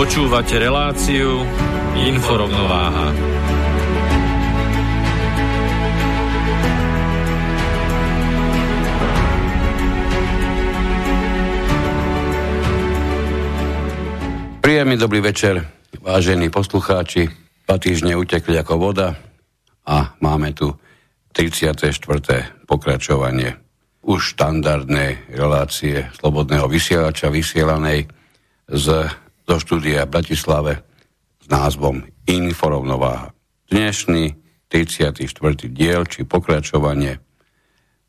Počúvate reláciu Inforovnováha. Príjemný dobrý večer, vážení poslucháči. Dva týždne utekli ako voda a máme tu 34. pokračovanie už štandardnej relácie Slobodného vysielača vysielanej z, zo štúdia Bratislave s názvom Inforovnováha. Dnešný 34. diel či pokračovanie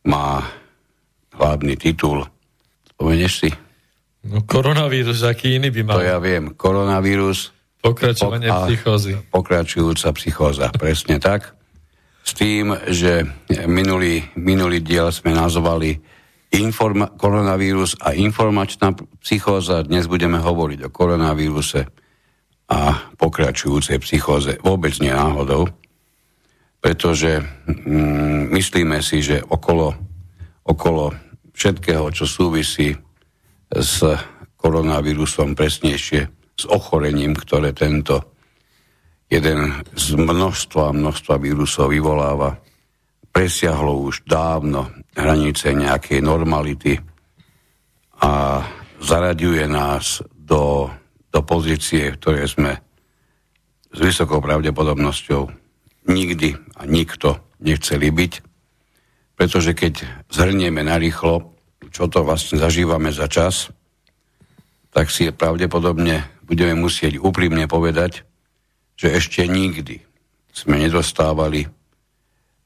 má hlavný titul. Spomenieš si? No koronavírus, aký iný by mal? To ja viem. Koronavírus. Pokračovanie pok- psychózy. Pokračujúca psychóza, presne tak. S tým, že minulý, minulý diel sme nazvali informa- koronavírus a informačná psychóza. Dnes budeme hovoriť o koronavíruse a pokračujúcej psychóze. Vôbec nie náhodou, pretože mm, myslíme si, že okolo, okolo všetkého, čo súvisí s koronavírusom, presnejšie s ochorením, ktoré tento jeden z množstva množstva vírusov vyvoláva, presiahlo už dávno hranice nejakej normality a zaraďuje nás do, do pozície, v ktorej sme s vysokou pravdepodobnosťou nikdy a nikto nechceli byť, pretože keď zhrnieme narýchlo čo to vlastne zažívame za čas, tak si pravdepodobne budeme musieť úprimne povedať, že ešte nikdy sme nedostávali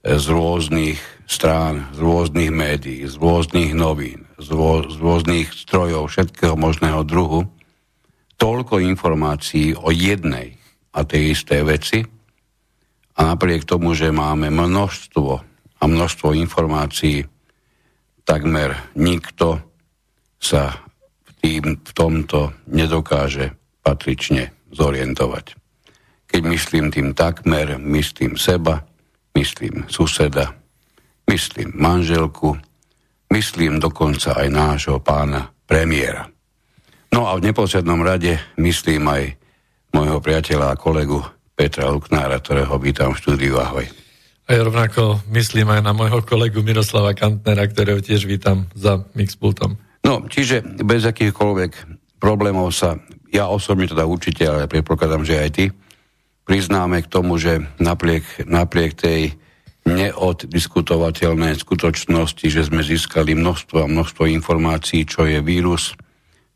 z rôznych strán, z rôznych médií, z rôznych novín, z, rô, z rôznych strojov všetkého možného druhu toľko informácií o jednej a tej istej veci a napriek tomu, že máme množstvo a množstvo informácií takmer nikto sa v, tým, v tomto nedokáže patrične zorientovať. Keď myslím tým takmer, myslím seba, myslím suseda, myslím manželku, myslím dokonca aj nášho pána premiéra. No a v neposlednom rade myslím aj môjho priateľa a kolegu Petra Luknára, ktorého vítam v štúdiu. Ahoj. A ja rovnako myslím aj na môjho kolegu Miroslava Kantnera, ktorého tiež vítam za Mixpultom. No, čiže bez akýchkoľvek problémov sa, ja osobne teda určite, ale predpokladám, že aj ty, priznáme k tomu, že napriek, napriek tej neoddiskutovateľnej skutočnosti, že sme získali množstvo a množstvo informácií, čo je vírus,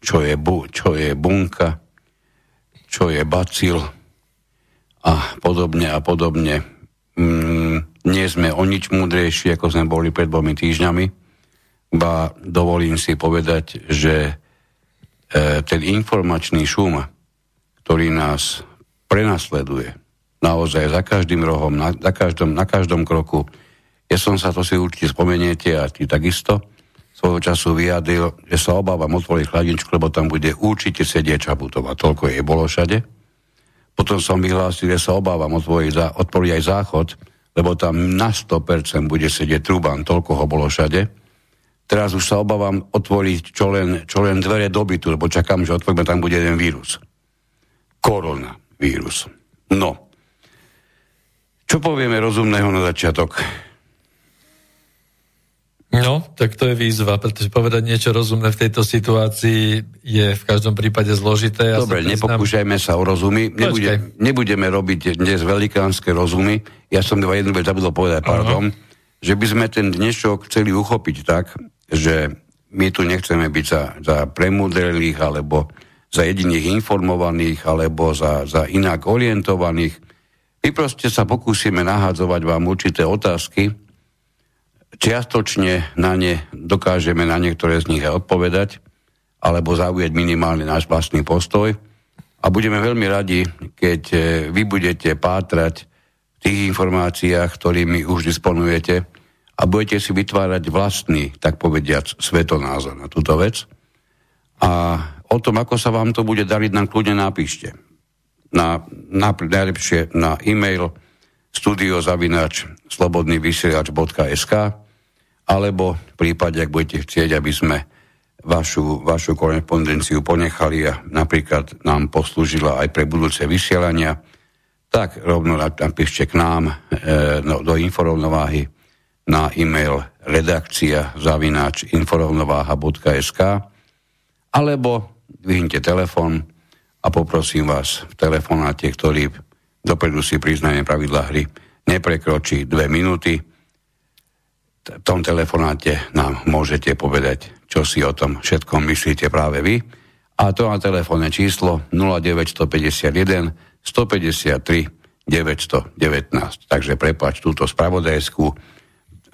čo je, bu, čo je bunka, čo je bacil a podobne a podobne mm, nie sme o nič múdrejší, ako sme boli pred dvomi týždňami, ba dovolím si povedať, že e, ten informačný šum, ktorý nás prenasleduje naozaj za každým rohom, na, za každom, na každom kroku, ja som sa to si určite spomeniete a ty takisto svojho času vyjadril, že sa obávam otvoriť chladničku, lebo tam bude určite sedieť Čaputová. Toľko jej bolo všade. Potom som vyhlásil, že sa obávam otvoriť, otvoriť aj záchod, lebo tam na 100% bude sedieť Truban, toľko ho bolo všade. Teraz už sa obávam otvoriť čo len, čo len dvere do bytu, lebo čakám, že otvoríme, tam bude jeden vírus. Koronavírus. No. Čo povieme rozumného na začiatok? No, tak to je výzva, pretože povedať niečo rozumné v tejto situácii je v každom prípade zložité. Ja Dobre, nepokúšajme sa o rozumy. Nebude, nebudeme robiť dnes velikánske rozumy. Ja som jednu vec zabudol povedať, pardon, uh-huh. že by sme ten dnešok chceli uchopiť tak, že my tu nechceme byť za, za premudrelých alebo za jediných informovaných alebo za, za inak orientovaných. My proste sa pokúsime nahádzovať vám určité otázky, čiastočne na ne dokážeme na niektoré z nich aj odpovedať, alebo zaujať minimálne náš vlastný postoj. A budeme veľmi radi, keď e, vy budete pátrať v tých informáciách, ktorými už disponujete a budete si vytvárať vlastný, tak povediac, svetonázor na túto vec. A o tom, ako sa vám to bude dariť, nám kľudne napíšte. Na, na, najlepšie na e-mail studiozavinač slobodnyvysielač.sk alebo v prípade, ak budete chcieť, aby sme vašu, vašu korespondenciu ponechali a napríklad nám poslúžila aj pre budúce vysielania, tak rovno napíšte k nám e, no, do inforovnováhy na e-mail redakcia zavináč inforovnováha.sk alebo vyhnite telefon a poprosím vás v telefonáte, ktorý dopredu si priznanie pravidla hry neprekročí dve minúty, v tom telefonáte nám môžete povedať, čo si o tom všetkom myslíte práve vy. A to na telefónne číslo 0951 153 919. Takže prepač túto spravodajskú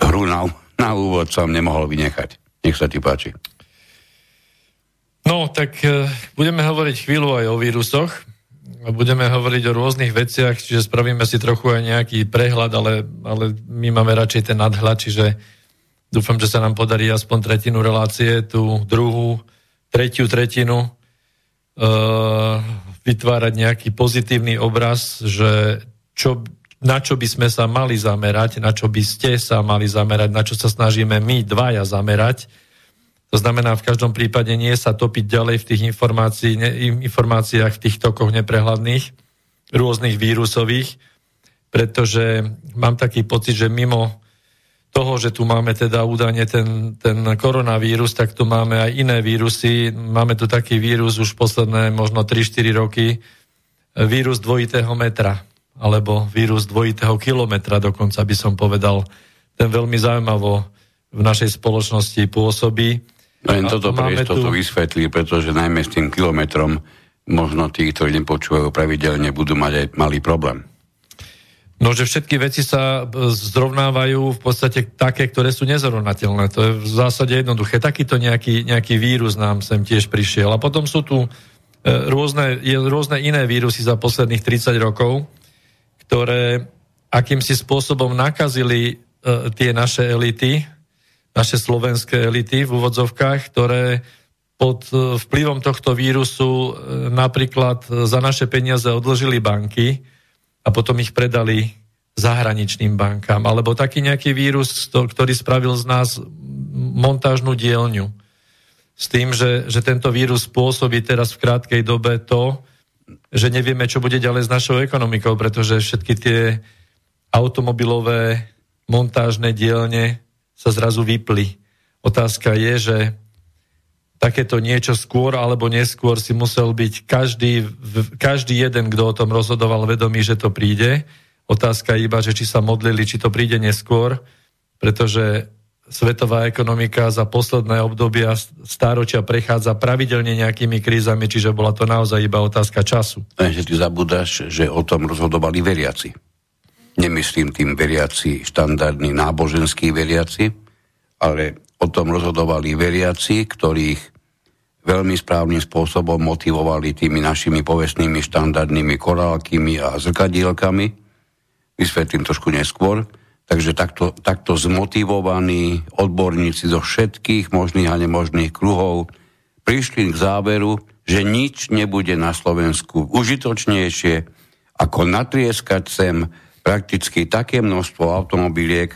hru na, na úvod som nemohol vynechať. Nech sa ti páči. No, tak e, budeme hovoriť chvíľu aj o vírusoch. Budeme hovoriť o rôznych veciach, čiže spravíme si trochu aj nejaký prehľad, ale, ale my máme radšej ten nadhľad, čiže dúfam, že sa nám podarí aspoň tretinu relácie, tú druhú, tretiu tretinu uh, vytvárať nejaký pozitívny obraz, že čo, na čo by sme sa mali zamerať, na čo by ste sa mali zamerať, na čo sa snažíme my dvaja zamerať, to znamená v každom prípade nie sa topiť ďalej v tých informácií, ne, informáciách, v tých tokoch neprehľadných, rôznych vírusových, pretože mám taký pocit, že mimo toho, že tu máme teda údajne ten, ten koronavírus, tak tu máme aj iné vírusy. Máme tu taký vírus už posledné možno 3-4 roky, vírus dvojitého metra, alebo vírus dvojitého kilometra dokonca by som povedal. Ten veľmi zaujímavo v našej spoločnosti pôsobí. Len toto pre istotu tu... vysvetlí, pretože najmä s tým kilometrom možno tí, ktorí nepočúvajú pravidelne, budú mať aj malý problém. No, že všetky veci sa e, zrovnávajú v podstate také, ktoré sú nezrovnateľné. To je v zásade jednoduché. Takýto nejaký, nejaký vírus nám sem tiež prišiel. A potom sú tu e, rôzne, je, rôzne iné vírusy za posledných 30 rokov, ktoré akýmsi spôsobom nakazili e, tie naše elity, naše slovenské elity v úvodzovkách, ktoré pod e, vplyvom tohto vírusu e, napríklad za naše peniaze odložili banky a potom ich predali zahraničným bankám. Alebo taký nejaký vírus, ktorý spravil z nás montážnu dielňu. S tým, že, že tento vírus spôsobí teraz v krátkej dobe to, že nevieme, čo bude ďalej s našou ekonomikou, pretože všetky tie automobilové montážne dielne sa zrazu vypli. Otázka je, že takéto niečo skôr alebo neskôr si musel byť každý, každý jeden, kto o tom rozhodoval, vedomý, že to príde. Otázka je iba, že či sa modlili, či to príde neskôr, pretože svetová ekonomika za posledné obdobia stáročia prechádza pravidelne nejakými krízami, čiže bola to naozaj iba otázka času. Že ty zabudáš, že o tom rozhodovali veriaci. Nemyslím tým veriaci, štandardní náboženskí veriaci, ale o tom rozhodovali veriaci, ktorých veľmi správnym spôsobom motivovali tými našimi povestnými štandardnými korálkami a zrkadielkami. Vysvetlím trošku neskôr. Takže takto, takto zmotivovaní odborníci zo všetkých možných a nemožných kruhov prišli k záveru, že nič nebude na Slovensku užitočnejšie, ako natrieskať sem prakticky také množstvo automobiliek,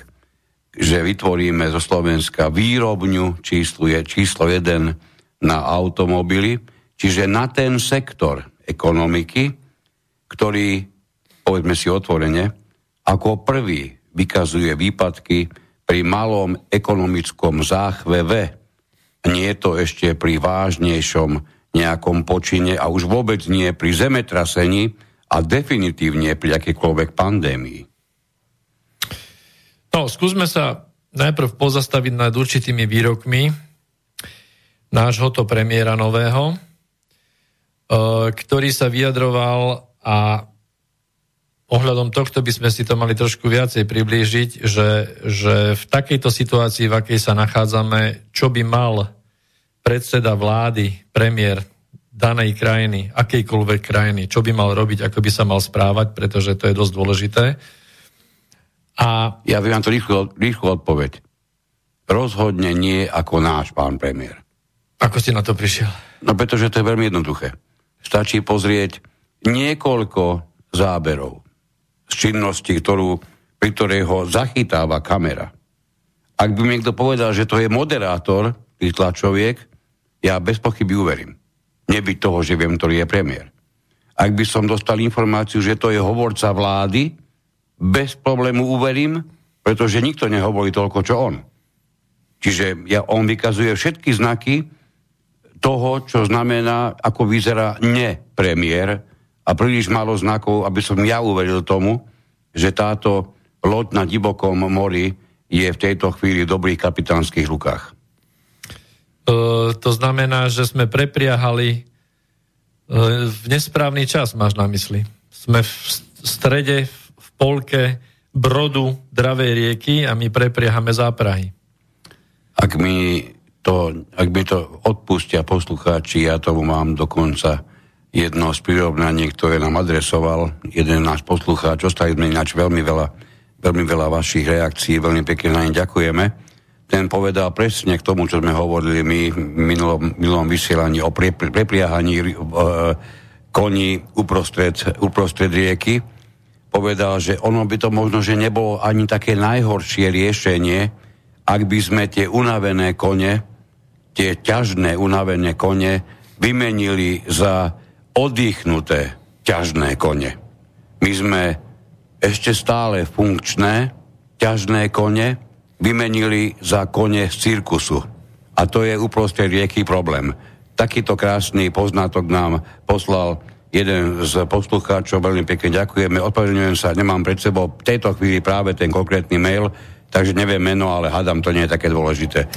že vytvoríme zo Slovenska výrobňu číslo, je, číslo 1 na automobily, čiže na ten sektor ekonomiky, ktorý, povedzme si otvorene, ako prvý vykazuje výpadky pri malom ekonomickom záchveve, nie je to ešte pri vážnejšom nejakom počine a už vôbec nie pri zemetrasení a definitívne pri akékoľvek pandémii. No, skúsme sa najprv pozastaviť nad určitými výrokmi nášho to premiéra nového, e, ktorý sa vyjadroval a ohľadom tohto by sme si to mali trošku viacej priblížiť, že, že v takejto situácii, v akej sa nachádzame, čo by mal predseda vlády, premiér danej krajiny, akejkoľvek krajiny, čo by mal robiť, ako by sa mal správať, pretože to je dosť dôležité. A... Ja viem to rýchlo, rýchlo odpoveď. Rozhodne nie ako náš pán premiér. Ako ste na to prišiel? No pretože to je veľmi jednoduché. Stačí pozrieť niekoľko záberov z činnosti, ktorú, pri ktorej ho zachytáva kamera. Ak by mi niekto povedal, že to je moderátor, tlačoviek, ja bez pochyby uverím. Nebyť toho, že viem, ktorý je premiér. Ak by som dostal informáciu, že to je hovorca vlády, bez problému uverím, pretože nikto nehovorí toľko, čo on. Čiže ja, on vykazuje všetky znaky toho, čo znamená, ako vyzerá nepremiér a príliš málo znakov, aby som ja uveril tomu, že táto loď na divokom mori je v tejto chvíli v dobrých kapitánskych rukách. E, to znamená, že sme prepriahali e, v nesprávny čas, máš na mysli. Sme v strede, v polke brodu dravej rieky a my prepriahame záprahy. Ak mi to, ak mi to odpustia poslucháči, ja tomu mám dokonca jedno z prirovnaní, ktoré nám adresoval jeden náš poslucháč. Ostali sme ináč veľmi veľa, veľmi veľa vašich reakcií, veľmi pekne na ne ďakujeme. Ten povedal presne k tomu, čo sme hovorili my v minulom, minulom vysielaní o pre, pre, prepliahaní e, koní uprostred, uprostred rieky. Povedal, že ono by to možno, že nebolo ani také najhoršie riešenie, ak by sme tie unavené kone, tie ťažné unavené kone vymenili za oddychnuté ťažné kone. My sme ešte stále funkčné ťažné kone vymenili za kone z cirkusu. A to je uprostred rieky problém. Takýto krásny poznatok nám poslal jeden z poslucháčov, veľmi pekne ďakujeme, odpovedňujem sa, nemám pred sebou v tejto chvíli práve ten konkrétny mail, takže neviem meno, ale hadam, to nie je také dôležité.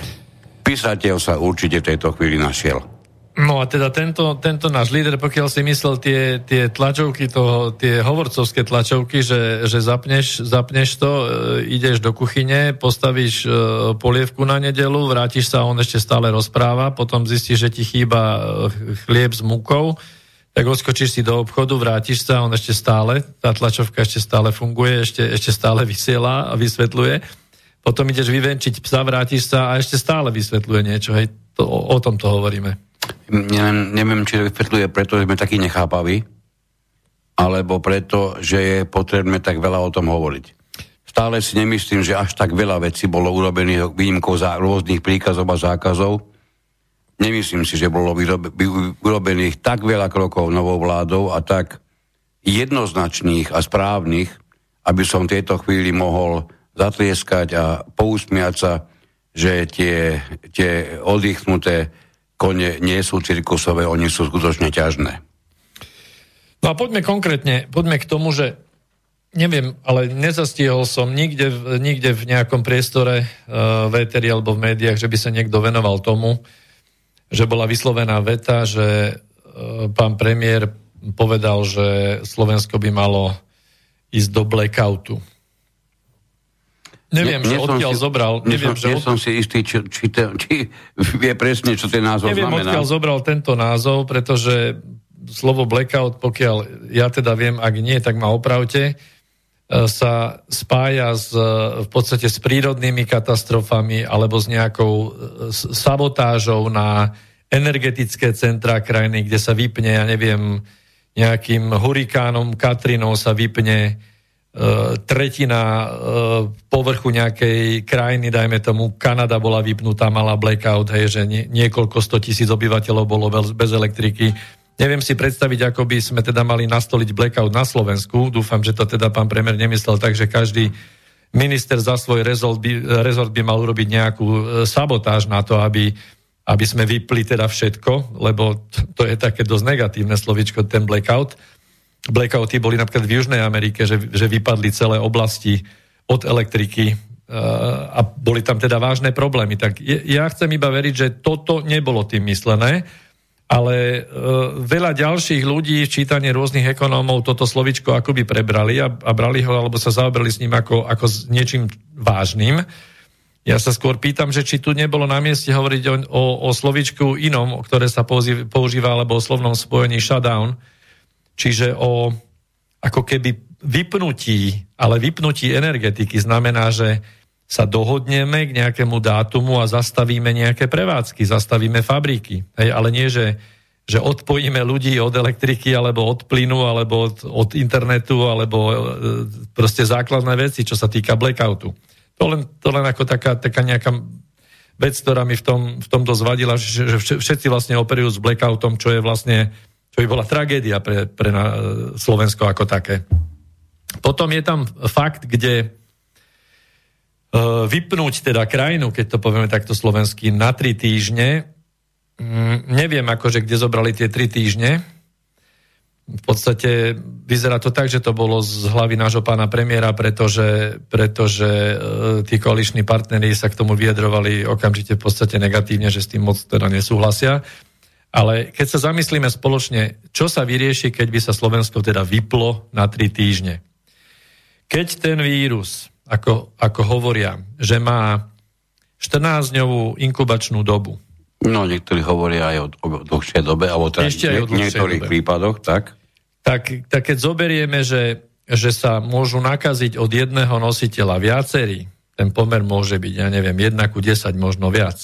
Písateľ sa určite v tejto chvíli našiel. No a teda tento, tento náš líder, pokiaľ si myslel tie, tie tlačovky, toho, tie hovorcovské tlačovky, že, že zapneš, zapneš to, e, ideš do kuchyne, postavíš e, polievku na nedelu, vrátiš sa a on ešte stále rozpráva, potom zistíš, že ti chýba e, chlieb s múkou, tak odskočíš si do obchodu, vrátiš sa, on ešte stále, tá tlačovka ešte stále funguje, ešte, ešte stále vysiela a vysvetľuje. Potom ideš vyvenčiť psa, vrátiš sa a ešte stále vysvetľuje niečo. Hej, to, o, o tom to hovoríme. Neviem, neviem, či vysvetľuje preto, sme takí nechápaví, alebo preto, že je potrebné tak veľa o tom hovoriť. Stále si nemyslím, že až tak veľa vecí bolo urobených výjimkou za rôznych príkazov a zákazov, Nemyslím si, že bolo urobených tak veľa krokov novou vládou a tak jednoznačných a správnych, aby som v tejto chvíli mohol zatlieskať a pousmiať sa, že tie, tie oddychnuté kone nie sú cirkusové, oni sú skutočne ťažné. No a poďme konkrétne, poďme k tomu, že neviem, ale nezastihol som nikde, nikde v nejakom priestore uh, v éteri alebo v médiách, že by sa niekto venoval tomu, že bola vyslovená veta, že e, pán premiér povedal, že Slovensko by malo ísť do blackoutu. Neviem, ne, že odkiaľ si, zobral... Neviem, som, že od... som si istý, či, či, te, či vie presne, čo ten názov neviem, znamená. Neviem, odkiaľ zobral tento názov, pretože slovo blackout, pokiaľ ja teda viem, ak nie, tak ma opravte, E, sa spája s, e, v podstate s prírodnými katastrofami alebo s nejakou e, sabotážou na energetické centrá krajiny, kde sa vypne, ja neviem, nejakým hurikánom Katrinou sa vypne tretina povrchu nejakej krajiny, dajme tomu, Kanada bola vypnutá, mala blackout, hej, že niekoľko sto tisíc obyvateľov bolo bez elektriky Neviem si predstaviť, ako by sme teda mali nastoliť blackout na Slovensku. Dúfam, že to teda pán premiér nemyslel tak, že každý minister za svoj rezort by, rezort by mal urobiť nejakú e, sabotáž na to, aby, aby sme vypli teda všetko, lebo to je také dosť negatívne slovičko, ten blackout. Blackouty boli napríklad v Južnej Amerike, že, že vypadli celé oblasti od elektriky a boli tam teda vážne problémy. Tak ja chcem iba veriť, že toto nebolo tým myslené, ale veľa ďalších ľudí v čítaní rôznych ekonómov toto slovičko akoby prebrali a, a brali ho, alebo sa zaoberali s ním ako, ako s niečím vážnym. Ja sa skôr pýtam, že či tu nebolo na mieste hovoriť o, o, o slovičku inom, ktoré sa používa, alebo o slovnom spojení shutdown, čiže o ako keby vypnutí, ale vypnutí energetiky znamená, že sa dohodneme k nejakému dátumu a zastavíme nejaké prevádzky, zastavíme fabriky. Hej, ale nie, že, že odpojíme ľudí od elektriky, alebo od plynu, alebo od, od internetu, alebo e, proste základné veci, čo sa týka blackoutu. To len, to len ako taká, taká nejaká vec, ktorá mi v tom, v tom dosť vadila, že, že všetci vlastne operujú s blackoutom, čo je vlastne, čo by bola tragédia pre, pre na, Slovensko ako také. Potom je tam fakt, kde uh, vypnúť teda krajinu, keď to povieme takto slovensky, na tri týždne, mm, neviem akože, kde zobrali tie tri týždne, v podstate vyzerá to tak, že to bolo z hlavy nášho pána premiéra, pretože, pretože e, tí koaliční partneri sa k tomu vyjadrovali okamžite v podstate negatívne, že s tým moc teda nesúhlasia. Ale keď sa zamyslíme spoločne, čo sa vyrieši, keď by sa Slovensko teda vyplo na tri týždne. Keď ten vírus, ako, ako hovoria, že má 14-dňovú inkubačnú dobu, No, niektorí hovoria aj o, o dlhšej dobe, alebo teda Ešte aj o niektorých dobe. prípadoch, tak? Tak, tak keď zoberieme, že, že sa môžu nakaziť od jedného nositeľa viacerí, ten pomer môže byť, ja neviem, 1 ku 10, možno viac,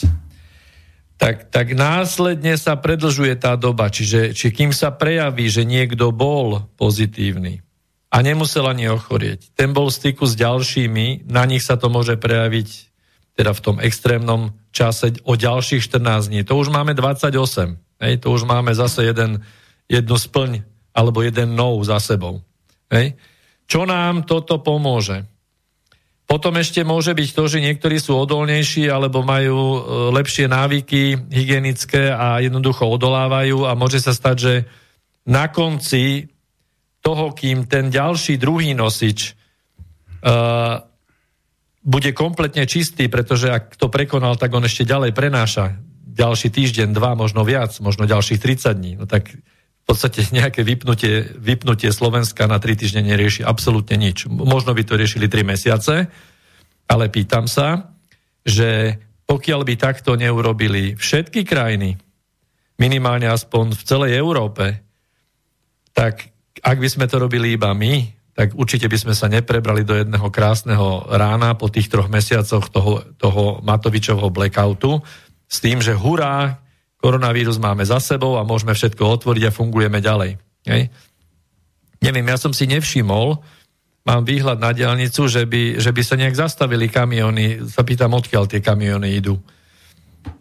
tak, tak následne sa predlžuje tá doba. Čiže či kým sa prejaví, že niekto bol pozitívny a nemusel ani ochorieť, ten bol v styku s ďalšími, na nich sa to môže prejaviť teda v tom extrémnom čase o ďalších 14 dní. To už máme 28. Hej, to už máme zase jeden, jednu splň alebo jeden nov za sebou. Hej. Čo nám toto pomôže? Potom ešte môže byť to, že niektorí sú odolnejší alebo majú e, lepšie návyky hygienické a jednoducho odolávajú a môže sa stať, že na konci toho, kým ten ďalší druhý nosič uh, bude kompletne čistý, pretože ak to prekonal, tak on ešte ďalej prenáša ďalší týždeň, dva, možno viac, možno ďalších 30 dní. No tak v podstate nejaké vypnutie, vypnutie Slovenska na 3 týždne nerieši absolútne nič. Možno by to riešili 3 mesiace, ale pýtam sa, že pokiaľ by takto neurobili všetky krajiny, minimálne aspoň v celej Európe, tak ak by sme to robili iba my, tak určite by sme sa neprebrali do jedného krásneho rána po tých troch mesiacoch toho, toho Matovičovho blackoutu s tým, že hurá, koronavírus máme za sebou a môžeme všetko otvoriť a fungujeme ďalej. Hej? Neviem, ja som si nevšimol, mám výhľad na diálnicu, že by, že by sa nejak zastavili kamiony. Sa pýtam, odkiaľ tie kamiony idú.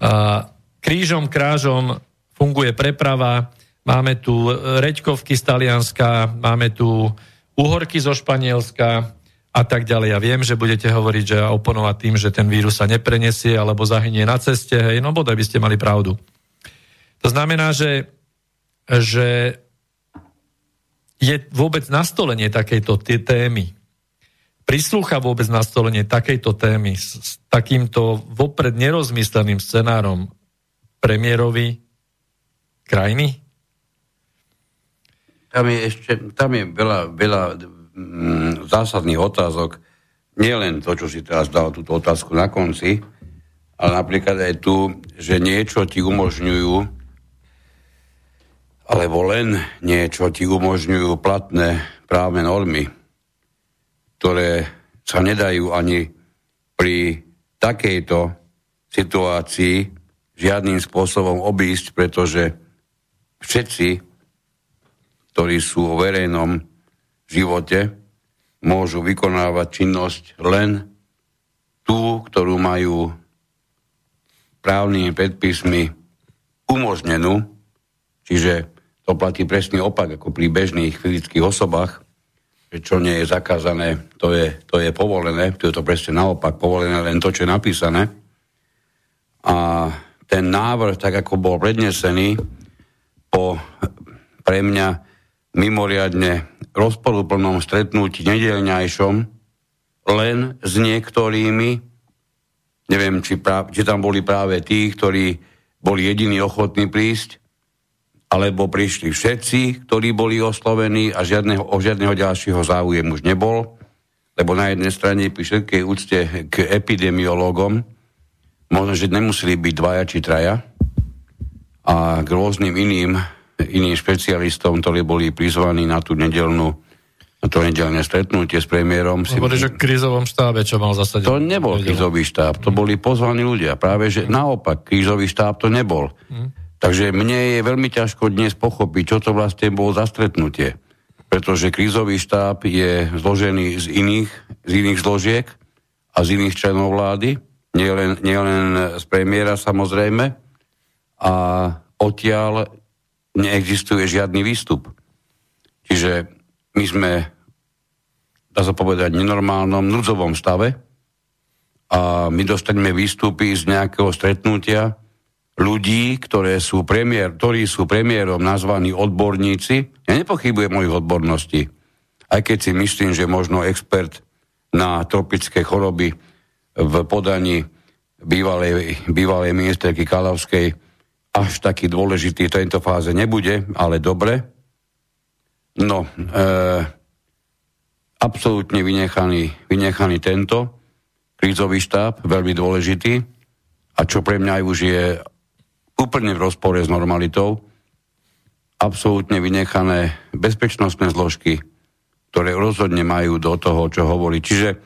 A krížom, krážom funguje preprava, máme tu reďkovky z Talianska, máme tu uhorky zo Španielska a tak ďalej. Ja viem, že budete hovoriť, že oponovať tým, že ten vírus sa neprenesie alebo zahynie na ceste, hej, no bodaj by ste mali pravdu. To znamená, že, že je vôbec nastolenie takejto témy, prislúcha vôbec nastolenie takejto témy s, s takýmto vopred nerozmysleným scenárom premiérovi krajiny? Tam je ešte, tam je veľa, veľa mm, zásadných otázok. Nie len to, čo si teraz dal túto otázku na konci, ale napríklad aj tu, že niečo ti umožňujú, alebo len niečo ti umožňujú platné právne normy, ktoré sa nedajú ani pri takejto situácii žiadnym spôsobom obísť, pretože všetci ktorí sú o verejnom živote, môžu vykonávať činnosť len tú, ktorú majú právnymi predpismi umožnenú, čiže to platí presný opak ako pri bežných fyzických osobách. čo nie je zakázané, to je, to je povolené, to je to presne naopak, povolené len to, čo je napísané. A ten návrh, tak ako bol prednesený, po pre mňa mimoriadne rozporúplnom stretnutí nedelňajšom len s niektorými, neviem, či, práv, či tam boli práve tí, ktorí boli jediní ochotní prísť, alebo prišli všetci, ktorí boli oslovení a žiadneho, o žiadneho ďalšieho záujem už nebol, lebo na jednej strane pri všetkej úcte k epidemiológom, možno, že nemuseli byť dvaja či traja, a k rôznym iným, iným špecialistom, ktorí boli prizvaní na tú nedelnú na to nedelné stretnutie s premiérom. Hovoríš o krízovom štábe, čo mal zasadiť. To nebol krízový štáb, to boli pozvaní ľudia. Práve, že naopak, krízový štáb to nebol. Mm. Takže mne je veľmi ťažko dnes pochopiť, čo to vlastne bolo za stretnutie. Pretože krízový štáb je zložený z iných, z iných zložiek a z iných členov vlády, nielen, nielen z premiéra samozrejme. A odtiaľ neexistuje žiadny výstup. Čiže my sme, dá sa povedať, nenormálnom núdzovom stave a my dostaneme výstupy z nejakého stretnutia, ľudí, ktoré sú premiér, ktorí sú premiérom nazvaní odborníci. Ja nepochybujem o ich odbornosti, aj keď si myslím, že možno expert na tropické choroby v podaní bývalej, bývalej ministerky Kalavskej až taký dôležitý v tejto fáze nebude, ale dobre. No, e, absolútne vynechaný, vynechaný tento krízový štáb, veľmi dôležitý. A čo pre mňa už je úplne v rozpore s normalitou, absolútne vynechané bezpečnostné zložky, ktoré rozhodne majú do toho, čo hovorí. Čiže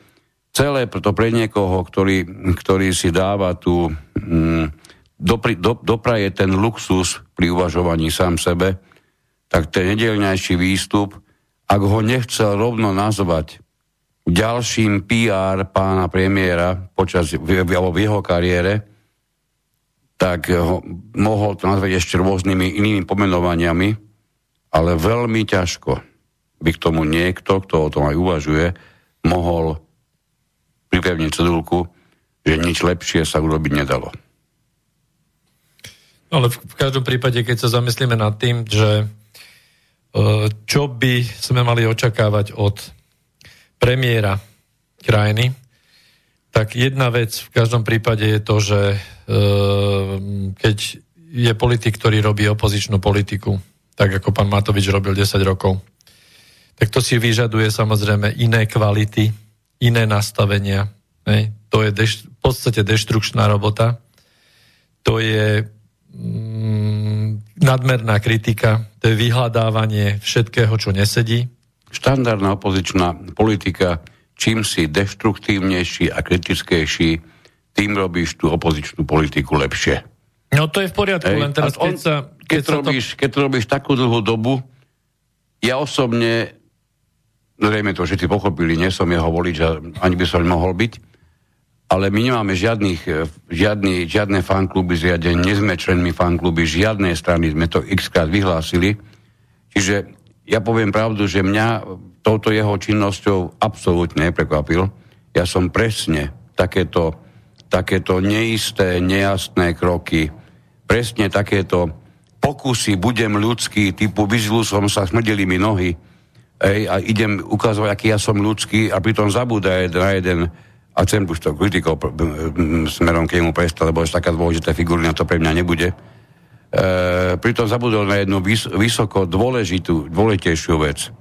celé to pre niekoho, ktorý, ktorý si dáva tú, mm, dopri, do, dopraje ten luxus pri uvažovaní sám sebe, tak ten nedelňajší výstup, ak ho nechcel rovno nazvať ďalším PR pána premiéra počas v, v, v jeho kariére, tak ho, mohol to nazvať ešte rôznymi inými pomenovaniami, ale veľmi ťažko by k tomu niekto, kto o tom aj uvažuje, mohol pripevniť cedulku, že nič lepšie sa urobiť nedalo. Ale v, v každom prípade, keď sa zamyslíme nad tým, že e, čo by sme mali očakávať od premiéra krajiny, tak jedna vec v každom prípade je to, že e, keď je politik, ktorý robí opozičnú politiku, tak ako pán Matovič robil 10 rokov, tak to si vyžaduje samozrejme iné kvality, iné nastavenia. Ne? To je deš- v podstate deštrukčná robota. To je mm, nadmerná kritika, to je vyhľadávanie všetkého, čo nesedí. Štandardná opozičná politika čím si deštruktívnejší a kritickejší, tým robíš tú opozičnú politiku lepšie. No to je v poriadku, Ej, len teraz on, keď sa... Keď, keď, sa robíš, to... keď robíš takú dlhú dobu, ja osobne, zrejme to všetci pochopili, nie som jeho volič a ani by som mohol byť, ale my nemáme žiadnych, žiadny, žiadne fankluby zriadené, nie sme členmi fankluby žiadnej strany, sme to x krát vyhlásili. Čiže ja poviem pravdu, že mňa touto jeho činnosťou absolútne neprekvapil. Ja som presne takéto, takéto neisté, nejasné kroky, presne takéto pokusy, budem ľudský, typu vyzlu som sa, smrdili mi nohy ej, a idem ukázať, aký ja som ľudský a pritom zabúda na jeden a chcem už to kritikou smerom k nemu prestať, lebo je taká dôležitá figurina, to pre mňa nebude. E, pritom zabudol na jednu vys- vysoko dôležitú, dôležitejšiu vec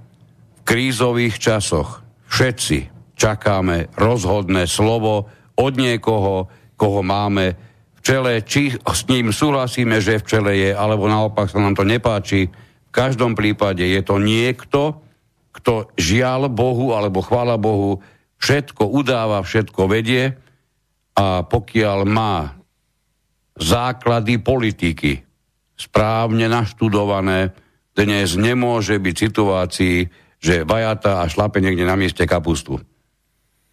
krízových časoch všetci čakáme rozhodné slovo od niekoho, koho máme v čele, či s ním súhlasíme, že v čele je, alebo naopak sa nám to nepáči. V každom prípade je to niekto, kto žial Bohu, alebo chvála Bohu, všetko udáva, všetko vedie a pokiaľ má základy politiky správne naštudované, dnes nemôže byť situácii, že vajata a šlape niekde na mieste kapustu.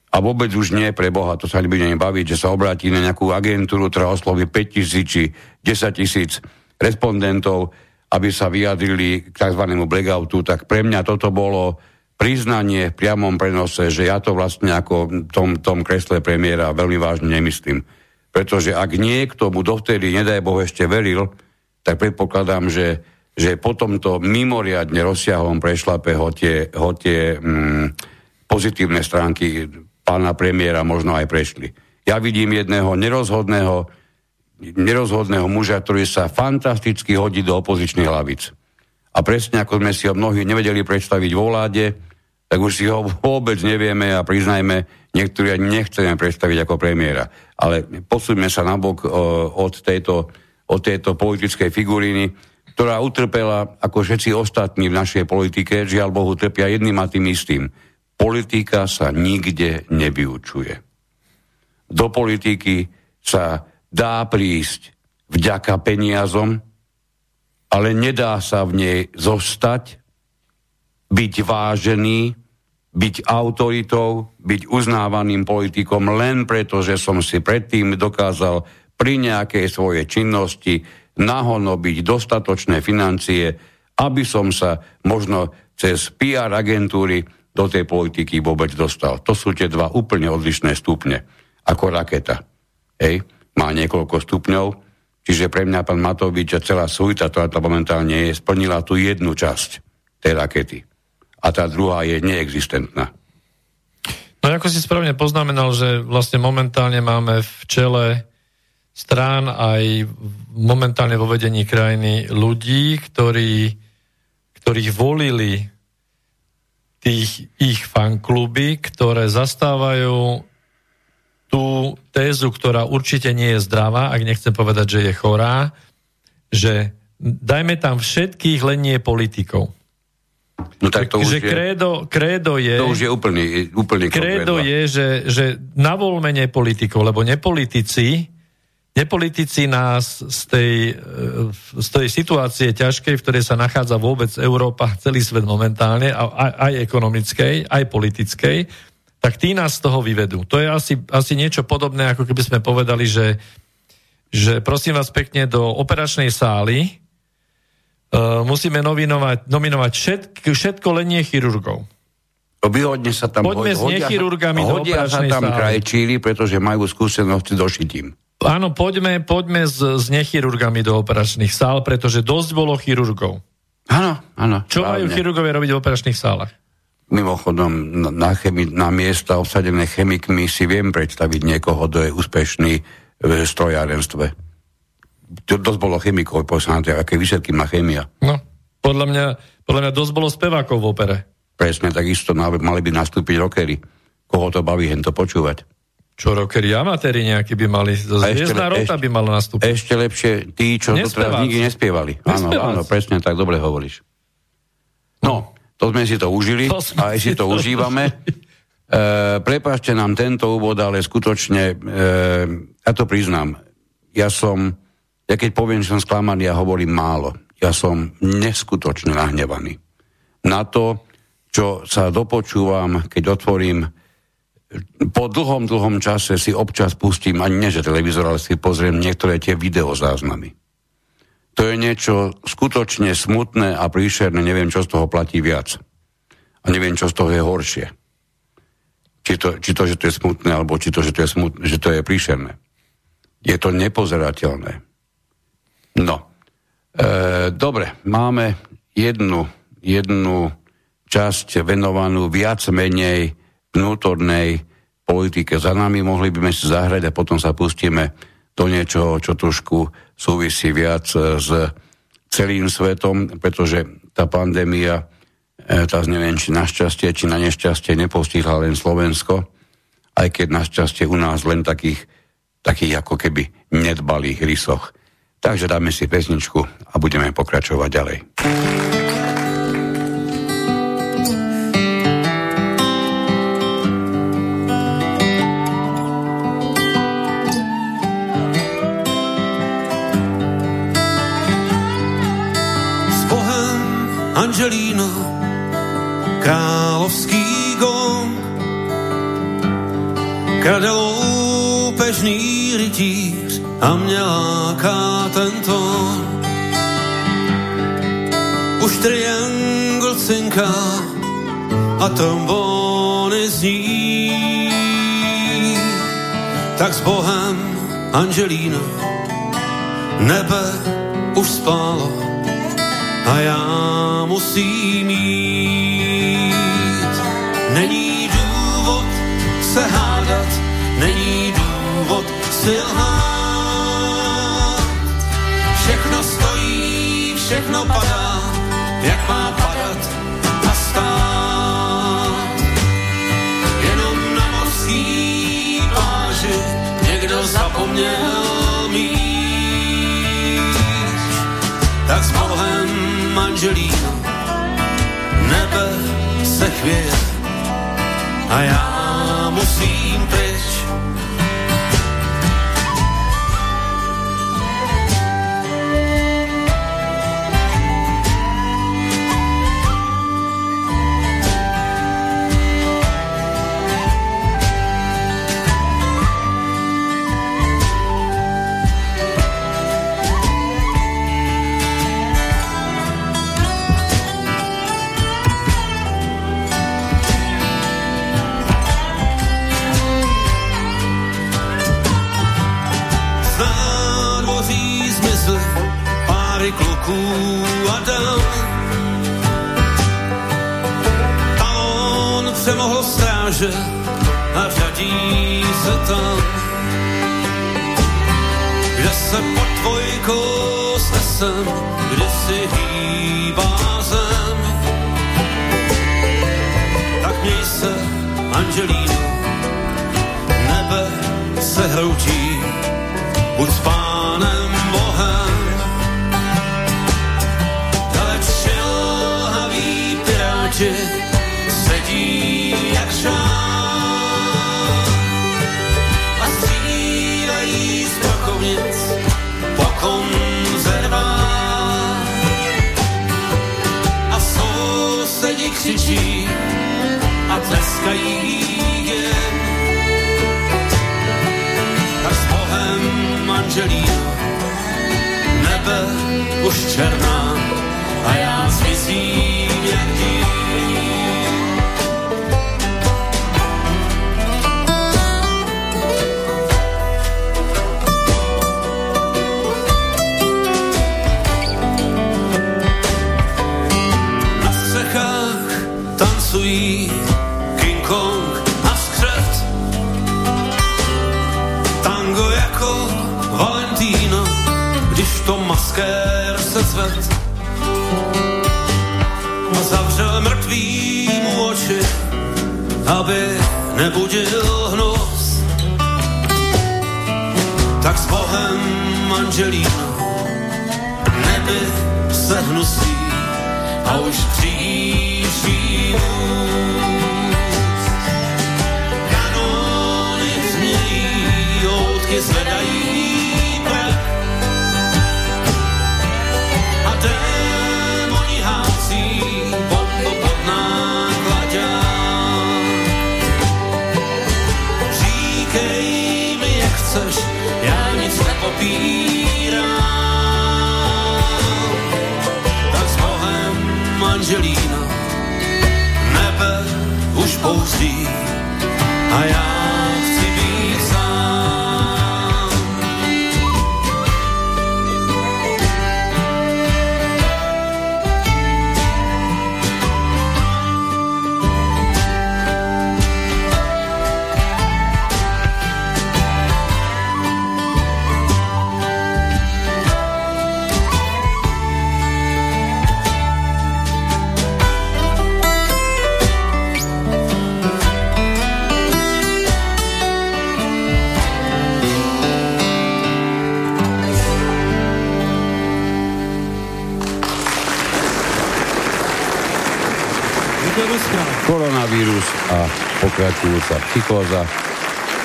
A vôbec už nie pre Boha, to sa nebudeme baviť, že sa obráti na nejakú agentúru, ktorá osloví 5 tisíc či 10 tisíc respondentov, aby sa vyjadrili k tzv. blackoutu, tak pre mňa toto bolo priznanie v priamom prenose, že ja to vlastne ako tom, tom kresle premiéra veľmi vážne nemyslím. Pretože ak niekto mu dovtedy, nedaj Boh, ešte veril, tak predpokladám, že, že po tomto mimoriadne rozsiahlom prešlape ho tie, ho tie mm, pozitívne stránky pána premiéra možno aj prešli. Ja vidím jedného nerozhodného, nerozhodného muža, ktorý sa fantasticky hodí do opozičných hlavic. A presne ako sme si ho mnohí nevedeli predstaviť vo vláde, tak už si ho vôbec nevieme a priznajme, niektorí ani nechceme predstaviť ako premiéra. Ale posúďme sa nabok od tejto od tejto politickej figuriny, ktorá utrpela, ako všetci ostatní v našej politike, žiaľ Bohu, trpia jedným a tým istým. Politika sa nikde nevyučuje. Do politiky sa dá prísť vďaka peniazom, ale nedá sa v nej zostať, byť vážený, byť autoritou, byť uznávaným politikom len preto, že som si predtým dokázal pri nejakej svojej činnosti nahonobiť dostatočné financie, aby som sa možno cez PR agentúry do tej politiky vôbec dostal. To sú tie dva úplne odlišné stupne, ako raketa. Hej, má niekoľko stupňov, čiže pre mňa pán Matovič a celá svojta, ktorá to momentálne je, splnila tú jednu časť tej rakety. A tá druhá je neexistentná. No ako si správne poznamenal, že vlastne momentálne máme v čele strán aj momentálne vo vedení krajiny ľudí, ktorí, ktorých volili tých ich fankluby, ktoré zastávajú tú tézu, ktorá určite nie je zdravá, ak nechcem povedať, že je chorá, že dajme tam všetkých, len nie politikov. No tak to že už je, krédo, krédo je... To už je úplný, úplný Krédo je, že, že navolme nepolitikov, lebo nepolitici Nepolitici nás z tej, e, z tej situácie ťažkej, v ktorej sa nachádza vôbec Európa, celý svet momentálne, aj, aj ekonomickej, aj politickej, tak tí nás z toho vyvedú. To je asi, asi niečo podobné, ako keby sme povedali, že, že prosím vás pekne do operačnej sály uh, musíme nominovať, nominovať všetko, všetko len nie chirurgov. Vyhodne sa tam Poďme hodia, s nechirurgami do operačnej sa tam sály. krajčíri, pretože majú skúsenosti došitím. Áno, poďme, poďme s, s nechirurgami do operačných sál, pretože dosť bolo chirurgov. Áno, áno. Čo právne. majú chirurgovia robiť v operačných sálach? Mimochodom, na, chemi- na miesta obsadené chemikmi si viem predstaviť niekoho, kto je úspešný v strojárenstve. To dosť bolo chemikov, poslante, aké výsledky má chemia. No, podľa mňa, podľa mňa dosť bolo spevákov v opere. Presne, takisto mali by nastúpiť rockery. Koho to baví, hen to počúvať. Čo rockeri amatéri nejakí by mali, Hviezdna rota by mala nastúpiť. Ešte lepšie tí, čo to teraz nikdy nespievali. Áno, áno, presne tak, dobre hovoríš. No, to sme si to užili to a aj si to užívame. E, prepašte nám tento úvod, ale skutočne, e, ja to priznám, ja som, ja keď poviem, že som sklamaný, ja hovorím málo. Ja som neskutočne nahnevaný. Na to, čo sa dopočúvam, keď otvorím po dlhom, dlhom čase si občas pustím, ani nie že televízor, ale si pozriem niektoré tie videozáznamy. To je niečo skutočne smutné a príšerné, neviem, čo z toho platí viac. A neviem, čo z toho je horšie. Či to, či to že to je smutné, alebo či to, že to je, smutné, že to je príšerné. Je to nepozerateľné. No. E, dobre, máme jednu, jednu časť venovanú viac menej vnútornej politike za nami, mohli by sme si zahrať a potom sa pustíme do niečoho, čo trošku súvisí viac s celým svetom, pretože tá pandémia, e, tá neviem, či našťastie, či na nešťastie nepostihla len Slovensko, aj keď našťastie u nás len takých, takých ako keby nedbalých rysoch. Takže dáme si pesničku a budeme pokračovať ďalej. Angelino, královský gong. Krade loupežný rytíř a mě láká tento. Už triangl cinká, a trombony zní. Tak s Bohem, Angelíno, nebe už spálo a já musím jít. Není důvod se hádat, není důvod si lhát. Všechno stojí, všechno padá, jak má padat a stát. Jenom na mořský pláži někdo zapomněl míč. Tak s Bohem manželíno, nebe se chvěje a já musím pryč. Pokračujúca psychóza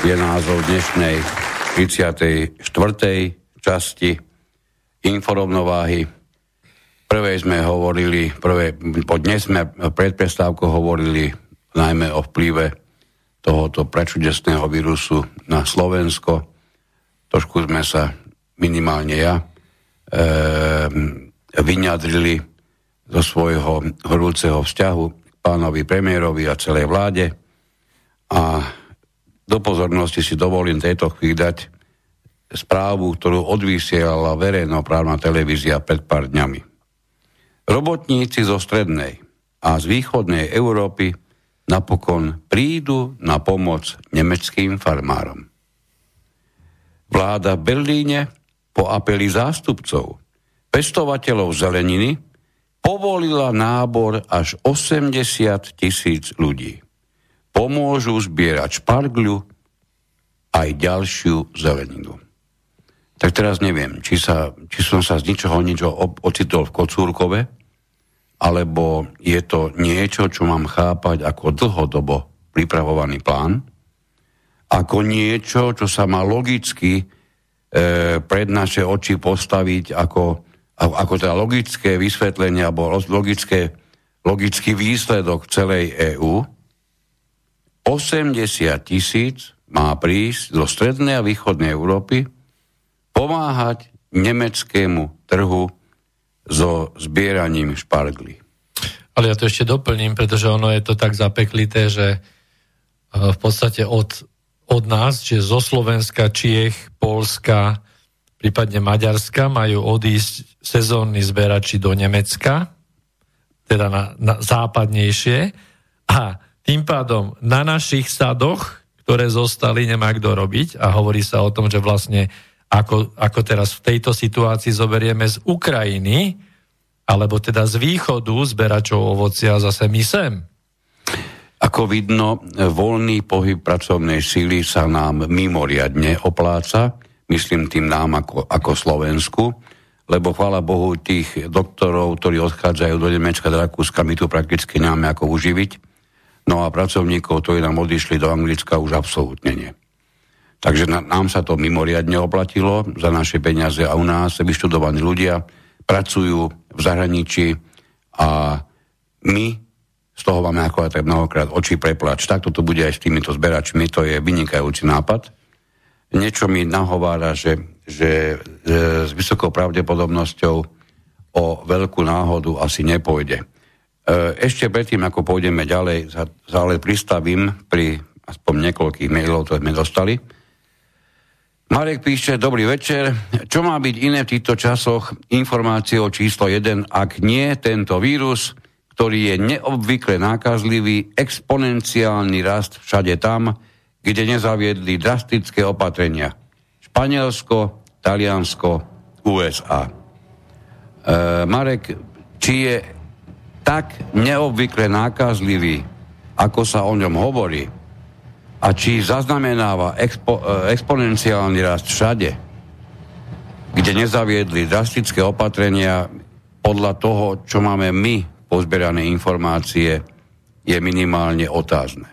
je názov dnešnej 34. časti inforovnováhy. Prvej sme hovorili, prvé, po dnes sme pred prestávkou hovorili najmä o vplyve tohoto prečudesného vírusu na Slovensko. Trošku sme sa, minimálne ja, e, vyňadrili zo svojho horúceho vzťahu k pánovi premiérovi a celej vláde. A do pozornosti si dovolím tejto chvíli dať správu, ktorú odvysielala verejnoprávna televízia pred pár dňami. Robotníci zo strednej a z východnej Európy napokon prídu na pomoc nemeckým farmárom. Vláda v Berlíne po apeli zástupcov pestovateľov zeleniny povolila nábor až 80 tisíc ľudí. Pomôžu zbierať špargľu aj ďalšiu zeleninu. Tak teraz neviem, či, sa, či som sa z ničoho ničo ocitol v Kocúrkove, alebo je to niečo, čo mám chápať ako dlhodobo pripravovaný plán, ako niečo, čo sa má logicky e, pred naše oči postaviť ako, ako teda logické vysvetlenie alebo logické, logický výsledok celej EÚ. 80 tisíc má prísť zo strednej a východnej Európy pomáhať nemeckému trhu so zbieraním špargly. Ale ja to ešte doplním, pretože ono je to tak zapeklité, že e, v podstate od od nás, že zo Slovenska, Čiech, Polska, prípadne Maďarska majú odísť sezónni zberači do Nemecka, teda na, na západnejšie a tým pádom na našich sadoch, ktoré zostali, nemá kto robiť a hovorí sa o tom, že vlastne ako, ako teraz v tejto situácii zoberieme z Ukrajiny, alebo teda z východu zberačov ovocia zase my sem. Ako vidno, voľný pohyb pracovnej síly sa nám mimoriadne opláca, myslím tým nám ako, ako Slovensku, lebo chvála Bohu tých doktorov, ktorí odchádzajú do Nemecka, do Rakúska, my tu prakticky nemáme ako uživiť. No a pracovníkov, ktorí nám odišli do Anglicka, už absolútne nie. Takže na, nám sa to mimoriadne oplatilo za naše peniaze a u nás vyštudovaní ľudia pracujú v zahraničí a my z toho máme ako aj tak mnohokrát oči preplač. Takto to bude aj s týmito zberačmi, to je vynikajúci nápad. Niečo mi nahovára, že, že, že s vysokou pravdepodobnosťou o veľkú náhodu asi nepôjde. E, ešte predtým, ako pôjdeme ďalej, ale pristavím pri aspoň niekoľkých mailov, ktoré sme dostali. Marek píše, dobrý večer. Čo má byť iné v týchto časoch informáciou číslo 1, ak nie tento vírus, ktorý je neobvykle nákazlivý, exponenciálny rast všade tam, kde nezaviedli drastické opatrenia. Španielsko, Taliansko, USA. E, Marek, či je tak neobvykle nákazlivý, ako sa o ňom hovorí, a či zaznamenáva expo, e, exponenciálny rast všade, kde nezaviedli drastické opatrenia podľa toho, čo máme my pozberané informácie je minimálne otázne.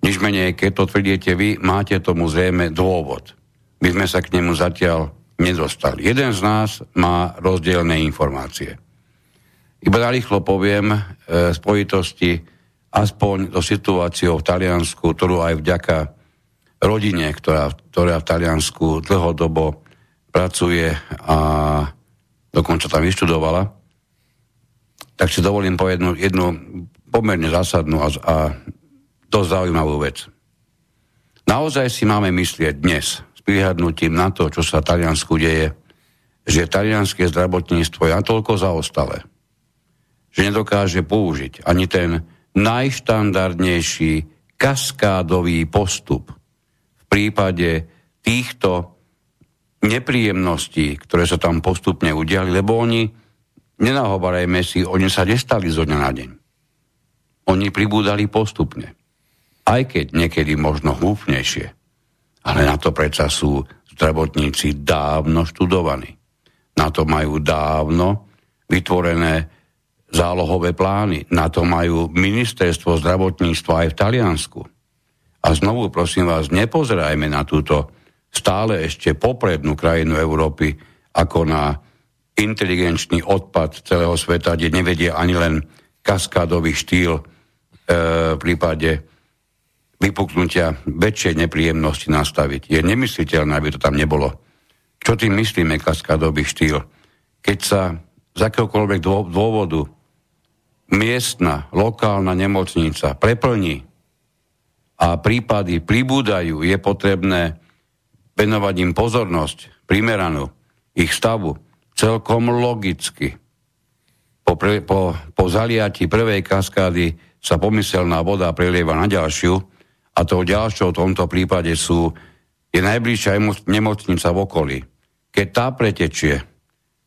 Nič menej, keď to tvrdíte vy, máte tomu zrejme dôvod. My sme sa k nemu zatiaľ nedostali. Jeden z nás má rozdielne informácie. Iba narýchlo poviem e, spojitosti aspoň do situáciou v Taliansku, ktorú aj vďaka rodine, ktorá, ktorá v Taliansku dlhodobo pracuje a dokonca tam vyštudovala, tak si dovolím povedať jednu, pomerne zásadnú a, a dosť zaujímavú vec. Naozaj si máme myslieť dnes, s prihľadnutím na to, čo sa v Taliansku deje, že talianské zdravotníctvo je natoľko zaostalé, že nedokáže použiť ani ten najštandardnejší kaskádový postup v prípade týchto nepríjemností, ktoré sa tam postupne udiali, lebo oni Nenahovarajme si, oni sa nestali zo dňa na deň. Oni pribúdali postupne. Aj keď niekedy možno húfnejšie. Ale na to predsa sú zdravotníci dávno študovaní. Na to majú dávno vytvorené zálohové plány. Na to majú ministerstvo zdravotníctva aj v Taliansku. A znovu prosím vás, nepozerajme na túto stále ešte poprednú krajinu Európy ako na inteligenčný odpad celého sveta, kde nevedie ani len kaskádový štýl e, v prípade vypuknutia väčšej nepríjemnosti nastaviť. Je nemysliteľné, aby to tam nebolo. Čo tým myslíme kaskádový štýl? Keď sa z akéhokoľvek dôvodu miestna, lokálna nemocnica preplní a prípady pribúdajú, je potrebné venovať im pozornosť primeranú ich stavu celkom logicky. Po, pre, po, po zaliati prvej kaskády sa pomyselná voda prelieva na ďalšiu a tou ďalšou v tomto prípade sú, je najbližšia nemocnica v okolí. Keď tá pretečie,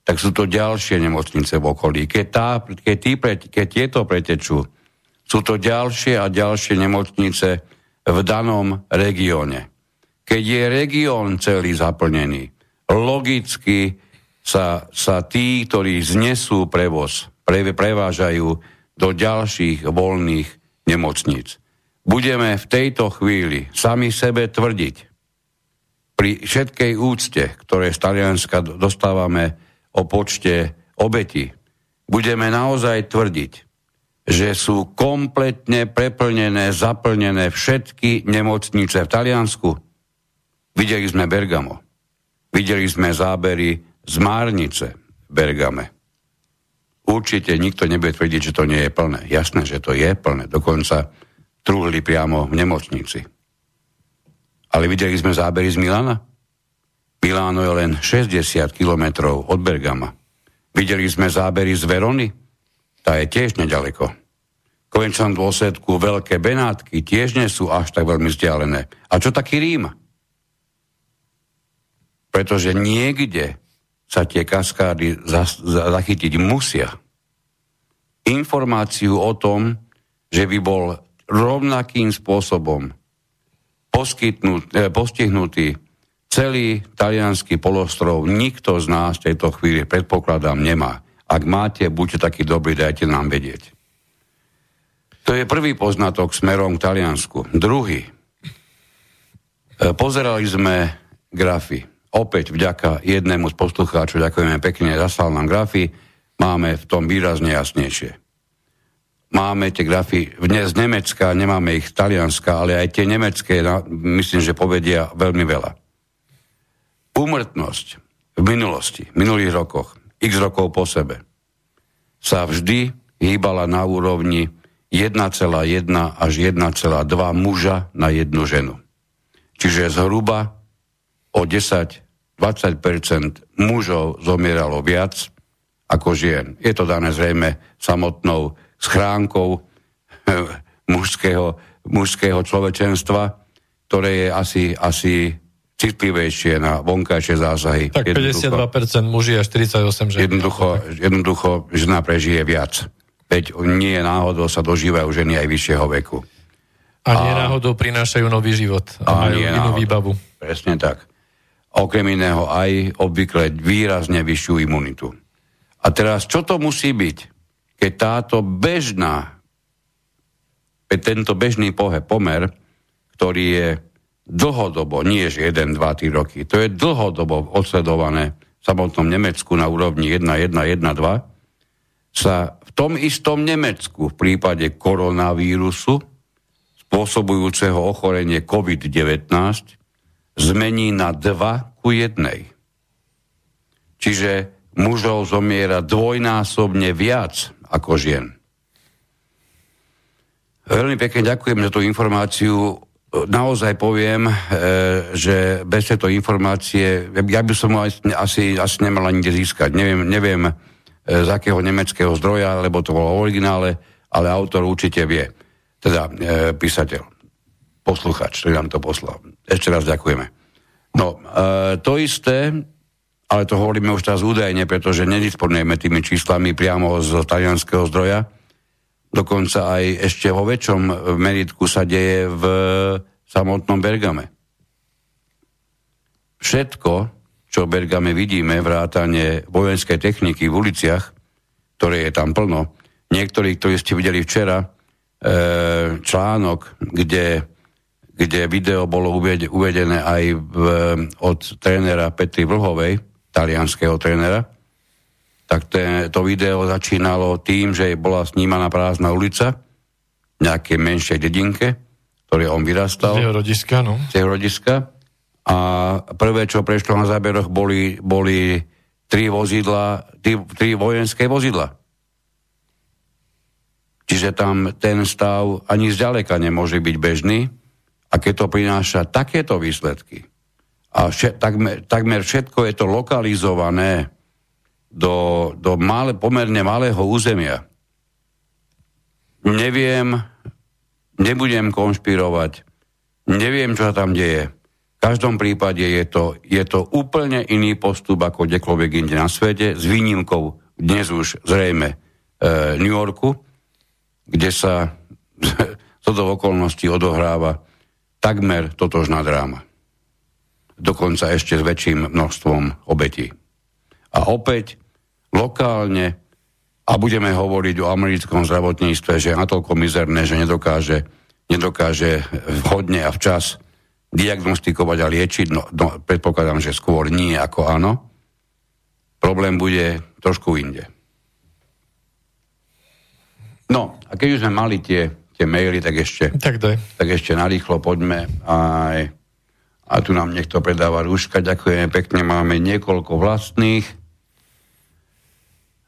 tak sú to ďalšie nemocnice v okolí. Keď, tá, keď, tí, keď tieto pretečú, sú to ďalšie a ďalšie nemocnice v danom regióne. Keď je región celý zaplnený, logicky sa, sa tí, ktorí znesú prevoz, pre, prevážajú do ďalších voľných nemocníc. Budeme v tejto chvíli sami sebe tvrdiť, pri všetkej úcte, ktoré z Talianska dostávame o počte obeti, budeme naozaj tvrdiť, že sú kompletne preplnené, zaplnené všetky nemocnice v Taliansku. Videli sme Bergamo. Videli sme zábery z Márnice Bergame. Určite nikto nebude tvrdiť, že to nie je plné. Jasné, že to je plné. Dokonca truhli priamo v nemocnici. Ale videli sme zábery z Milana? Miláno je len 60 kilometrov od Bergama. Videli sme zábery z Verony? Tá je tiež nedaleko. V konečnom dôsledku Veľké Benátky tiež nie sú až tak veľmi vzdialené. A čo taký Rím? Pretože niekde sa tie kaskády zachytiť musia. Informáciu o tom, že by bol rovnakým spôsobom eh, postihnutý celý talianský polostrov, nikto z nás v tejto chvíli, predpokladám, nemá. Ak máte, buďte takí dobrí, dajte nám vedieť. To je prvý poznatok smerom k Taliansku. Druhý. Eh, pozerali sme grafy opäť vďaka jednému z poslucháčov, ďakujeme pekne, zaslal nám grafy, máme v tom výrazne jasnejšie. Máme tie grafy dnes z Nemecka, nemáme ich z Talianska, ale aj tie nemecké, myslím, že povedia veľmi veľa. Úmrtnosť v minulosti, v minulých rokoch, x rokov po sebe, sa vždy hýbala na úrovni 1,1 až 1,2 muža na jednu ženu. Čiže zhruba o 10 20% mužov zomieralo viac ako žien. Je to dané zrejme samotnou schránkou mužského, mužského človečenstva, ktoré je asi, asi citlivejšie na vonkajšie zásahy. Tak 52% muži a 48 žien. Jednoducho, jednoducho žena prežije viac. Veď nie náhodou sa dožívajú ženy aj vyššieho veku. A nie náhodou prinášajú nový život a, a majú inú náhodou. výbavu. Presne tak okrem iného aj obvykle výrazne vyššiu imunitu. A teraz, čo to musí byť, keď táto bežná, tento bežný pohe, pomer, ktorý je dlhodobo, nie že 1, 2, 3 roky, to je dlhodobo odsledované v samotnom Nemecku na úrovni 1, 1, 1, 2, sa v tom istom Nemecku v prípade koronavírusu spôsobujúceho ochorenie COVID-19 zmení na 2 ku 1. Čiže mužov zomiera dvojnásobne viac ako žien. Veľmi pekne ďakujem za tú informáciu. Naozaj poviem, e, že bez tejto informácie, ja by som asi, asi nemal ani získať. Neviem, neviem e, z akého nemeckého zdroja, lebo to bolo originále, ale autor určite vie. Teda e, písateľ posluchač, ktorý nám to poslal. Ešte raz ďakujeme. No, to isté, ale to hovoríme už teraz údajne, pretože nedisponujeme tými číslami priamo z talianského zdroja. Dokonca aj ešte vo väčšom meritku sa deje v samotnom Bergame. Všetko, čo v Bergame vidíme, vrátane vojenskej techniky v uliciach, ktoré je tam plno, niektorí, ktorí ste videli včera, e, článok, kde kde video bolo uvedené aj v, od trénera Petri Vlhovej, talianského trénera, tak te, to video začínalo tým, že bola snímaná prázdna ulica v nejakej menšej dedinke, ktoré on vyrastal. Z jeho rodiska, no. Z jeho rodiska. A prvé, čo prešlo na záberoch, boli, boli tri vozidla, tri, tri vojenské vozidla. Čiže tam ten stav ani zďaleka nemôže byť bežný a keď to prináša takéto výsledky a vše, takmer, takmer všetko je to lokalizované do, do malé, pomerne malého územia, neviem, nebudem konšpirovať, neviem, čo sa tam deje. V každom prípade je to, je to úplne iný postup ako kdekoľvek inde na svete, s výnimkou dnes už zrejme e, New Yorku, kde sa to do okolností odohráva takmer totožná dráma. Dokonca ešte s väčším množstvom obetí. A opäť lokálne, a budeme hovoriť o americkom zdravotníctve, že je natoľko mizerné, že nedokáže, nedokáže vhodne a včas diagnostikovať a liečiť, no, no predpokladám, že skôr nie ako áno. Problém bude trošku inde. No, a keď už sme mali tie, tie maily, tak ešte, tak, daj. tak ešte narýchlo poďme. Aj, a tu nám niekto predáva rúška, ďakujeme pekne, máme niekoľko vlastných.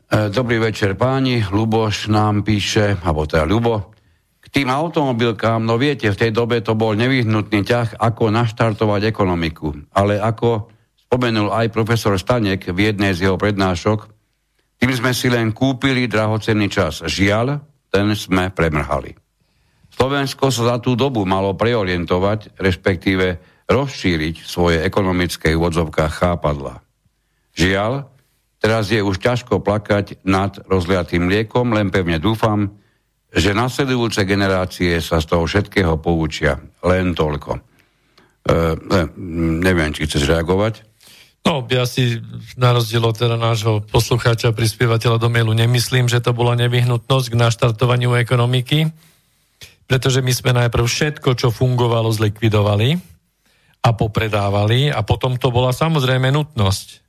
E, dobrý večer páni, Luboš nám píše, alebo teda Lubo, k tým automobilkám, no viete, v tej dobe to bol nevyhnutný ťah, ako naštartovať ekonomiku. Ale ako spomenul aj profesor Stanek v jednej z jeho prednášok, tým sme si len kúpili drahocenný čas. Žiaľ, ten sme premrhali. Slovensko sa za tú dobu malo preorientovať, respektíve rozšíriť svoje ekonomické úvodzovkách chápadla. Žiaľ, teraz je už ťažko plakať nad rozliatým liekom, len pevne dúfam, že nasledujúce generácie sa z toho všetkého poučia. Len toľko. E, neviem, či chceš reagovať. No, ja si na rozdiel od teda nášho poslucháča, prispievateľa do mailu nemyslím, že to bola nevyhnutnosť k naštartovaniu ekonomiky, pretože my sme najprv všetko, čo fungovalo, zlikvidovali a popredávali a potom to bola samozrejme nutnosť,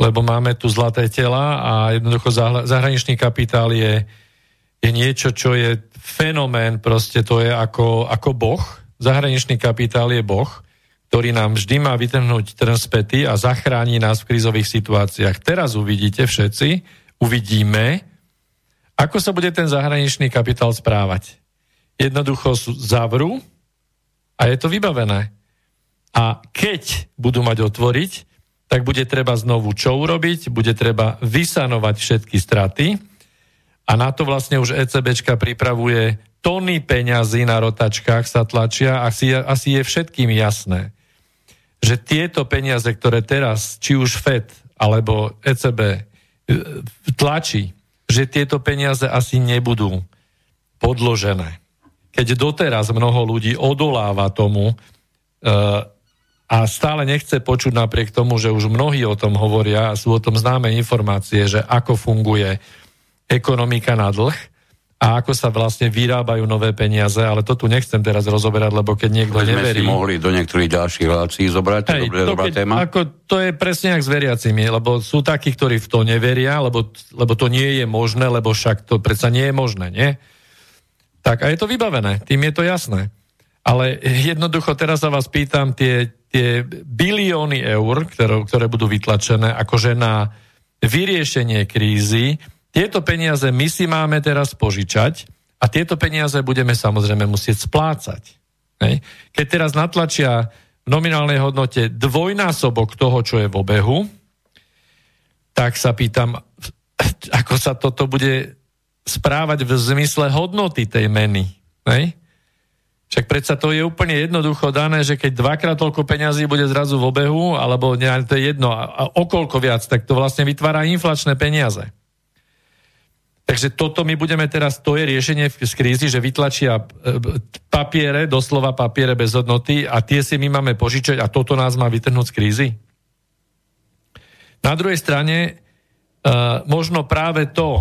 lebo máme tu zlaté tela a jednoducho zahraničný kapitál je, je niečo, čo je fenomén, proste to je ako, ako boh, zahraničný kapitál je boh, ktorý nám vždy má vytrhnúť trn späty a zachráni nás v krízových situáciách. Teraz uvidíte všetci, uvidíme, ako sa bude ten zahraničný kapitál správať. Jednoducho zavrú a je to vybavené. A keď budú mať otvoriť, tak bude treba znovu čo urobiť, bude treba vysanovať všetky straty. A na to vlastne už ECBčka pripravuje tony peňazí na rotačkách sa tlačia. A asi, asi je všetkým jasné, že tieto peniaze, ktoré teraz, či už FED alebo ECB e, tlačí, že tieto peniaze asi nebudú podložené. Keď doteraz mnoho ľudí odoláva tomu e, a stále nechce počuť napriek tomu, že už mnohí o tom hovoria a sú o tom známe informácie, že ako funguje ekonomika na dlh, a ako sa vlastne vyrábajú nové peniaze, ale to tu nechcem teraz rozoberať, lebo keď niekto Sme neverí... si mohli do niektorých ďalších relácií zobrať, Hej, dobré, to, dobrá keď, téma. Ako, to je presne jak s veriacimi, lebo sú takí, ktorí v to neveria, lebo, lebo to nie je možné, lebo však to predsa nie je možné, nie? Tak a je to vybavené, tým je to jasné. Ale jednoducho teraz sa vás pýtam, tie, tie bilióny eur, ktoré, ktoré budú vytlačené akože na vyriešenie krízy, tieto peniaze my si máme teraz požičať a tieto peniaze budeme samozrejme musieť splácať. Hej. Keď teraz natlačia v nominálnej hodnote dvojnásobok toho, čo je v obehu, tak sa pýtam, ako sa toto bude správať v zmysle hodnoty tej meny. Hej? Však predsa to je úplne jednoducho dané, že keď dvakrát toľko peňazí bude zrazu v obehu, alebo ne, to je jedno, a okolko viac, tak to vlastne vytvára inflačné peniaze. Takže toto my budeme teraz, to je riešenie z krízy, že vytlačia e, papiere, doslova papiere bez hodnoty a tie si my máme požičať a toto nás má vytrhnúť z krízy. Na druhej strane, uh, možno práve to,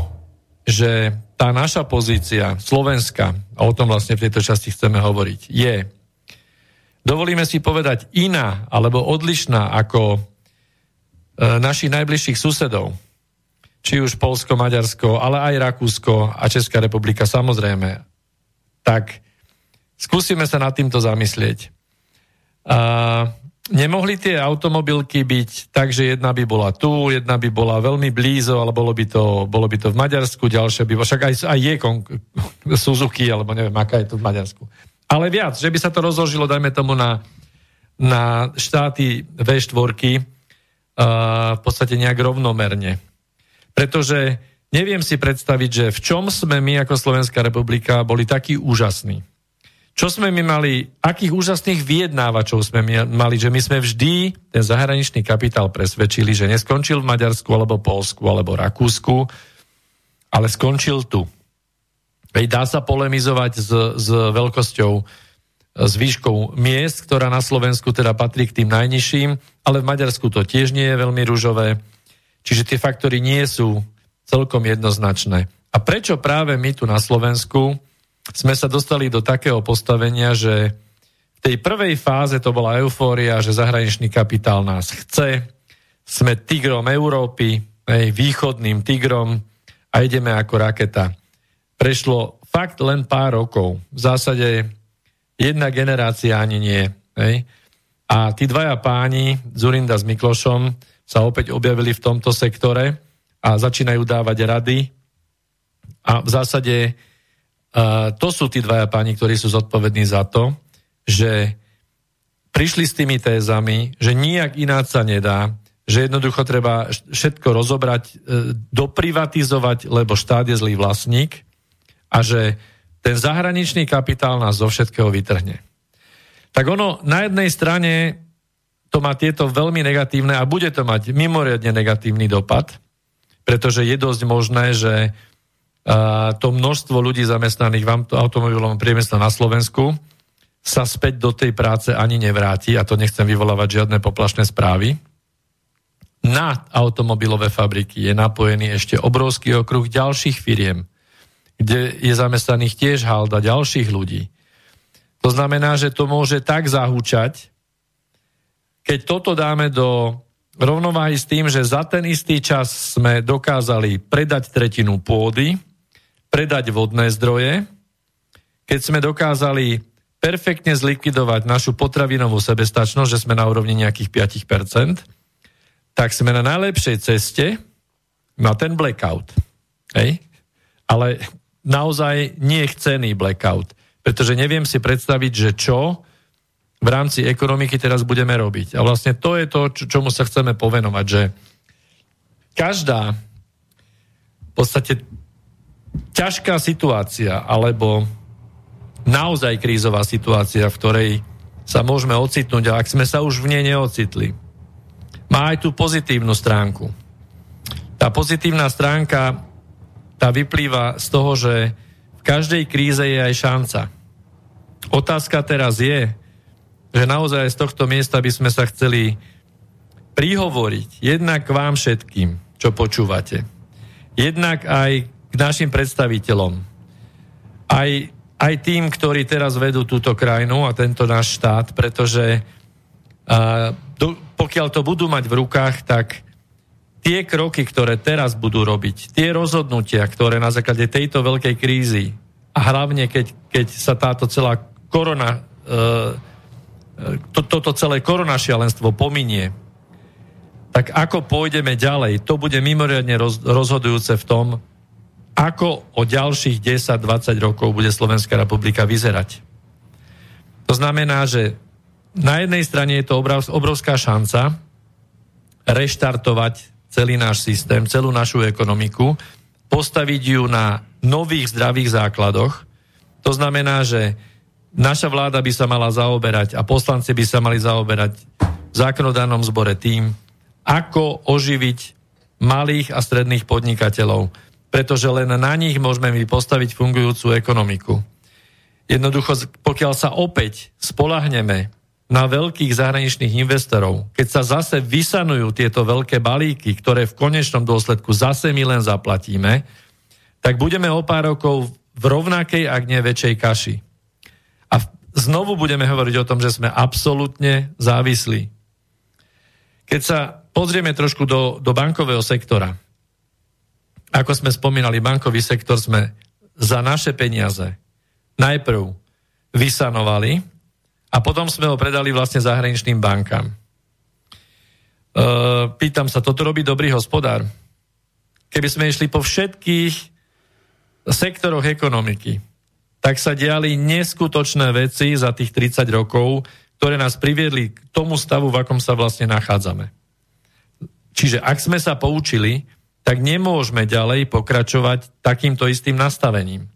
že tá naša pozícia, Slovenska, a o tom vlastne v tejto časti chceme hovoriť, je, dovolíme si povedať, iná alebo odlišná ako uh, našich najbližších susedov, či už Polsko, Maďarsko, ale aj Rakúsko a Česká republika samozrejme, tak skúsime sa nad týmto zamyslieť. A nemohli tie automobilky byť tak, že jedna by bola tu, jedna by bola veľmi blízo, ale bolo by to, bolo by to v Maďarsku, ďalšia by však aj, aj je kon, Suzuki, alebo neviem, aká je tu v Maďarsku. Ale viac, že by sa to rozložilo, dajme tomu, na, na štáty V4, uh, v podstate nejak rovnomerne. Pretože neviem si predstaviť, že v čom sme my ako Slovenská republika boli takí úžasní čo sme my mali, akých úžasných vyjednávačov sme mali, že my sme vždy ten zahraničný kapitál presvedčili, že neskončil v Maďarsku, alebo Polsku, alebo Rakúsku, ale skončil tu. Veď dá sa polemizovať s, s veľkosťou, s výškou miest, ktorá na Slovensku teda patrí k tým najnižším, ale v Maďarsku to tiež nie je veľmi rúžové. Čiže tie faktory nie sú celkom jednoznačné. A prečo práve my tu na Slovensku sme sa dostali do takého postavenia, že v tej prvej fáze to bola eufória, že zahraničný kapitál nás chce, sme tigrom Európy, hej, východným tigrom a ideme ako raketa. Prešlo fakt len pár rokov. V zásade jedna generácia ani nie. Hej. A tí dvaja páni, Zurinda s Miklošom, sa opäť objavili v tomto sektore a začínajú dávať rady. A v zásade To sú tí dvaja páni, ktorí sú zodpovední za to, že prišli s tými tézami, že nijak ináč sa nedá, že jednoducho treba všetko rozobrať, uh, doprivatizovať, lebo štát je zlý vlastník a že ten zahraničný kapitál nás zo všetkého vytrhne. Tak ono na jednej strane to má tieto veľmi negatívne a bude to mať mimoriadne negatívny dopad, pretože je dosť možné, že to množstvo ľudí zamestnaných v automobilovom priemysle na Slovensku sa späť do tej práce ani nevráti, a to nechcem vyvolávať žiadne poplašné správy. Na automobilové fabriky je napojený ešte obrovský okruh ďalších firiem, kde je zamestnaných tiež halda ďalších ľudí. To znamená, že to môže tak zahúčať, keď toto dáme do rovnováhy s tým, že za ten istý čas sme dokázali predať tretinu pôdy, predať vodné zdroje, keď sme dokázali perfektne zlikvidovať našu potravinovú sebestačnosť, že sme na úrovni nejakých 5%, tak sme na najlepšej ceste na ten blackout. Hej? Ale naozaj nie chcený blackout. Pretože neviem si predstaviť, že čo v rámci ekonomiky teraz budeme robiť. A vlastne to je to, čomu sa chceme povenovať, že každá v podstate ťažká situácia alebo naozaj krízová situácia, v ktorej sa môžeme ocitnúť ak sme sa už v nej neocitli, má aj tú pozitívnu stránku. Tá pozitívna stránka tá vyplýva z toho, že v každej kríze je aj šanca. Otázka teraz je, že naozaj z tohto miesta by sme sa chceli prihovoriť jednak k vám všetkým, čo počúvate. Jednak aj k našim predstaviteľom. Aj, aj tým, ktorí teraz vedú túto krajinu a tento náš štát, pretože a, do, pokiaľ to budú mať v rukách, tak tie kroky, ktoré teraz budú robiť, tie rozhodnutia, ktoré na základe tejto veľkej krízy a hlavne keď, keď sa táto celá korona, e, e to, toto celé koronašialenstvo pominie, tak ako pôjdeme ďalej, to bude mimoriadne roz, rozhodujúce v tom, ako o ďalších 10-20 rokov bude Slovenská republika vyzerať. To znamená, že na jednej strane je to obrovská šanca reštartovať celý náš systém, celú našu ekonomiku, postaviť ju na nových zdravých základoch. To znamená, že naša vláda by sa mala zaoberať a poslanci by sa mali zaoberať v zákonodárnom zbore tým, ako oživiť malých a stredných podnikateľov pretože len na nich môžeme my postaviť fungujúcu ekonomiku. Jednoducho, pokiaľ sa opäť spolahneme na veľkých zahraničných investorov, keď sa zase vysanujú tieto veľké balíky, ktoré v konečnom dôsledku zase my len zaplatíme, tak budeme o pár rokov v rovnakej, ak nie väčšej kaši. A znovu budeme hovoriť o tom, že sme absolútne závislí. Keď sa pozrieme trošku do, do bankového sektora, ako sme spomínali, bankový sektor sme za naše peniaze najprv vysanovali a potom sme ho predali vlastne zahraničným bankám. pýtam sa, toto robí dobrý hospodár? Keby sme išli po všetkých sektoroch ekonomiky, tak sa diali neskutočné veci za tých 30 rokov, ktoré nás priviedli k tomu stavu, v akom sa vlastne nachádzame. Čiže ak sme sa poučili, tak nemôžeme ďalej pokračovať takýmto istým nastavením.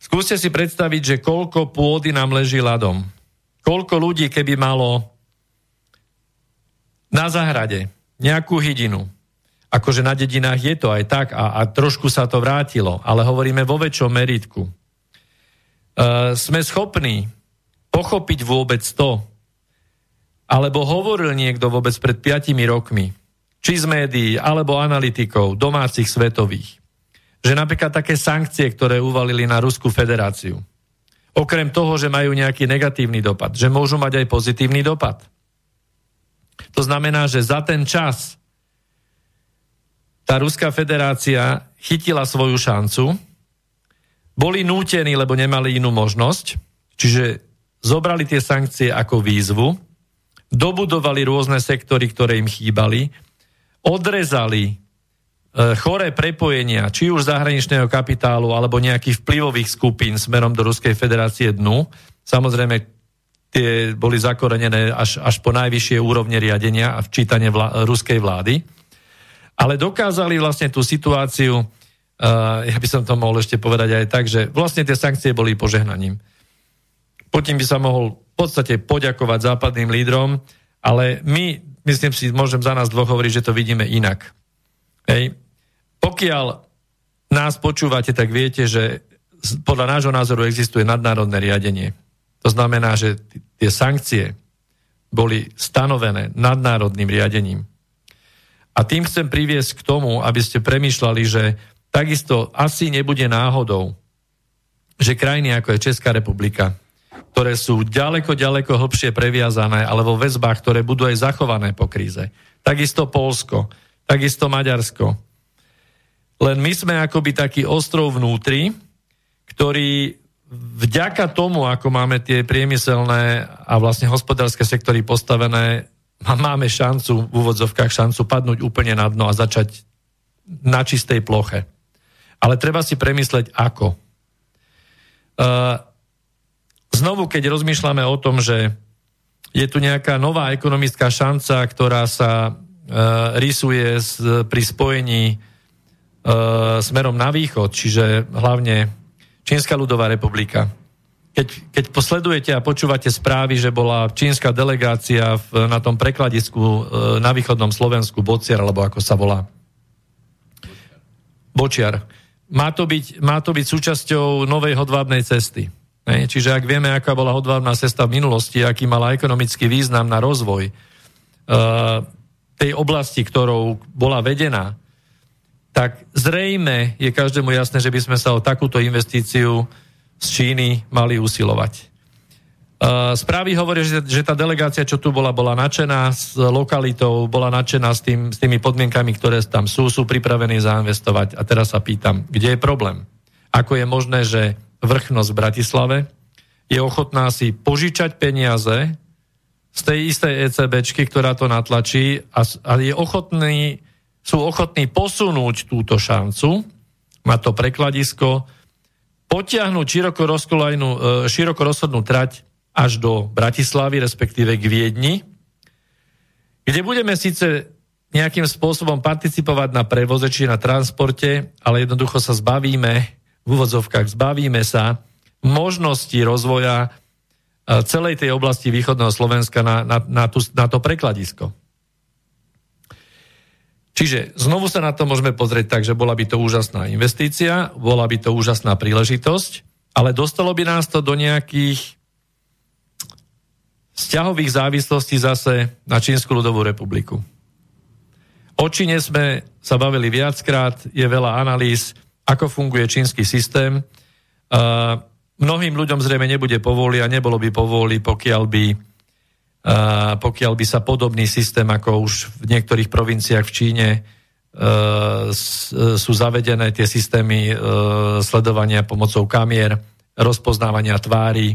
Skúste si predstaviť, že koľko pôdy nám leží ľadom. Koľko ľudí, keby malo na zahrade nejakú hydinu, akože na dedinách je to aj tak a, a trošku sa to vrátilo, ale hovoríme vo väčšom meritku. E, sme schopní pochopiť vôbec to, alebo hovoril niekto vôbec pred 5 rokmi, či z médií, alebo analytikov, domácich, svetových, že napríklad také sankcie, ktoré uvalili na Ruskú federáciu, okrem toho, že majú nejaký negatívny dopad, že môžu mať aj pozitívny dopad. To znamená, že za ten čas tá Ruská federácia chytila svoju šancu, boli nútení, lebo nemali inú možnosť, čiže zobrali tie sankcie ako výzvu, dobudovali rôzne sektory, ktoré im chýbali, odrezali e, choré prepojenia, či už zahraničného kapitálu, alebo nejakých vplyvových skupín smerom do Ruskej federácie dnu. Samozrejme, tie boli zakorenené až, až po najvyššie úrovne riadenia a včítanie vlá, ruskej vlády. Ale dokázali vlastne tú situáciu, uh, ja by som to mohol ešte povedať aj tak, že vlastne tie sankcie boli požehnaním. Putin by sa mohol v podstate poďakovať západným lídrom, ale my, myslím si, môžem za nás dvoch hovoriť, že to vidíme inak. Hej. Pokiaľ nás počúvate, tak viete, že podľa nášho názoru existuje nadnárodné riadenie. To znamená, že tie sankcie boli stanovené nadnárodným riadením. A tým chcem priviesť k tomu, aby ste premýšľali, že takisto asi nebude náhodou, že krajiny ako je Česká republika, ktoré sú ďaleko, ďaleko hlbšie previazané, alebo väzbách, ktoré budú aj zachované po kríze. Takisto Polsko, takisto Maďarsko. Len my sme akoby taký ostrov vnútri, ktorý vďaka tomu, ako máme tie priemyselné a vlastne hospodárske sektory postavené, máme šancu, v úvodzovkách šancu padnúť úplne na dno a začať na čistej ploche. Ale treba si premysleť ako. Uh, znovu, keď rozmýšľame o tom, že je tu nejaká nová ekonomická šanca, ktorá sa e, rysuje s, pri spojení e, smerom na východ, čiže hlavne Čínska ľudová republika. Keď, keď posledujete a počúvate správy, že bola čínska delegácia v, na tom prekladisku e, na východnom Slovensku, Bociar, alebo ako sa volá. Bočiar. Má to byť, má to byť súčasťou novej hodvábnej cesty. Čiže ak vieme, aká bola hodvábna cesta v minulosti, aký mala ekonomický význam na rozvoj uh, tej oblasti, ktorou bola vedená, tak zrejme je každému jasné, že by sme sa o takúto investíciu z Číny mali usilovať. Uh, správy hovoria, že tá delegácia, čo tu bola, bola nadšená s lokalitou, bola nadšená s, tým, s tými podmienkami, ktoré tam sú, sú pripravení zainvestovať. A teraz sa pýtam, kde je problém? Ako je možné, že vrchnosť v Bratislave, je ochotná si požičať peniaze z tej istej ECBčky, ktorá to natlačí a, a je ochotný, sú ochotní posunúť túto šancu, má to prekladisko, potiahnuť široko, e, široko rozhodnú trať až do Bratislavy, respektíve k Viedni, kde budeme síce nejakým spôsobom participovať na prevoze či na transporte, ale jednoducho sa zbavíme v úvodzovkách zbavíme sa možnosti rozvoja e, celej tej oblasti východného Slovenska na, na, na, tú, na to prekladisko. Čiže znovu sa na to môžeme pozrieť tak, že bola by to úžasná investícia, bola by to úžasná príležitosť, ale dostalo by nás to do nejakých vzťahových závislostí zase na Čínsku ľudovú republiku. O Číne sme sa bavili viackrát, je veľa analýz, ako funguje čínsky systém. Mnohým ľuďom zrejme nebude povoli a nebolo by povoli, pokiaľ by, pokiaľ by sa podobný systém, ako už v niektorých provinciách v Číne sú zavedené tie systémy uh, sledovania pomocou kamier, rozpoznávania tvári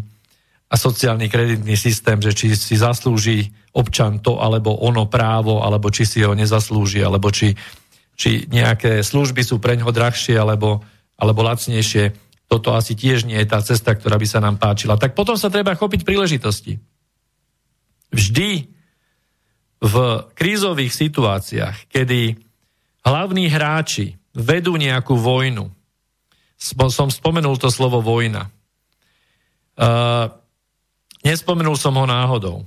a sociálny kreditný systém, že či si zaslúži občan to alebo ono právo, alebo či si ho nezaslúži, alebo či, či nejaké služby sú pre ňoho drahšie alebo, alebo lacnejšie. Toto asi tiež nie je tá cesta, ktorá by sa nám páčila. Tak potom sa treba chopiť príležitosti. Vždy v krízových situáciách, kedy hlavní hráči vedú nejakú vojnu, som spomenul to slovo vojna, uh, nespomenul som ho náhodou.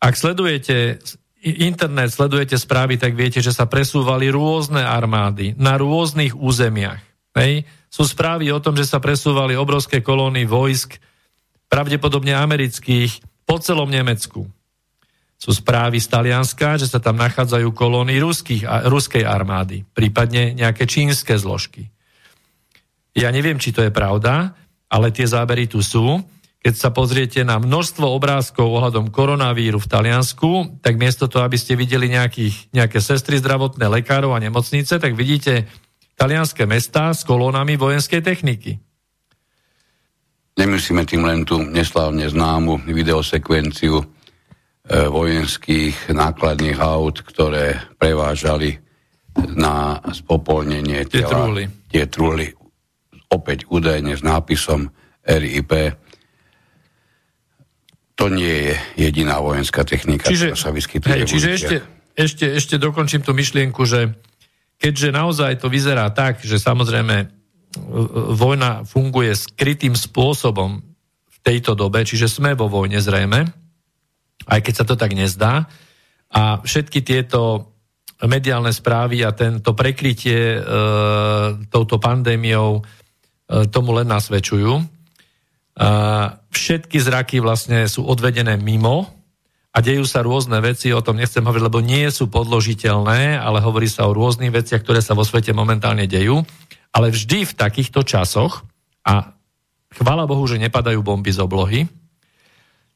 Ak sledujete internet, sledujete správy, tak viete, že sa presúvali rôzne armády na rôznych územiach. Hej? Sú správy o tom, že sa presúvali obrovské kolóny vojsk, pravdepodobne amerických, po celom Nemecku. Sú správy z Talianska, že sa tam nachádzajú kolóny ruských, ruskej armády, prípadne nejaké čínske zložky. Ja neviem, či to je pravda, ale tie zábery tu sú keď sa pozriete na množstvo obrázkov ohľadom koronavíru v Taliansku, tak miesto toho, aby ste videli nejakých, nejaké sestry zdravotné, lekárov a nemocnice, tak vidíte talianské mesta s kolónami vojenskej techniky. Nemyslíme tým len tú neslávne známu videosekvenciu e, vojenských nákladných aut, ktoré prevážali na spopolnenie tela. Tie trúly. Tie trúly opäť údajne s nápisom RIP to nie je jediná vojenská technika, čiže, ktorá sa vyskytuje. Hej, čiže ešte, ešte, ešte dokončím tú myšlienku, že keďže naozaj to vyzerá tak, že samozrejme e, vojna funguje skrytým spôsobom v tejto dobe, čiže sme vo vojne zrejme, aj keď sa to tak nezdá. A všetky tieto mediálne správy a tento prekrytie e, touto pandémiou e, tomu len nasvedčujú všetky zraky vlastne sú odvedené mimo a dejú sa rôzne veci, o tom nechcem hovoriť, lebo nie sú podložiteľné, ale hovorí sa o rôznych veciach, ktoré sa vo svete momentálne dejú. Ale vždy v takýchto časoch, a chvála Bohu, že nepadajú bomby z oblohy,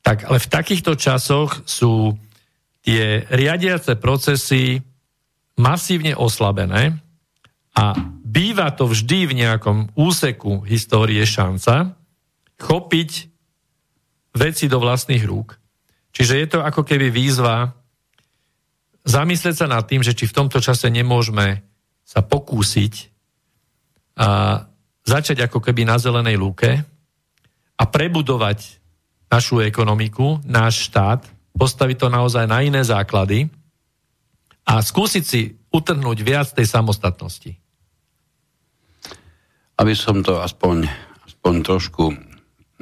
tak ale v takýchto časoch sú tie riadiace procesy masívne oslabené a býva to vždy v nejakom úseku histórie šanca, chopiť veci do vlastných rúk. Čiže je to ako keby výzva zamyslieť sa nad tým, že či v tomto čase nemôžeme sa pokúsiť a začať ako keby na zelenej lúke a prebudovať našu ekonomiku, náš štát, postaviť to naozaj na iné základy a skúsiť si utrhnúť viac tej samostatnosti. Aby som to aspoň, aspoň trošku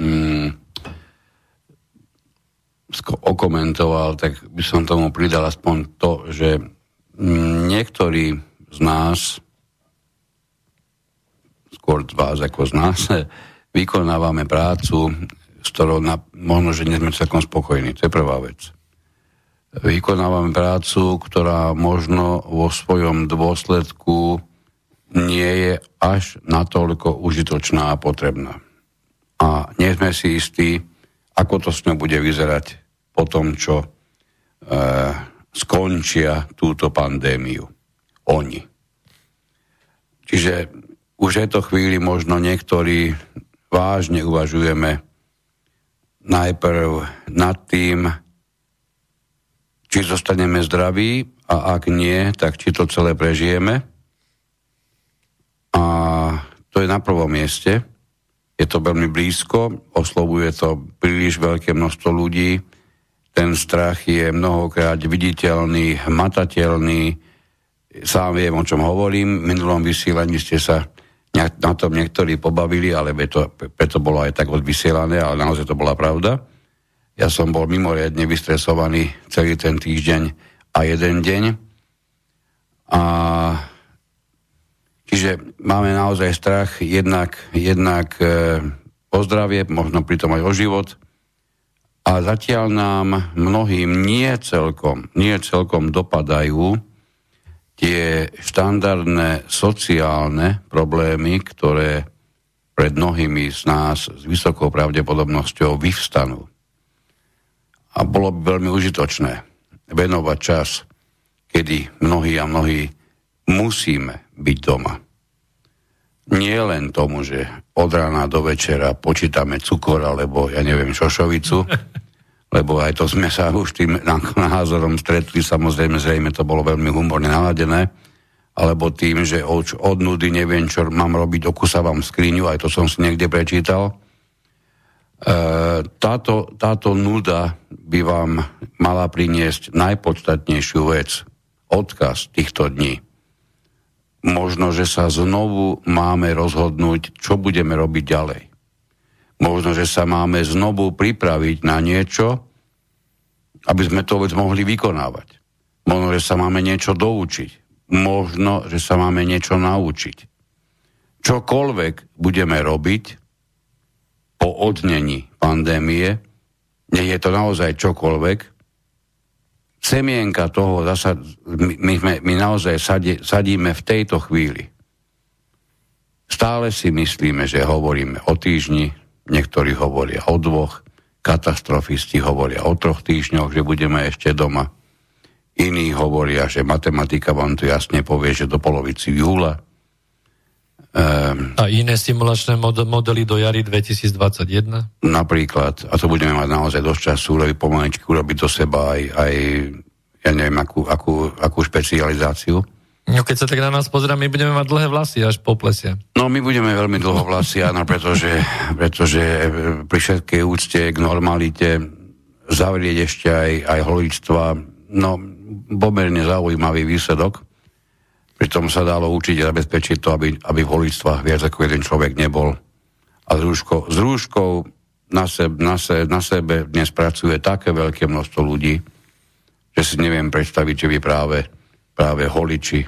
mm, okomentoval, tak by som tomu pridal aspoň to, že mm, niektorí z nás, skôr z vás ako z nás, vykonávame prácu, s ktorou na, možno, že nie sme celkom spokojní. To je prvá vec. Vykonávame prácu, ktorá možno vo svojom dôsledku nie je až natoľko užitočná a potrebná a nie sme si istí, ako to s ňou bude vyzerať po tom, čo e, skončia túto pandémiu. Oni. Čiže už je to chvíli možno niektorí vážne uvažujeme najprv nad tým, či zostaneme zdraví a ak nie, tak či to celé prežijeme. A to je na prvom mieste je to veľmi blízko, oslovuje to príliš veľké množstvo ľudí, ten strach je mnohokrát viditeľný, hmatateľný, sám viem, o čom hovorím, v minulom vysielaní ste sa na tom niektorí pobavili, ale to, preto bolo aj tak odvysielané, ale naozaj to bola pravda. Ja som bol mimoriadne vystresovaný celý ten týždeň a jeden deň. A Čiže máme naozaj strach jednak, jednak e, o zdravie, možno pritom aj o život. A zatiaľ nám mnohým nie celkom, nie celkom dopadajú tie štandardné sociálne problémy, ktoré pred mnohými z nás s vysokou pravdepodobnosťou vyvstanú. A bolo by veľmi užitočné venovať čas, kedy mnohí a mnohí musíme byť doma. nie len tomu, že od rána do večera počítame cukor alebo ja neviem šošovicu, lebo aj to sme sa už tým názorom stretli, samozrejme zrejme to bolo veľmi humorne naladené, alebo tým, že od, od nudy neviem, čo mám robiť, okusávam skriňu, aj to som si niekde prečítal. E, táto, táto nuda by vám mala priniesť najpodstatnejšiu vec, odkaz týchto dní možno, že sa znovu máme rozhodnúť, čo budeme robiť ďalej. Možno, že sa máme znovu pripraviť na niečo, aby sme to vec mohli vykonávať. Možno, že sa máme niečo doučiť. Možno, že sa máme niečo naučiť. Čokoľvek budeme robiť po odnení pandémie, nech je to naozaj čokoľvek, semienka toho, zasa, my, my, my naozaj sadí, sadíme v tejto chvíli. Stále si myslíme, že hovoríme o týždni, niektorí hovoria o dvoch, katastrofisti hovoria o troch týždňoch, že budeme ešte doma. Iní hovoria, že matematika vám to jasne povie, že do polovici júla. Um, a iné simulačné mod- modely do jary 2021? Napríklad, a to budeme mať naozaj dosť času, lebo pomaličky urobiť do seba aj, aj ja neviem, akú, akú, akú špecializáciu. No keď sa tak na nás pozrieme, my budeme mať dlhé vlasy až po plesia. No my budeme veľmi dlho vlasy, áno, pretože, pretože pri všetkej úcte k normalite zavrieť ešte aj, aj holičstva, no pomerne zaujímavý výsledok. Pritom sa dalo učiť a zabezpečiť to, aby, aby v holičstvách viac ako jeden človek nebol. A s rúškou, s rúškou na, seb, na, se, na sebe dnes pracuje také veľké množstvo ľudí, že si neviem predstaviť, že by práve, práve holiči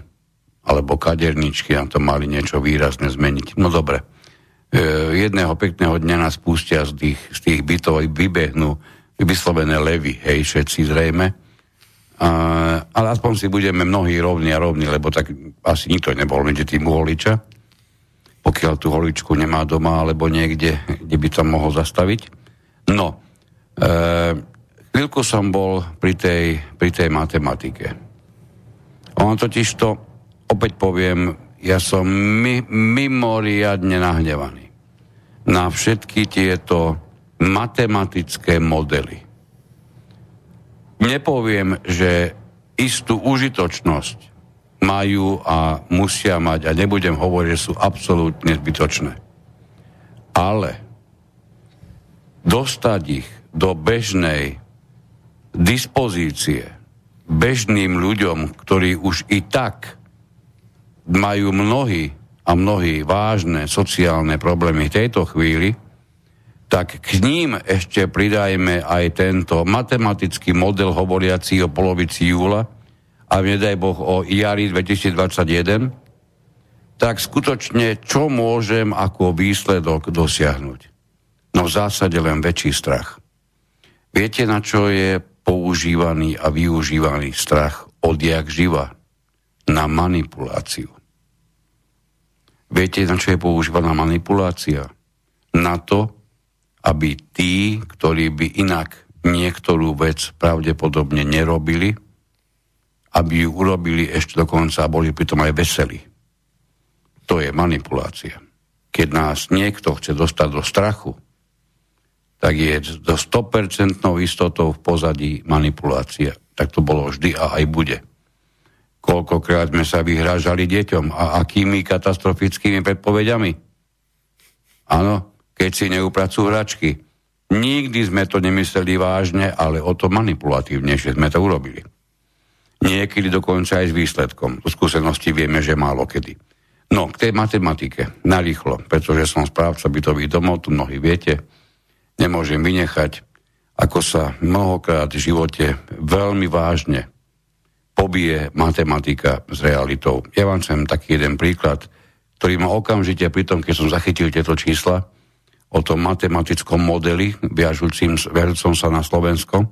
alebo kaderničky nám to mali niečo výrazne zmeniť. No dobre. E, jedného pekného dňa nás pustia z tých, z tých bytov, vybehnú vyslovené levy, hej, všetci zrejme a, ale aspoň si budeme mnohí rovní a rovní, lebo tak asi nikto nebol medzi tým holiča, pokiaľ tú holičku nemá doma alebo niekde, kde by to mohol zastaviť. No, e, chvíľku som bol pri tej, pri tej matematike. On totiž to, opäť poviem, ja som mi, mimoriadne nahnevaný na všetky tieto matematické modely nepoviem, že istú užitočnosť majú a musia mať a nebudem hovoriť, že sú absolútne zbytočné. Ale dostať ich do bežnej dispozície bežným ľuďom, ktorí už i tak majú mnohí a mnohí vážne sociálne problémy v tejto chvíli, tak k ním ešte pridajme aj tento matematický model hovoriaci o polovici júla a nedaj Boh o jari 2021, tak skutočne čo môžem ako výsledok dosiahnuť? No v zásade len väčší strach. Viete, na čo je používaný a využívaný strach odjak živa? Na manipuláciu. Viete, na čo je používaná manipulácia? Na to, aby tí, ktorí by inak niektorú vec pravdepodobne nerobili, aby ju urobili ešte dokonca a boli pritom aj veselí. To je manipulácia. Keď nás niekto chce dostať do strachu, tak je do 100% istotou v pozadí manipulácia. Tak to bolo vždy a aj bude. Koľkokrát sme sa vyhrážali deťom a akými katastrofickými predpovediami. Áno, keď si neupracujú hračky. Nikdy sme to nemysleli vážne, ale o to manipulatívnejšie sme to urobili. Niekedy dokonca aj s výsledkom. Do skúsenosti vieme, že málo kedy. No, k tej matematike, narýchlo, pretože som správca bytových domov, tu mnohí viete, nemôžem vynechať, ako sa mnohokrát v živote veľmi vážne pobije matematika s realitou. Ja vám chcem taký jeden príklad, ktorý ma okamžite pri tom, keď som zachytil tieto čísla, o tom matematickom modeli viažúcim, viažúcom sa na Slovensko.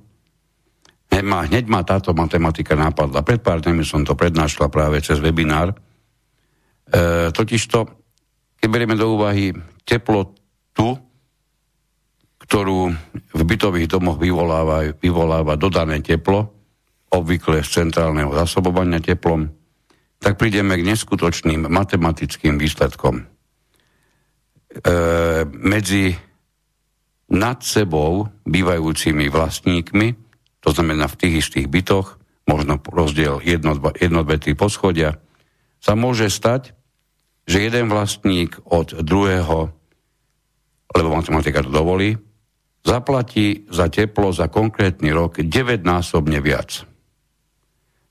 Hneď ma, hneď ma táto matematika napadla. Pred pár dňami som to prednášla práve cez webinár. E, totižto, keď berieme do úvahy teplotu, ktorú v bytových domoch vyvoláva, vyvoláva dodané teplo, obvykle z centrálneho zasobovania teplom, tak prídeme k neskutočným matematickým výsledkom. Medzi nad sebou bývajúcimi vlastníkmi, to znamená v tých istých bytoch, možno rozdiel 1, 2, 3 poschodia, sa môže stať, že jeden vlastník od druhého, lebo matematika to dovolí, zaplatí za teplo za konkrétny rok 9-násobne viac.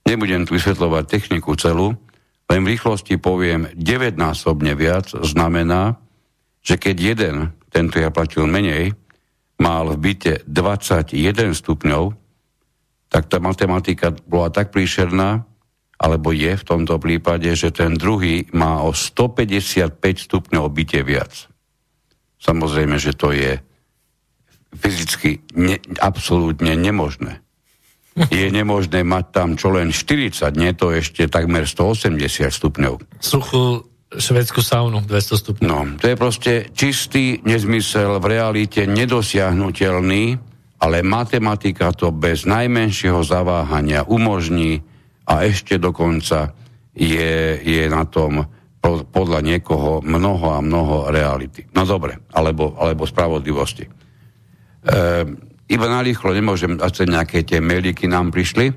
Nebudem tu vysvetľovať techniku celú, len v rýchlosti poviem 9-násobne viac znamená, že keď jeden, tento ja platil menej, mal v byte 21 stupňov, tak tá matematika bola tak príšerná, alebo je v tomto prípade, že ten druhý má o 155 stupňov byte viac. Samozrejme, že to je fyzicky ne, absolútne nemožné. Je nemožné mať tam čo len 40, nie to ešte takmer 180 stupňov. Suchú švedskú saunu 200 stupňov. No, to je proste čistý nezmysel, v realite nedosiahnutelný, ale matematika to bez najmenšieho zaváhania umožní a ešte dokonca je, je na tom podľa niekoho mnoho a mnoho reality. No dobre, alebo, alebo spravodlivosti. E, iba narýchlo nemôžem, asi nejaké tie mailiky nám prišli.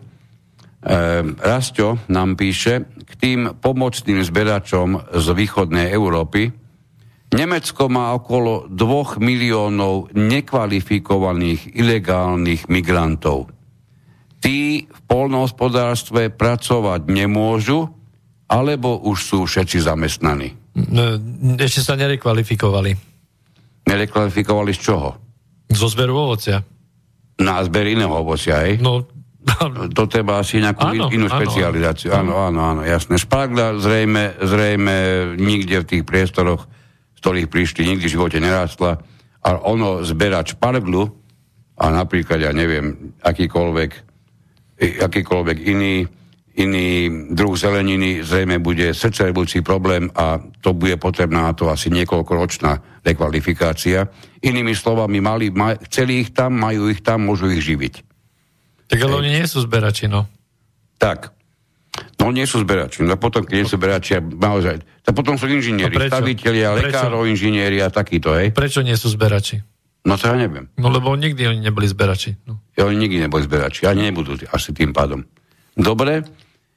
E, Rastio nám píše, k tým pomocným zberačom z východnej Európy, Nemecko má okolo 2 miliónov nekvalifikovaných ilegálnych migrantov. Tí v polnohospodárstve pracovať nemôžu, alebo už sú všetci zamestnaní? No, ešte sa nerekvalifikovali. Nerekvalifikovali z čoho? Zo zberu ovocia. Na zber iného ovocia, hej? No, to treba asi nejakú áno, inú špecializáciu. Áno, áno, áno, jasné. Špargla zrejme, zrejme nikde v tých priestoroch, z ktorých prišli, nikdy v živote nerástla. A ono zberať šparglu a napríklad, ja neviem, akýkoľvek, akýkoľvek iný, iný druh zeleniny zrejme bude srdcervúci problém a to bude potrebná na to asi niekoľkoročná rekvalifikácia. Inými slovami, mali, maj, chceli ich tam, majú ich tam, môžu ich živiť. Tak ale oni nie sú zberači, no. Tak. No nie sú zberači. No potom, keď nie sú zberači, naozaj. Tak potom sú inžinieri, no staviteľia, lekárov, inžinieri a takýto, hej. Prečo nie sú zberači? No to ja neviem. No lebo nikdy oni neboli zberači. No. Ja, oni nikdy neboli zberači. Ani nebudú asi tým pádom. Dobre.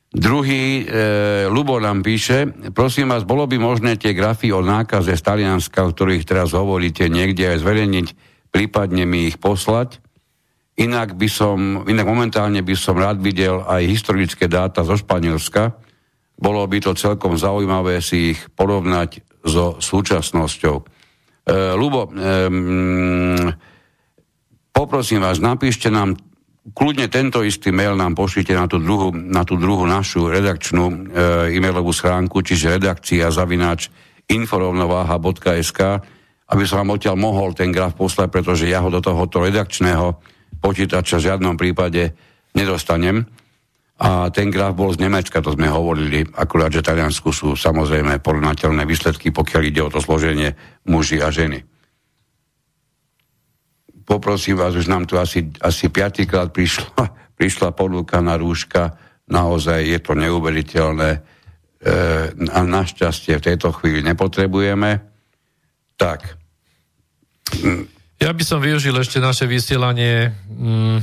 Druhý, e, Lubo nám píše, prosím vás, bolo by možné tie grafy o nákaze z Talianska, o ktorých teraz hovoríte, niekde aj zverejniť, prípadne mi ich poslať. Inak by som, inak momentálne by som rád videl aj historické dáta zo Španielska. Bolo by to celkom zaujímavé si ich porovnať so súčasnosťou. E, Lubo, e, poprosím vás, napíšte nám kľudne tento istý mail nám pošlite na tú druhú, na tú druhú našu redakčnú e, e-mailovú schránku, čiže redakcia zavináč inforovnováha.sk, aby som vám odtiaľ mohol ten graf poslať, pretože ja ho do tohoto redakčného počítača v žiadnom prípade nedostanem. A ten graf bol z Nemecka, to sme hovorili, akurát, že Taliansku sú samozrejme porovnateľné výsledky, pokiaľ ide o to složenie muži a ženy. Poprosím vás, už nám tu asi, asi piatýkrát prišla, prišla ponuka na rúška, naozaj je to neuveriteľné e, a našťastie v tejto chvíli nepotrebujeme. Tak, ja by som využil ešte naše vysielanie mm,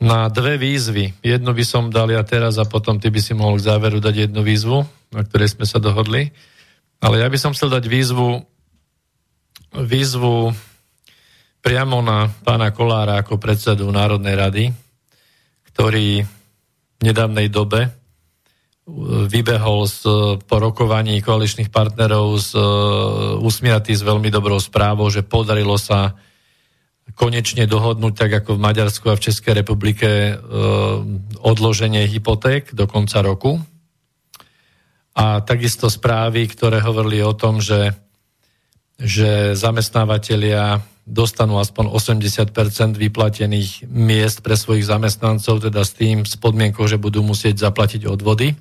na dve výzvy. Jednu by som dal ja teraz a potom ty by si mohol k záveru dať jednu výzvu, na ktorej sme sa dohodli. Ale ja by som chcel dať výzvu, výzvu priamo na pána Kolára ako predsedu Národnej rady, ktorý v nedávnej dobe vybehol z, po rokovaní koaličných partnerov z, e, usmiatý s veľmi dobrou správou, že podarilo sa konečne dohodnúť, tak ako v Maďarsku a v Českej republike, e, odloženie hypoték do konca roku. A takisto správy, ktoré hovorili o tom, že, že zamestnávateľia dostanú aspoň 80% vyplatených miest pre svojich zamestnancov, teda s tým, s podmienkou, že budú musieť zaplatiť odvody.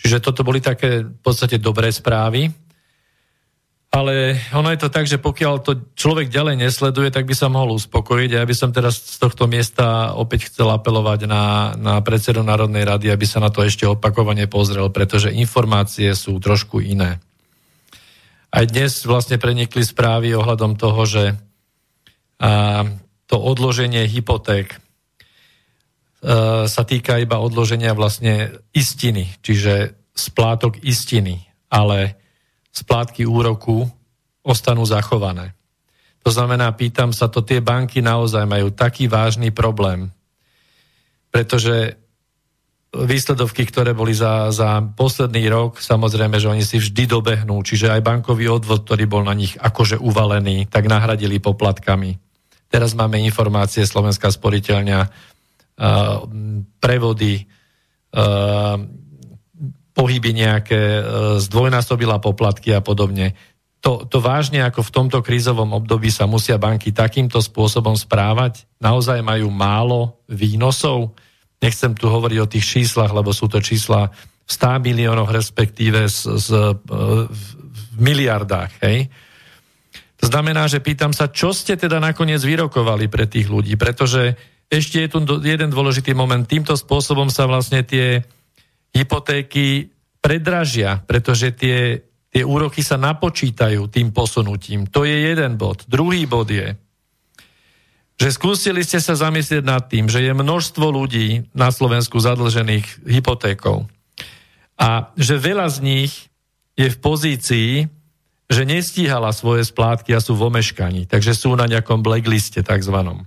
Čiže toto boli také v podstate dobré správy. Ale ono je to tak, že pokiaľ to človek ďalej nesleduje, tak by sa mohol uspokojiť. Ja by som teraz z tohto miesta opäť chcel apelovať na, na predsedu Národnej rady, aby sa na to ešte opakovane pozrel, pretože informácie sú trošku iné. Aj dnes vlastne prenikli správy ohľadom toho, že a, to odloženie hypoték a, sa týka iba odloženia vlastne istiny, čiže splátok istiny, ale splátky úroku ostanú zachované. To znamená, pýtam sa to, tie banky naozaj majú taký vážny problém, pretože výsledovky, ktoré boli za, za posledný rok, samozrejme, že oni si vždy dobehnú, čiže aj bankový odvod, ktorý bol na nich akože uvalený, tak nahradili poplatkami. Teraz máme informácie Slovenská sporiteľňa, prevody, pohyby nejaké, uh, zdvojnásobila poplatky a podobne. To, to vážne ako v tomto krízovom období sa musia banky takýmto spôsobom správať? Naozaj majú málo výnosov? Nechcem tu hovoriť o tých číslach, lebo sú to čísla v 100 miliónoch, respektíve z, z, v miliardách. Hej? To znamená, že pýtam sa, čo ste teda nakoniec vyrokovali pre tých ľudí, pretože ešte je tu jeden dôležitý moment. Týmto spôsobom sa vlastne tie hypotéky predražia, pretože tie, tie úroky sa napočítajú tým posunutím. To je jeden bod. Druhý bod je, že skúsili ste sa zamyslieť nad tým, že je množstvo ľudí na Slovensku zadlžených hypotékou a že veľa z nich je v pozícii, že nestíhala svoje splátky a sú v omeškaní, takže sú na nejakom blackliste takzvanom.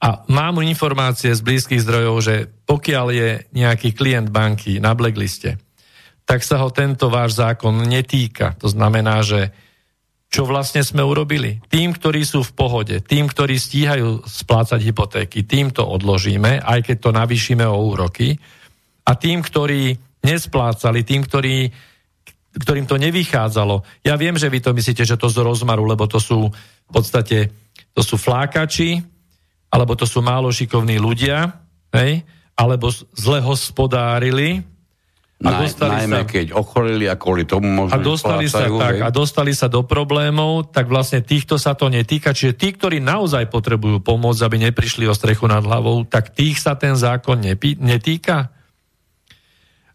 A mám informácie z blízkych zdrojov, že pokiaľ je nejaký klient banky na blackliste, tak sa ho tento váš zákon netýka. To znamená, že čo vlastne sme urobili. Tým, ktorí sú v pohode, tým, ktorí stíhajú splácať hypotéky, tým to odložíme, aj keď to navýšime o úroky. A tým, ktorí nesplácali, tým, ktorí, ktorým to nevychádzalo. Ja viem, že vy to myslíte, že to z rozmaru, lebo to sú v podstate to sú flákači, alebo to sú málo šikovní ľudia, hej? alebo zle hospodárili, a dostali najmä sa, keď ochorili a kvôli tomu možno a dostali sa, tak, a dostali sa do problémov, tak vlastne týchto sa to netýka. Čiže tí, ktorí naozaj potrebujú pomôcť, aby neprišli o strechu nad hlavou, tak tých sa ten zákon nepí, netýka.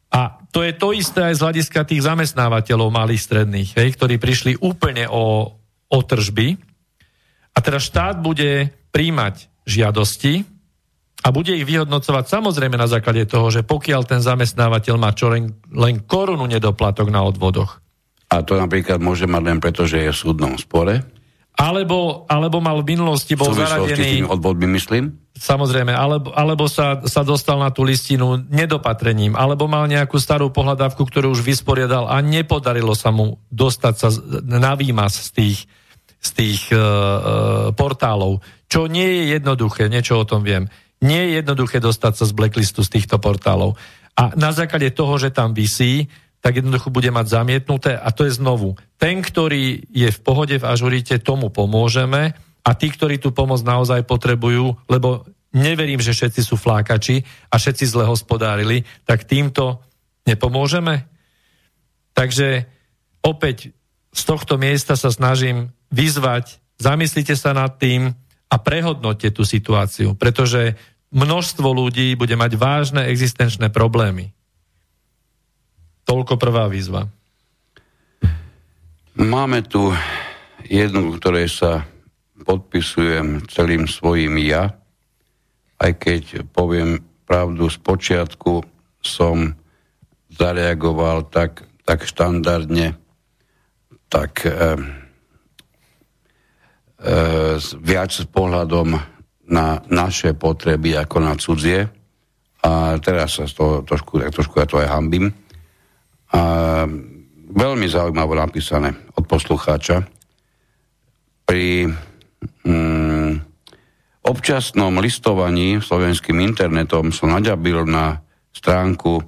A to je to isté aj z hľadiska tých zamestnávateľov malých stredných, hej, ktorí prišli úplne o, o tržby. A teraz štát bude príjmať žiadosti, a bude ich vyhodnocovať samozrejme na základe toho, že pokiaľ ten zamestnávateľ má čo len, len korunu nedoplatok na odvodoch. A to napríklad môže mať len preto, že je v súdnom spore? Alebo, alebo mal v minulosti bol v zaradený... odvodmi, myslím? Samozrejme, alebo, alebo sa, sa dostal na tú listinu nedopatrením, alebo mal nejakú starú pohľadávku, ktorú už vysporiadal a nepodarilo sa mu dostať sa na výmaz z tých, z tých uh, uh, portálov. Čo nie je jednoduché, niečo o tom viem. Nie je jednoduché dostať sa z blacklistu z týchto portálov. A na základe toho, že tam vysí, tak jednoducho bude mať zamietnuté a to je znovu. Ten, ktorý je v pohode v ažurite, tomu pomôžeme a tí, ktorí tú pomoc naozaj potrebujú, lebo neverím, že všetci sú flákači a všetci zle hospodárili, tak týmto nepomôžeme. Takže opäť z tohto miesta sa snažím vyzvať, zamyslite sa nad tým a prehodnote tú situáciu, pretože množstvo ľudí bude mať vážne existenčné problémy. Toľko prvá výzva. Máme tu jednu, ktorej sa podpisujem celým svojim ja, aj keď poviem pravdu, z počiatku som zareagoval tak, tak štandardne, tak e, e, viac s pohľadom na naše potreby ako na cudzie. A teraz sa toho trošku, trošku ja to aj hambím. A veľmi zaujímavé napísané od poslucháča. Pri mm, občasnom listovaní slovenským internetom som naďabil na stránku,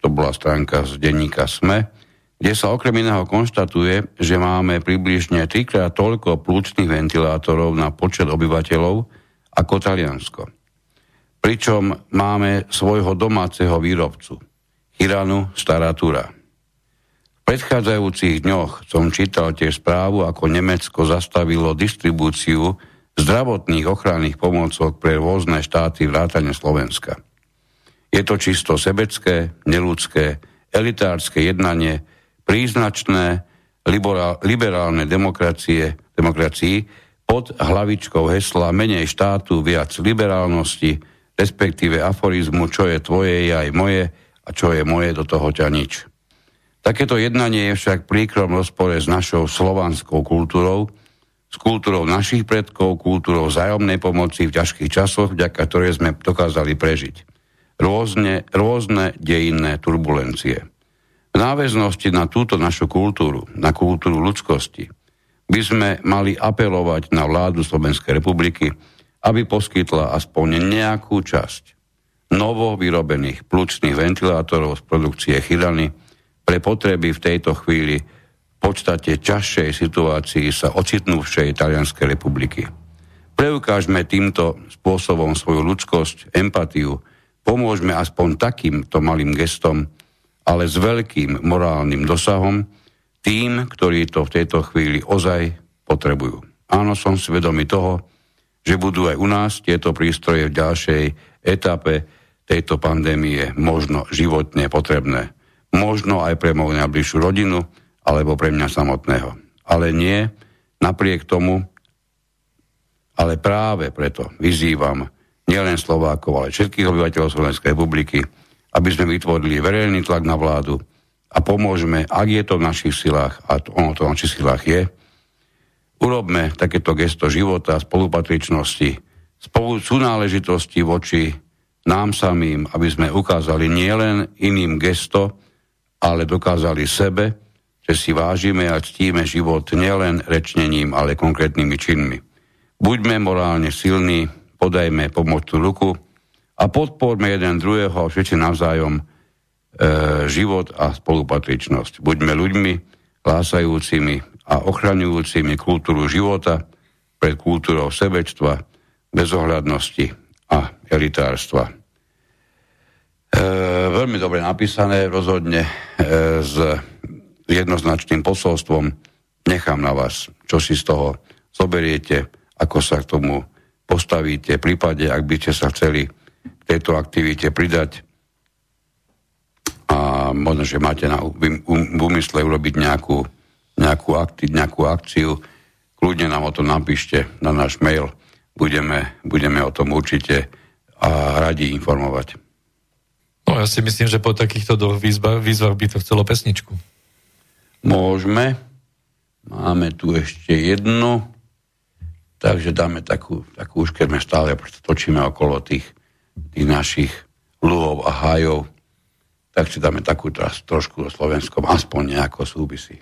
to bola stránka z denníka SME, kde sa okrem iného konštatuje, že máme približne trikrát toľko plúčných ventilátorov na počet obyvateľov, ako Taliansko. Pričom máme svojho domáceho výrobcu, Hiranu Staratura. V predchádzajúcich dňoch som čítal tiež správu, ako Nemecko zastavilo distribúciu zdravotných ochranných pomôcok pre rôzne štáty vrátane Slovenska. Je to čisto sebecké, neludské, elitárske jednanie, príznačné liberálnej demokracie, demokracii pod hlavičkou hesla menej štátu, viac liberálnosti, respektíve aforizmu, čo je tvoje, je aj moje a čo je moje, do toho ťa nič. Takéto jednanie je však príkrom rozpore s našou slovanskou kultúrou, s kultúrou našich predkov, kultúrou vzájomnej pomoci v ťažkých časoch, vďaka ktorej sme dokázali prežiť. Rôzne, rôzne dejinné turbulencie. V náväznosti na túto našu kultúru, na kultúru ľudskosti, by sme mali apelovať na vládu Slovenskej republiky, aby poskytla aspoň nejakú časť novo vyrobených plučných ventilátorov z produkcie Chydany pre potreby v tejto chvíli v podstate ťažšej situácii sa ocitnúvšej Talianskej republiky. Preukážme týmto spôsobom svoju ľudskosť, empatiu, pomôžme aspoň takýmto malým gestom, ale s veľkým morálnym dosahom, tým, ktorí to v tejto chvíli ozaj potrebujú. Áno, som svedomý toho, že budú aj u nás tieto prístroje v ďalšej etape tejto pandémie možno životne potrebné. Možno aj pre moju najbližšiu rodinu, alebo pre mňa samotného. Ale nie, napriek tomu, ale práve preto vyzývam nielen Slovákov, ale všetkých obyvateľov Slovenskej republiky, aby sme vytvorili verejný tlak na vládu, a pomôžeme, ak je to v našich silách, a to, ono to v našich silách je, urobme takéto gesto života, spolupatričnosti, spolu súnáležitosti voči nám samým, aby sme ukázali nielen iným gesto, ale dokázali sebe, že si vážime a ctíme život nielen rečnením, ale konkrétnymi činmi. Buďme morálne silní, podajme pomocnú ruku a podporme jeden druhého všetci navzájom E, život a spolupatričnosť. Buďme ľuďmi lásajúcimi a ochraňujúcimi kultúru života pred kultúrou sebečstva, bezohľadnosti a elitárstva. E, veľmi dobre napísané, rozhodne e, s jednoznačným posolstvom. Nechám na vás, čo si z toho zoberiete, ako sa k tomu postavíte, prípade, ak by ste sa chceli tejto aktivite pridať a možno, že máte na, v úmysle urobiť nejakú, nejakú, akti, nejakú akciu, kľudne nám o tom napíšte na náš mail. Budeme, budeme o tom určite a radi informovať. No ja si myslím, že po takýchto výzvach, výzvach by to chcelo pesničku. Môžeme. Máme tu ešte jednu. Takže dáme takú, takú už keď sme stále točíme okolo tých, tých našich lúhov a hájov tak si dáme takú trošku o Slovenskom, aspoň nejako súvisí.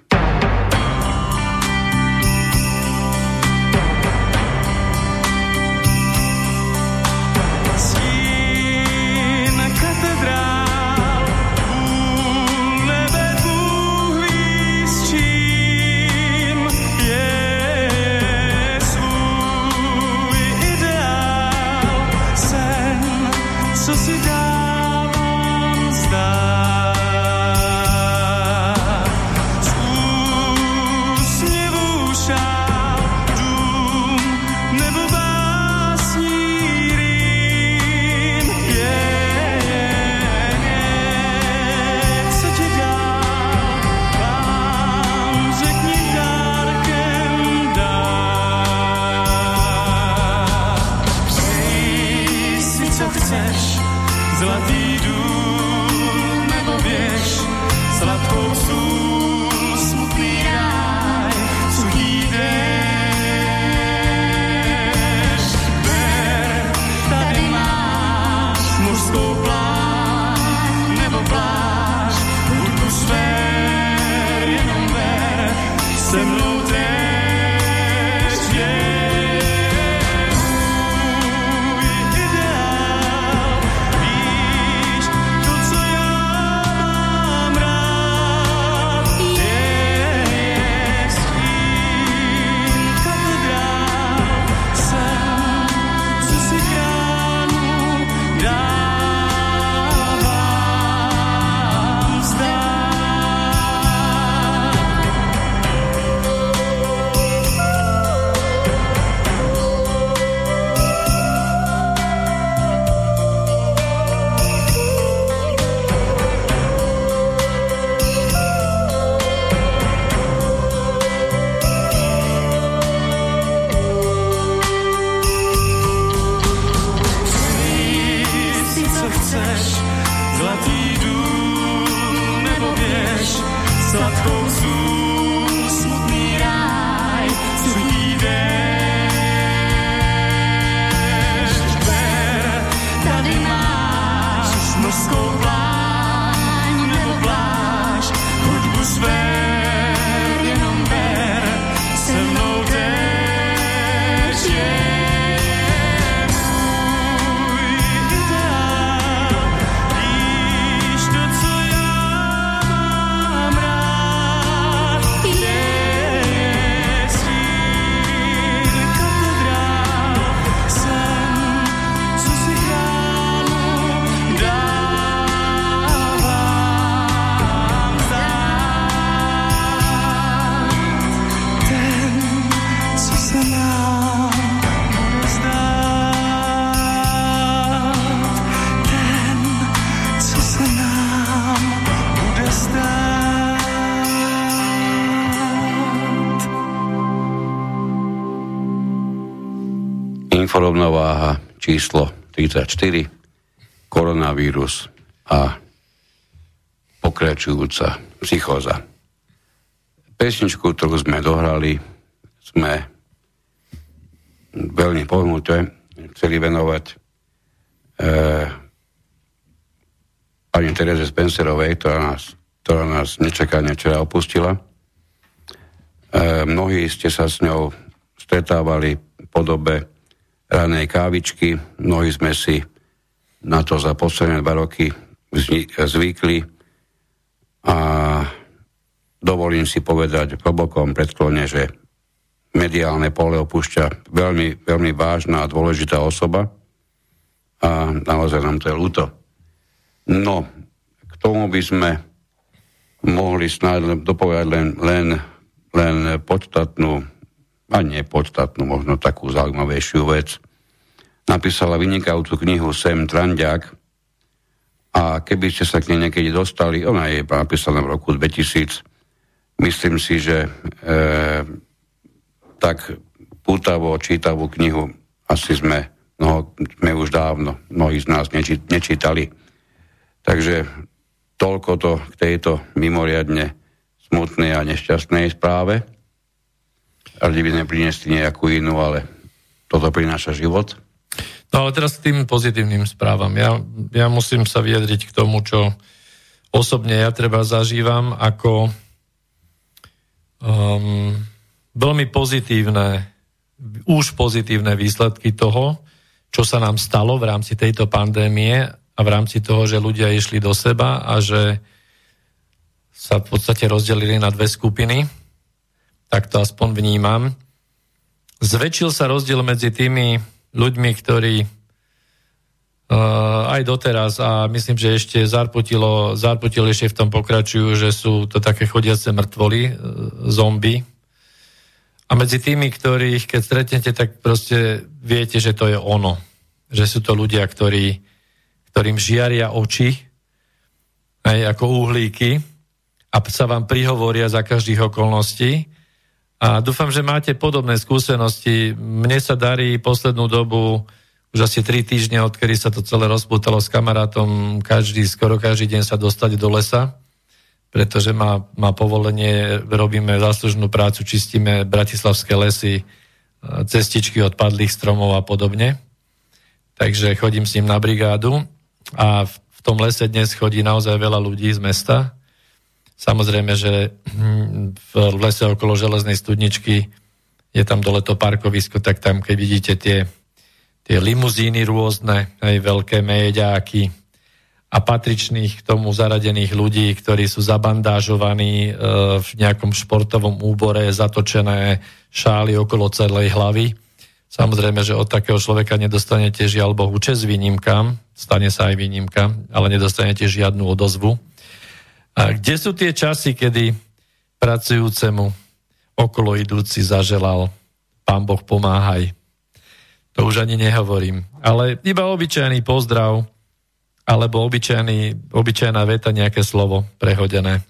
Číslo 34, koronavírus a pokračujúca psychóza. Pesničku, ktorú sme dohrali, sme veľmi pohnuté chceli venovať e, pani Tereze Spencerovej, ktorá nás, ktorá nás nečakane včera opustila. E, mnohí ste sa s ňou stretávali v podobe ranej kávičky, mnohí sme si na to za posledné dva roky zvykli. A dovolím si povedať v hlbokom predklone, že mediálne pole opúšťa veľmi, veľmi vážna a dôležitá osoba. A naozaj nám to je ľúto. No, k tomu by sme mohli snáď dopovedať len, len, len podstatnú, a nie podstatnú, možno takú zaujímavejšiu vec. Napísala vynikajúcu knihu Sem Trandiak a keby ste sa k nej niekedy dostali, ona je napísaná v roku 2000, myslím si, že e, tak pútavo čítavú knihu asi sme, no, sme už dávno, mnohí z nás neči, nečítali. Takže toľko to k tejto mimoriadne smutnej a nešťastnej správe. Radi by sme nejakú inú, ale toto prináša život. No ale teraz k tým pozitívnym správam. Ja, ja musím sa vyjadriť k tomu, čo osobne ja treba zažívam ako um, veľmi pozitívne, už pozitívne výsledky toho, čo sa nám stalo v rámci tejto pandémie a v rámci toho, že ľudia išli do seba a že sa v podstate rozdelili na dve skupiny. Tak to aspoň vnímam. Zväčšil sa rozdiel medzi tými ľuďmi, ktorí uh, aj doteraz a myslím, že ešte zarputilo, zarputilo ešte v tom pokračujú, že sú to také chodiace mŕtvoly, uh, zombie, a medzi tými, ktorých keď stretnete, tak proste viete, že to je ono. Že sú to ľudia, ktorí, ktorým žiaria oči, aj ako uhlíky a sa vám prihovoria za každých okolností. A dúfam, že máte podobné skúsenosti. Mne sa darí poslednú dobu, už asi tri týždne, odkedy sa to celé rozputalo s kamarátom, každý, skoro každý deň sa dostať do lesa pretože má, má povolenie, robíme záslužnú prácu, čistíme bratislavské lesy, e, cestičky od padlých stromov a podobne. Takže chodím s ním na brigádu a v tom lese dnes chodí naozaj veľa ľudí z mesta. Samozrejme, že hm, v lese okolo železnej studničky je tam dole to parkovisko, tak tam, keď vidíte tie, tie limuzíny rôzne, aj veľké méďáky, a patričných k tomu zaradených ľudí, ktorí sú zabandážovaní e, v nejakom športovom úbore, zatočené šály okolo celej hlavy. Samozrejme, že od takého človeka nedostanete žiaľ Bohu čes výnimkám, stane sa aj výnimka, ale nedostanete žiadnu odozvu. A kde sú tie časy, kedy pracujúcemu okolo idúci zaželal Pán Boh pomáhaj. To už ani nehovorím. Ale iba obyčajný pozdrav, alebo obyčajný, obyčajná veta, nejaké slovo prehodené.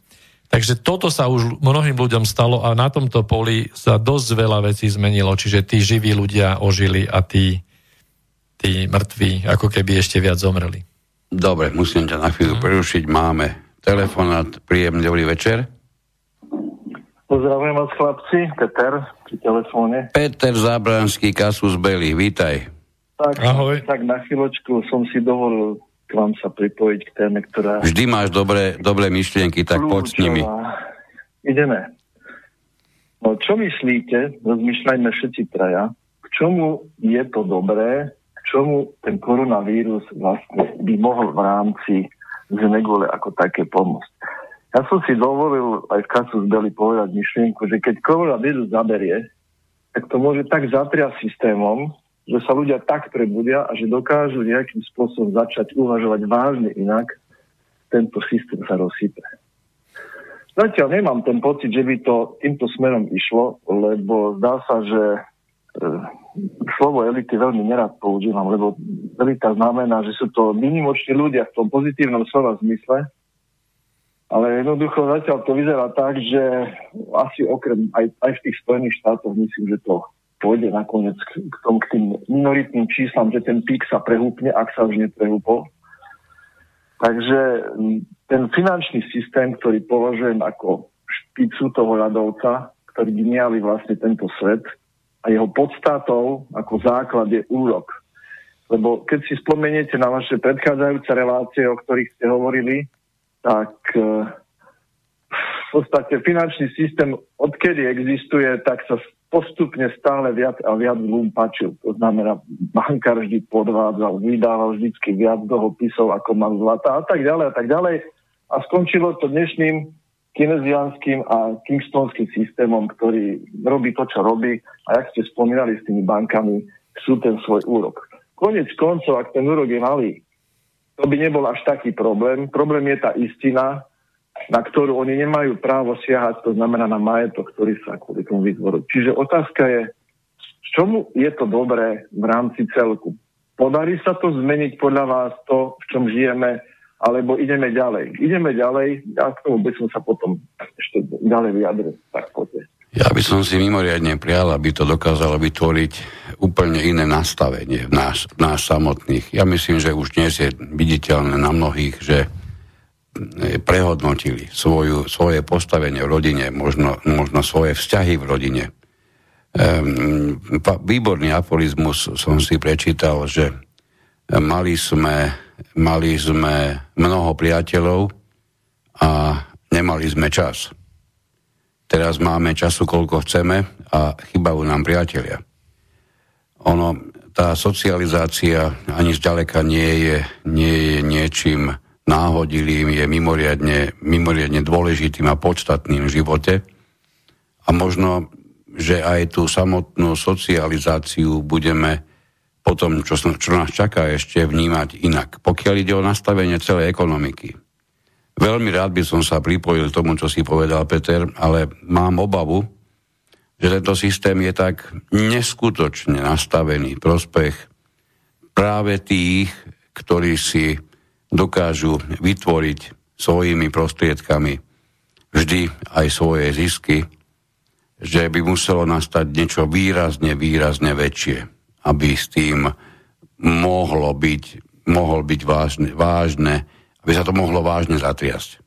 Takže toto sa už mnohým ľuďom stalo a na tomto poli sa dosť veľa vecí zmenilo, čiže tí živí ľudia ožili a tí, tí mŕtvi ako keby ešte viac zomreli. Dobre, musím ťa na chvíľu hmm. prerušiť. Máme telefonát, príjemný dobrý večer. Pozdravujem vás chlapci, Peter pri telefóne. Peter Zábranský, Kasus Belli, vítaj. Tak, Ahoj. tak na chvíľočku som si dovolil k vám sa pripojiť k téme, ktorá... Vždy máš dobré, dobré myšlienky, tak poď s nimi. Ideme. No čo myslíte, rozmýšľajme všetci traja, k čomu je to dobré, k čomu ten koronavírus vlastne by mohol v rámci Zenegole ako také pomôcť. Ja som si dovolil aj v kasu z Beli povedať myšlienku, že keď koronavírus zaberie, tak to môže tak zatriať systémom, že sa ľudia tak prebudia a že dokážu nejakým spôsobom začať uvažovať vážne inak, tento systém sa rozsype. Zatiaľ nemám ten pocit, že by to týmto smerom išlo, lebo zdá sa, že e, slovo elity veľmi nerad používam, lebo elita znamená, že sú to vynimoční ľudia v tom pozitívnom slova zmysle, ale jednoducho zatiaľ to vyzerá tak, že asi okrem aj, aj v tých Spojených štátoch myslím, že to pôjde nakoniec k, k, tom, k tým minoritným číslam, že ten pík sa prehúpne, ak sa už neprehúpol. Takže ten finančný systém, ktorý považujem ako špicu toho ľadovca, ktorý by miali vlastne tento svet a jeho podstatou ako základ je úrok. Lebo keď si spomeniete na vaše predchádzajúce relácie, o ktorých ste hovorili, tak eh, v podstate finančný systém, odkedy existuje, tak sa postupne stále viac a viac pačil. To znamená, bankár vždy podvádzal, vydával vždycky viac dlhopisov, ako mal zlata a tak ďalej a tak ďalej. A skončilo to dnešným kinezianským a kingstonským systémom, ktorý robí to, čo robí a jak ste spomínali s tými bankami, sú ten svoj úrok. Konec koncov, ak ten úrok je malý, to by nebol až taký problém. Problém je tá istina, na ktorú oni nemajú právo siahať, to znamená na majetok, ktorý sa kvôli tomu vytvoril. Čiže otázka je, z čomu je to dobré v rámci celku? Podarí sa to zmeniť podľa vás to, v čom žijeme, alebo ideme ďalej? Ideme ďalej, ja k tomu by som sa potom ešte ďalej vyjadril. Tak poďte. Ja by som si mimoriadne prial, aby to dokázalo vytvoriť úplne iné nastavenie v nás, v nás samotných. Ja myslím, že už dnes je viditeľné na mnohých, že prehodnotili svoju, svoje postavenie v rodine, možno, možno svoje vzťahy v rodine. Um, výborný aforizmus som si prečítal, že mali sme, mali sme mnoho priateľov a nemali sme čas. Teraz máme času, koľko chceme a chybajú nám priatelia. Ono, tá socializácia ani zďaleka nie je, nie je niečím náhodilým, je mimoriadne, mimoriadne dôležitým a podstatným v živote. A možno, že aj tú samotnú socializáciu budeme potom, čo, čo nás čaká, ešte vnímať inak. Pokiaľ ide o nastavenie celej ekonomiky. Veľmi rád by som sa pripojil tomu, čo si povedal Peter, ale mám obavu, že tento systém je tak neskutočne nastavený prospech práve tých, ktorí si dokážu vytvoriť svojimi prostriedkami vždy aj svoje zisky, že by muselo nastať niečo výrazne, výrazne väčšie, aby s tým mohlo byť, mohol byť vážne, vážne, aby sa to mohlo vážne zatriasť.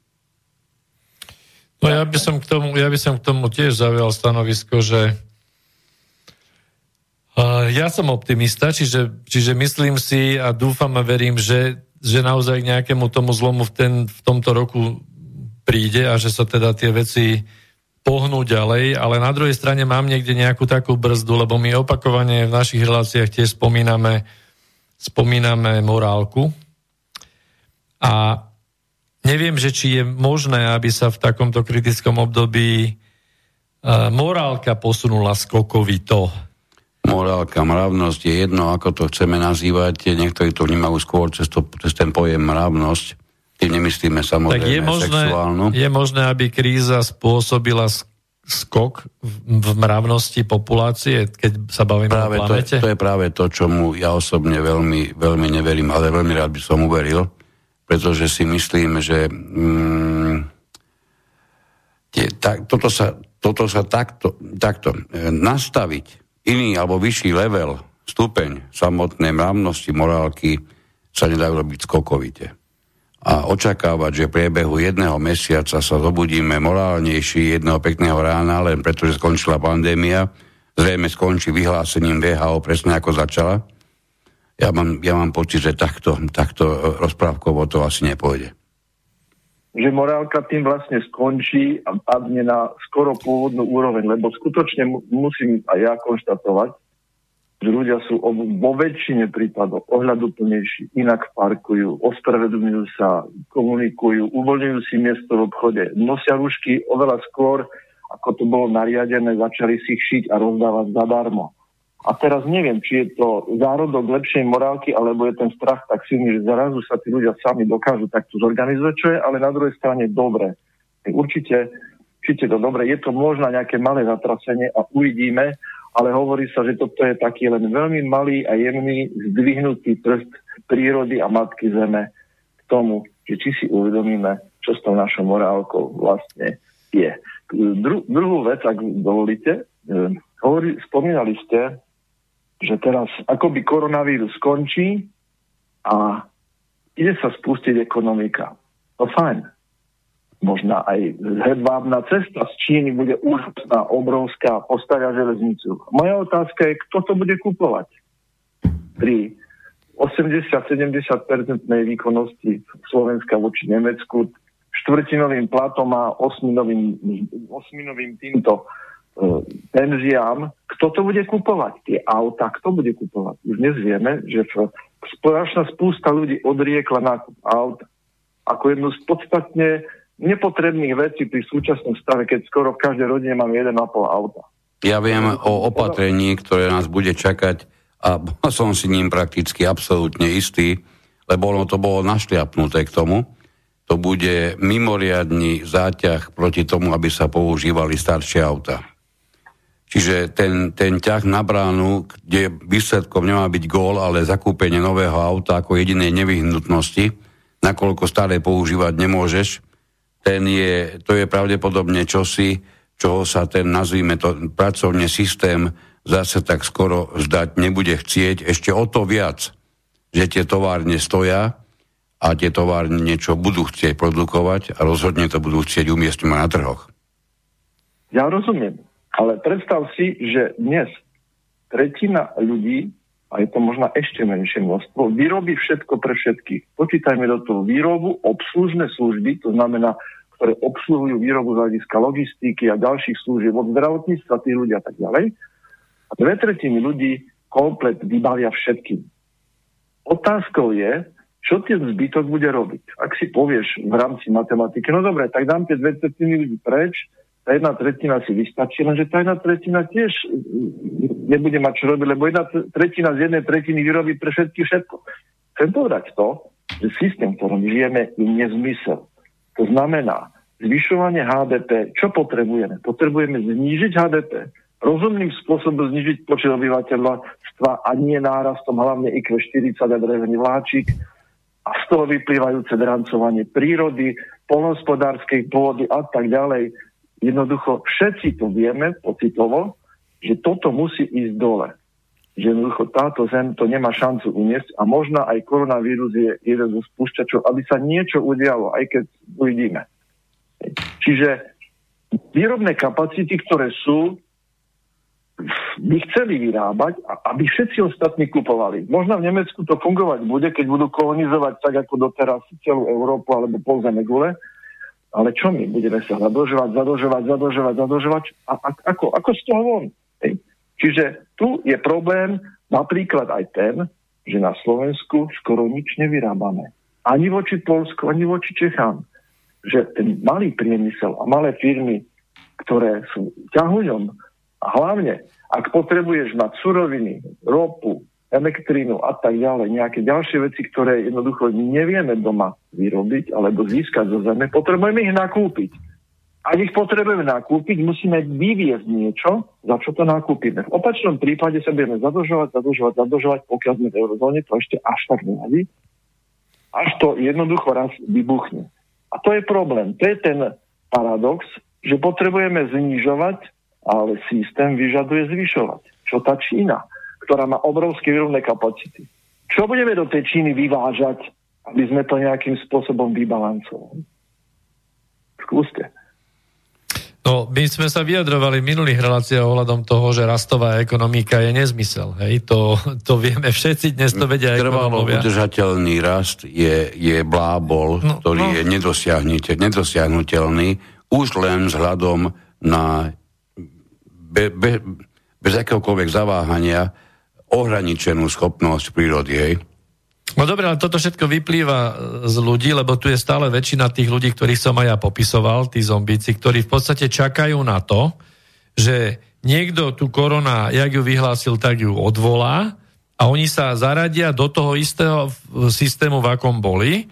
No ja by som k tomu, ja by som k tomu tiež zaujal stanovisko, že uh, ja som optimista, čiže, čiže myslím si a dúfam a verím, že že naozaj k nejakému tomu zlomu v, ten, v tomto roku príde a že sa teda tie veci pohnú ďalej, ale na druhej strane mám niekde nejakú takú brzdu, lebo my opakovane v našich reláciách tiež spomíname, spomíname morálku a neviem, že či je možné, aby sa v takomto kritickom období uh, morálka posunula skokovito morálka, mravnosť je jedno, ako to chceme nazývať. Niektorí to vnímajú skôr cez, to, cez ten pojem mravnosť. Tým nemyslíme samozrejme tak je možné, sexuálnu. Je možné, aby kríza spôsobila skok v mravnosti populácie, keď sa bavíme práve o planete? To, to je práve to, čomu ja osobne veľmi, veľmi neverím, ale veľmi rád by som uveril, pretože si myslím, že mm, tie, tak, toto, sa, toto sa takto, takto e, nastaviť iný alebo vyšší level, stupeň samotnej mravnosti, morálky sa nedajú robiť skokovite. A očakávať, že v priebehu jedného mesiaca sa zobudíme morálnejší jedného pekného rána, len pretože skončila pandémia, zrejme skončí vyhlásením VHO presne ako začala. Ja mám, ja mám pocit, že takto, takto rozprávkovo to asi nepôjde že morálka tým vlastne skončí a padne na skoro pôvodnú úroveň, lebo skutočne musím aj ja konštatovať, že ľudia sú vo väčšine prípadov ohľaduplnejší, inak parkujú, ospravedlňujú sa, komunikujú, uvoľňujú si miesto v obchode, nosia rušky oveľa skôr, ako to bolo nariadené, začali si ich šiť a rozdávať zadarmo. A teraz neviem, či je to zárodok lepšej morálky, alebo je ten strach tak silný, že zarazu sa tí ľudia sami dokážu takto zorganizovať, čo je ale na druhej strane dobre. Určite, určite to dobre. Je to možno nejaké malé zatrasenie a uvidíme, ale hovorí sa, že toto je taký len veľmi malý a jemný zdvihnutý prst prírody a matky zeme k tomu, že či si uvedomíme, čo s tou našou morálkou vlastne je. Dru- druhú vec, ak dovolíte, e, hovorí, spomínali ste, že teraz akoby koronavírus skončí a ide sa spustiť ekonomika. To fajn. Možná aj hedvábna cesta z Číny bude úžasná, obrovská, postavia železnicu. Moja otázka je, kto to bude kupovať? Pri 80-70% výkonnosti Slovenska voči Nemecku, štvrtinovým platom a osminovým, osminovým týmto e, penziám, kto to bude kupovať? Tie auta, kto bude kupovať? Už dnes vieme, že strašná spústa ľudí odriekla nákup aut ako jednu z podstatne nepotrebných vecí pri súčasnom stave, keď skoro v každej rodine mám 1,5 auta. Ja viem o opatrení, ktoré nás bude čakať a som si ním prakticky absolútne istý, lebo ono to bolo našliapnuté k tomu. To bude mimoriadný záťah proti tomu, aby sa používali staršie auta. Čiže ten, ten ťah na bránu, kde výsledkom nemá byť gól, ale zakúpenie nového auta ako jedinej nevyhnutnosti, nakoľko staré používať nemôžeš, ten je, to je pravdepodobne čosi, čoho sa ten, nazvime to, pracovne systém zase tak skoro zdať nebude chcieť ešte o to viac, že tie továrne stoja a tie továrne niečo budú chcieť produkovať a rozhodne to budú chcieť umiestniť na trhoch. Ja rozumiem, ale predstav si, že dnes tretina ľudí, a je to možno ešte menšie množstvo, vyrobí všetko pre všetkých. Počítajme do toho výrobu, obslužné služby, to znamená, ktoré obsluhujú výrobu z hľadiska logistiky a ďalších služieb od zdravotníctva, tých ľudí a tak ďalej. A dve tretiny ľudí komplet vybavia všetkým. Otázkou je, čo ten zbytok bude robiť. Ak si povieš v rámci matematiky, no dobre, tak dám tie dve tretiny ľudí preč, tá jedna tretina si vystačí, lenže tá jedna tretina tiež nebude mať čo robiť, lebo jedna tretina z jednej tretiny vyrobí pre všetky všetko. Chcem povedať to, že systém, ktorom žijeme, je nezmysel. To znamená, zvyšovanie HDP, čo potrebujeme? Potrebujeme znížiť HDP, rozumným spôsobom znižiť počet obyvateľstva a nie nárastom hlavne IQ 40 a drevený vláčik a z toho vyplývajúce drancovanie prírody, polnospodárskej pôdy a tak ďalej. Jednoducho všetci to vieme pocitovo, že toto musí ísť dole. Že jednoducho táto zem to nemá šancu uniesť a možno aj koronavírus je jeden zo spúšťačov, aby sa niečo udialo, aj keď uvidíme. Čiže výrobné kapacity, ktoré sú, by chceli vyrábať, aby všetci ostatní kupovali. Možno v Nemecku to fungovať bude, keď budú kolonizovať tak ako doteraz celú Európu alebo pol gule, ale čo my? Budeme sa zadlžovať, zadlžovať, zadlžovať, zadlžovať a, a ako, ako z toho von? Hej. Čiže tu je problém napríklad aj ten, že na Slovensku skoro nič nevyrábame. Ani voči Polsku, ani voči Čechám. Že ten malý priemysel a malé firmy, ktoré sú ťahuňom a hlavne, ak potrebuješ mať suroviny, ropu, elektrínu a tak ďalej, nejaké ďalšie veci, ktoré jednoducho nevieme doma vyrobiť alebo získať zo zeme, potrebujeme ich nakúpiť. Ak ich potrebujeme nakúpiť, musíme vyviezť niečo, za čo to nakúpime. V opačnom prípade sa budeme zadlžovať, zadlžovať, zadlžovať, pokiaľ sme v eurozóne, to ešte až tak nevadí, až to jednoducho raz vybuchne. A to je problém. To je ten paradox, že potrebujeme znižovať ale systém vyžaduje zvyšovať. Čo tá Čína, ktorá má obrovské výrobné kapacity. Čo budeme do tej Číny vyvážať, aby sme to nejakým spôsobom vybalancovali? Skúste. No, my sme sa vyjadrovali v minulých reláciách ohľadom toho, že rastová ekonomika je nezmysel. Hej? To, to vieme všetci, dnes to vedia Trvalo udržateľný rast je, je blábol, no, ktorý no. je nedosiahnutelný už len vzhľadom na be, be, bez akéhokoľvek zaváhania ohraničenú schopnosť prírody. Hej? No dobre, ale toto všetko vyplýva z ľudí, lebo tu je stále väčšina tých ľudí, ktorých som aj ja popisoval, tí zombíci, ktorí v podstate čakajú na to, že niekto tu korona, jak ju vyhlásil, tak ju odvolá a oni sa zaradia do toho istého systému, v akom boli,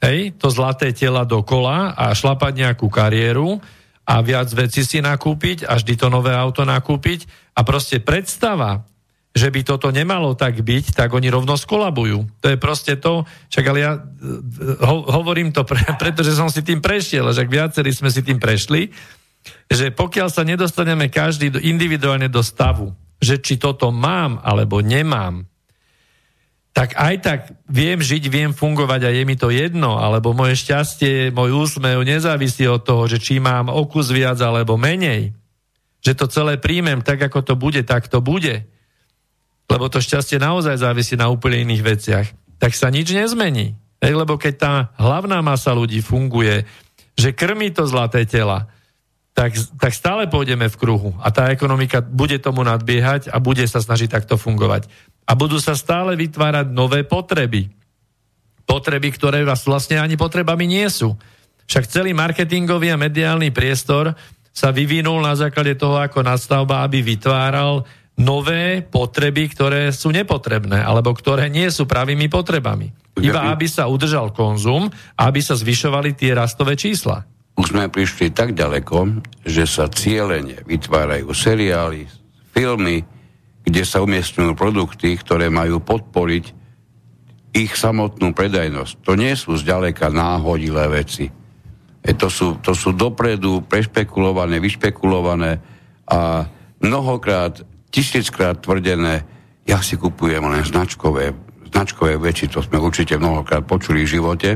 hej, to zlaté tela dokola a šlapať nejakú kariéru a viac veci si nakúpiť a vždy to nové auto nakúpiť a proste predstava, že by toto nemalo tak byť, tak oni rovno skolabujú. To je proste to, však ale ja ho, hovorím to, pre, pretože som si tým prešiel, že viacerí sme si tým prešli že pokiaľ sa nedostaneme každý individuálne do stavu, že či toto mám alebo nemám, tak aj tak viem žiť, viem fungovať a je mi to jedno, alebo moje šťastie, môj úsmev nezávisí od toho, že či mám okus viac alebo menej. Že to celé príjmem tak, ako to bude, tak to bude. Lebo to šťastie naozaj závisí na úplne iných veciach. Tak sa nič nezmení. Hej, lebo keď tá hlavná masa ľudí funguje, že krmí to zlaté tela, tak, tak stále pôjdeme v kruhu a tá ekonomika bude tomu nadbiehať a bude sa snažiť takto fungovať. A budú sa stále vytvárať nové potreby. Potreby, ktoré vás vlastne ani potrebami nie sú. Však celý marketingový a mediálny priestor sa vyvinul na základe toho, ako nadstavba, aby vytváral nové potreby, ktoré sú nepotrebné, alebo ktoré nie sú pravými potrebami. Iba aby sa udržal konzum, aby sa zvyšovali tie rastové čísla už sme prišli tak ďaleko, že sa cieľene vytvárajú seriály, filmy, kde sa umiestňujú produkty, ktoré majú podporiť ich samotnú predajnosť. To nie sú zďaleka náhodilé veci. E to, sú, to sú dopredu prešpekulované, vyšpekulované a mnohokrát, tisíckrát tvrdené, ja si kupujem len značkové, značkové veci, to sme určite mnohokrát počuli v živote,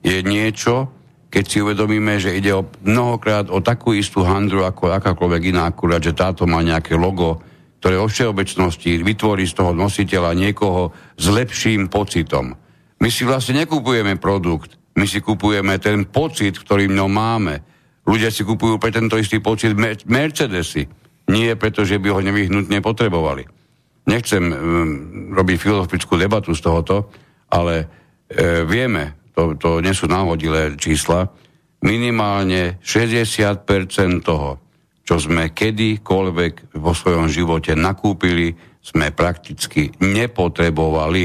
je niečo, keď si uvedomíme, že ide o mnohokrát o takú istú handru ako akákoľvek iná, akurát, že táto má nejaké logo, ktoré vo všeobecnosti vytvorí z toho nositeľa niekoho s lepším pocitom. My si vlastne nekupujeme produkt, my si kupujeme ten pocit, ktorý v ňom máme. Ľudia si kupujú pre tento istý pocit Mercedesy. Nie preto, že by ho nevyhnutne potrebovali. Nechcem um, robiť filozofickú debatu z tohoto, ale e, vieme, to, to nie sú náhodilé čísla, minimálne 60% toho, čo sme kedykoľvek vo svojom živote nakúpili, sme prakticky nepotrebovali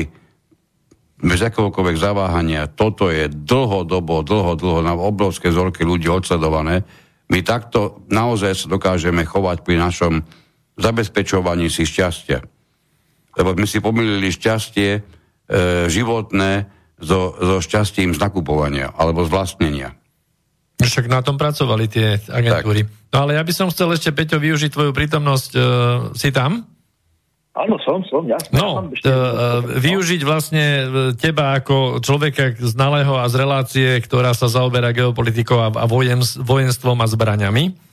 bez akéhokoľvek zaváhania. Toto je dlhodobo, dlho, dlho na obrovské vzorky ľudí odsledované. My takto naozaj sa dokážeme chovať pri našom zabezpečovaní si šťastia. Lebo sme si pomýlili šťastie e, životné so, so šťastím z nakupovania alebo z vlastnenia. Však na tom pracovali tie agentúry. Tak. No ale ja by som chcel ešte, Peťo, využiť tvoju prítomnosť. Uh, si tam? Áno, som, som, jasne. No, uh, využiť vlastne teba ako človeka znalého a z relácie, ktorá sa zaoberá geopolitikou a, a vojen, vojenstvom a zbraňami.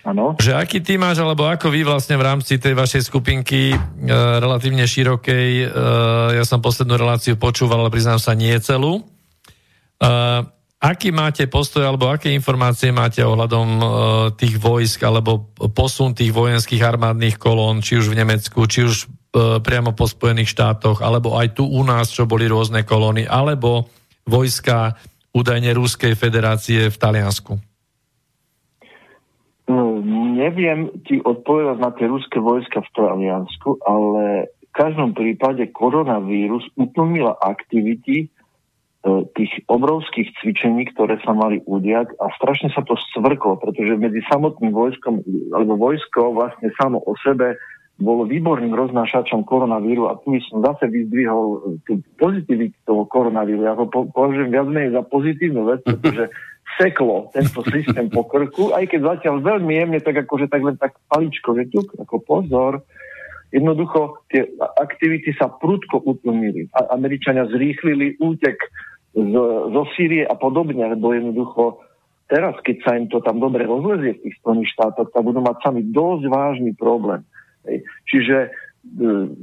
Ano. Že aký ty máš, alebo ako vy vlastne v rámci tej vašej skupinky e, relatívne širokej, e, ja som poslednú reláciu počúval, ale priznám sa nie celú. E, aký máte postoj, alebo aké informácie máte ohľadom e, tých vojsk, alebo posun tých vojenských armádnych kolón, či už v Nemecku, či už e, priamo po Spojených štátoch, alebo aj tu u nás, čo boli rôzne kolóny, alebo vojska údajne Ruskej federácie v Taliansku? No, neviem ti odpovedať na tie ruské vojska v Taliansku, ale v každom prípade koronavírus utlmila aktivity tých obrovských cvičení, ktoré sa mali udiať a strašne sa to svrklo, pretože medzi samotným vojskom, alebo vojsko vlastne samo o sebe bolo výborným roznášačom koronavíru a tu by som zase vyzdvihol tú pozitivitu toho koronavíru. Ja ho po, považujem viac menej za pozitívnu vec, pretože seklo tento systém po krku, aj keď zatiaľ veľmi jemne, tak akože tak len tak paličko, že tuk, ako pozor, jednoducho tie aktivity sa prudko utlmili. A Američania zrýchlili útek z, zo Sýrie a podobne, lebo jednoducho teraz, keď sa im to tam dobre rozlezie v tých Spojených štátoch, tak budú mať sami dosť vážny problém. Čiže e,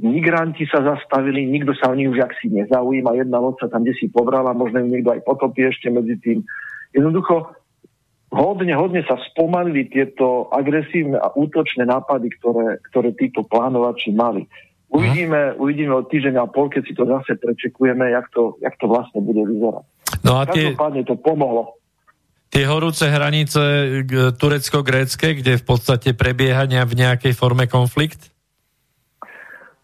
migranti sa zastavili, nikto sa o nich už si nezaujíma, jedna loď sa tam kde si pobrala, možno ju niekto aj potopí ešte medzi tým. Jednoducho hodne, hodne sa spomalili tieto agresívne a útočné nápady, ktoré, ktoré títo plánovači mali. Uvidíme, uh-huh. uvidíme od týždeň a pol, keď si to zase prečekujeme, jak to, jak to vlastne bude vyzerať. No a tie, Každopádne to pomohlo. Tie horúce hranice turecko-grécké, kde v podstate prebieha v nejakej forme konflikt?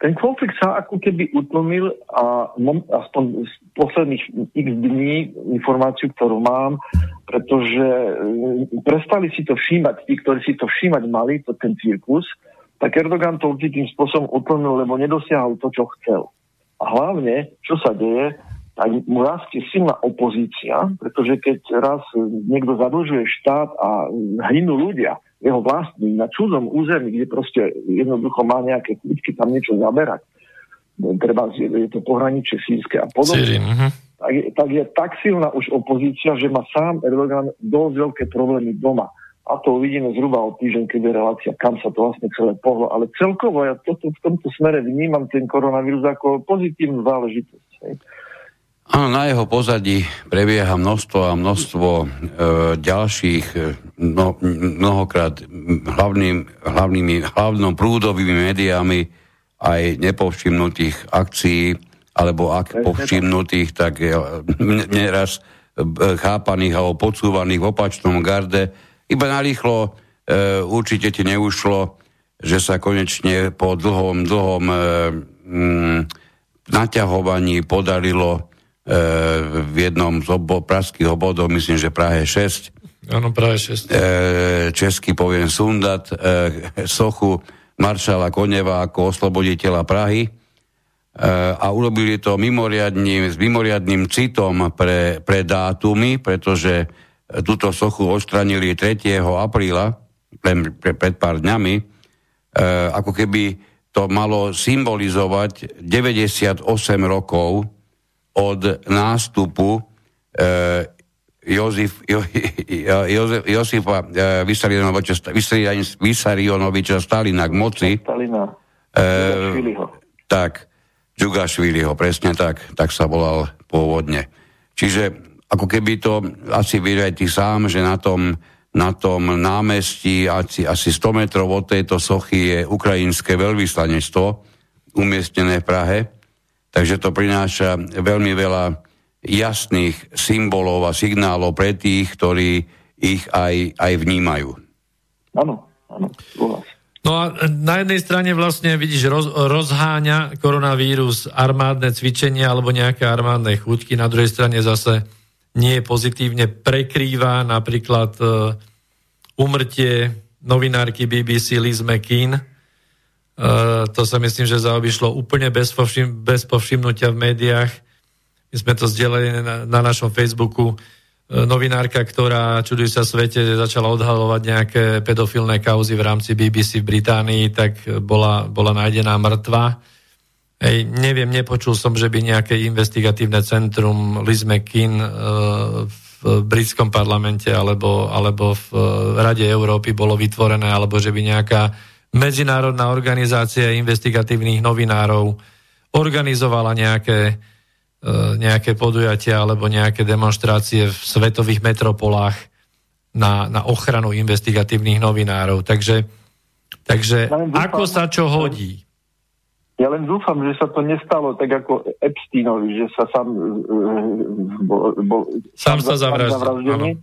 ten konflikt sa ako keby utlmil a aspoň z posledných x dní informáciu, ktorú mám, pretože mm, prestali si to všímať, tí, ktorí si to všímať mali, to ten cirkus, tak Erdogan to určitým spôsobom utlmil, lebo nedosiahol to, čo chcel. A hlavne, čo sa deje, tak mu rastie silná opozícia, pretože keď raz niekto zadlžuje štát a hynú ľudia, jeho vlastní, na cudzom území, kde proste jednoducho má nejaké chutky tam niečo zaberať, treba, je to pohraničie sírske a podobne, uh-huh. tak, je, tak je tak silná už opozícia, že má sám Erdogan dosť veľké problémy doma. A to uvidíme zhruba o týždeň, keď je relácia, kam sa to vlastne celé pohlo. Ale celkovo ja toto, v tomto smere vnímam ten koronavírus ako pozitívnu záležitosť. Hej. Áno, na jeho pozadí prebieha množstvo a množstvo e, ďalších, no, mnohokrát hlavným, hlavnými, hlavnou prúdovými médiami aj nepovšimnutých akcií, alebo ak povšimnutých, tak e, neraz e, chápaných alebo podsúvaných v opačnom garde. Iba narýchlo e, určite ti neušlo, že sa konečne po dlhom, dlhom e, mm, naťahovaní podarilo E, v jednom z obo, pražských obvodov, myslím, že Prahe 6. Áno, Prahe 6. E, český poviem Sundat, e, sochu maršala Koneva ako osloboditeľa Prahy a urobili to mimoriadným, s mimoriadným citom pre, pre dátumy, pretože túto sochu odstranili 3. apríla, pre, pre, pred pár dňami, ako keby to malo symbolizovať 98 rokov od nástupu e, Jozif, jo, Jozef, Josifa e, Vysarionoviča Stalina k moci. Stalina. E, tak, Džugašviliho, presne tak, tak sa volal pôvodne. Čiže ako keby to, asi viete ty sám, že na tom, na tom námestí asi, asi 100 metrov od tejto sochy je ukrajinské veľvyslanectvo umiestnené v Prahe Takže to prináša veľmi veľa jasných symbolov a signálov pre tých, ktorí ich aj, aj vnímajú. Áno, áno, No a na jednej strane vlastne vidíš, roz, rozháňa koronavírus armádne cvičenia alebo nejaké armádne chuťky, na druhej strane zase nie pozitívne prekrýva napríklad uh, umrtie novinárky BBC Liz McKean, Uh, to sa myslím, že zaobišlo úplne bez, povšim, bez povšimnutia v médiách. My sme to zdieľali na, na našom Facebooku. Uh, novinárka, ktorá, čuduj sa svete, začala odhalovať nejaké pedofilné kauzy v rámci BBC v Británii, tak bola, bola nájdená mŕtva. Ej, neviem, nepočul som, že by nejaké investigatívne centrum Liz McKean uh, v britskom parlamente alebo, alebo v Rade Európy bolo vytvorené, alebo že by nejaká medzinárodná organizácia investigatívnych novinárov organizovala nejaké, e, nejaké podujatia alebo nejaké demonstrácie v svetových metropolách na, na ochranu investigatívnych novinárov. Takže, takže ako sa čo hodí? Ja len dúfam, že sa to nestalo tak ako Epsteinovi, že sa sám bol, bol, sám sa zavraždil.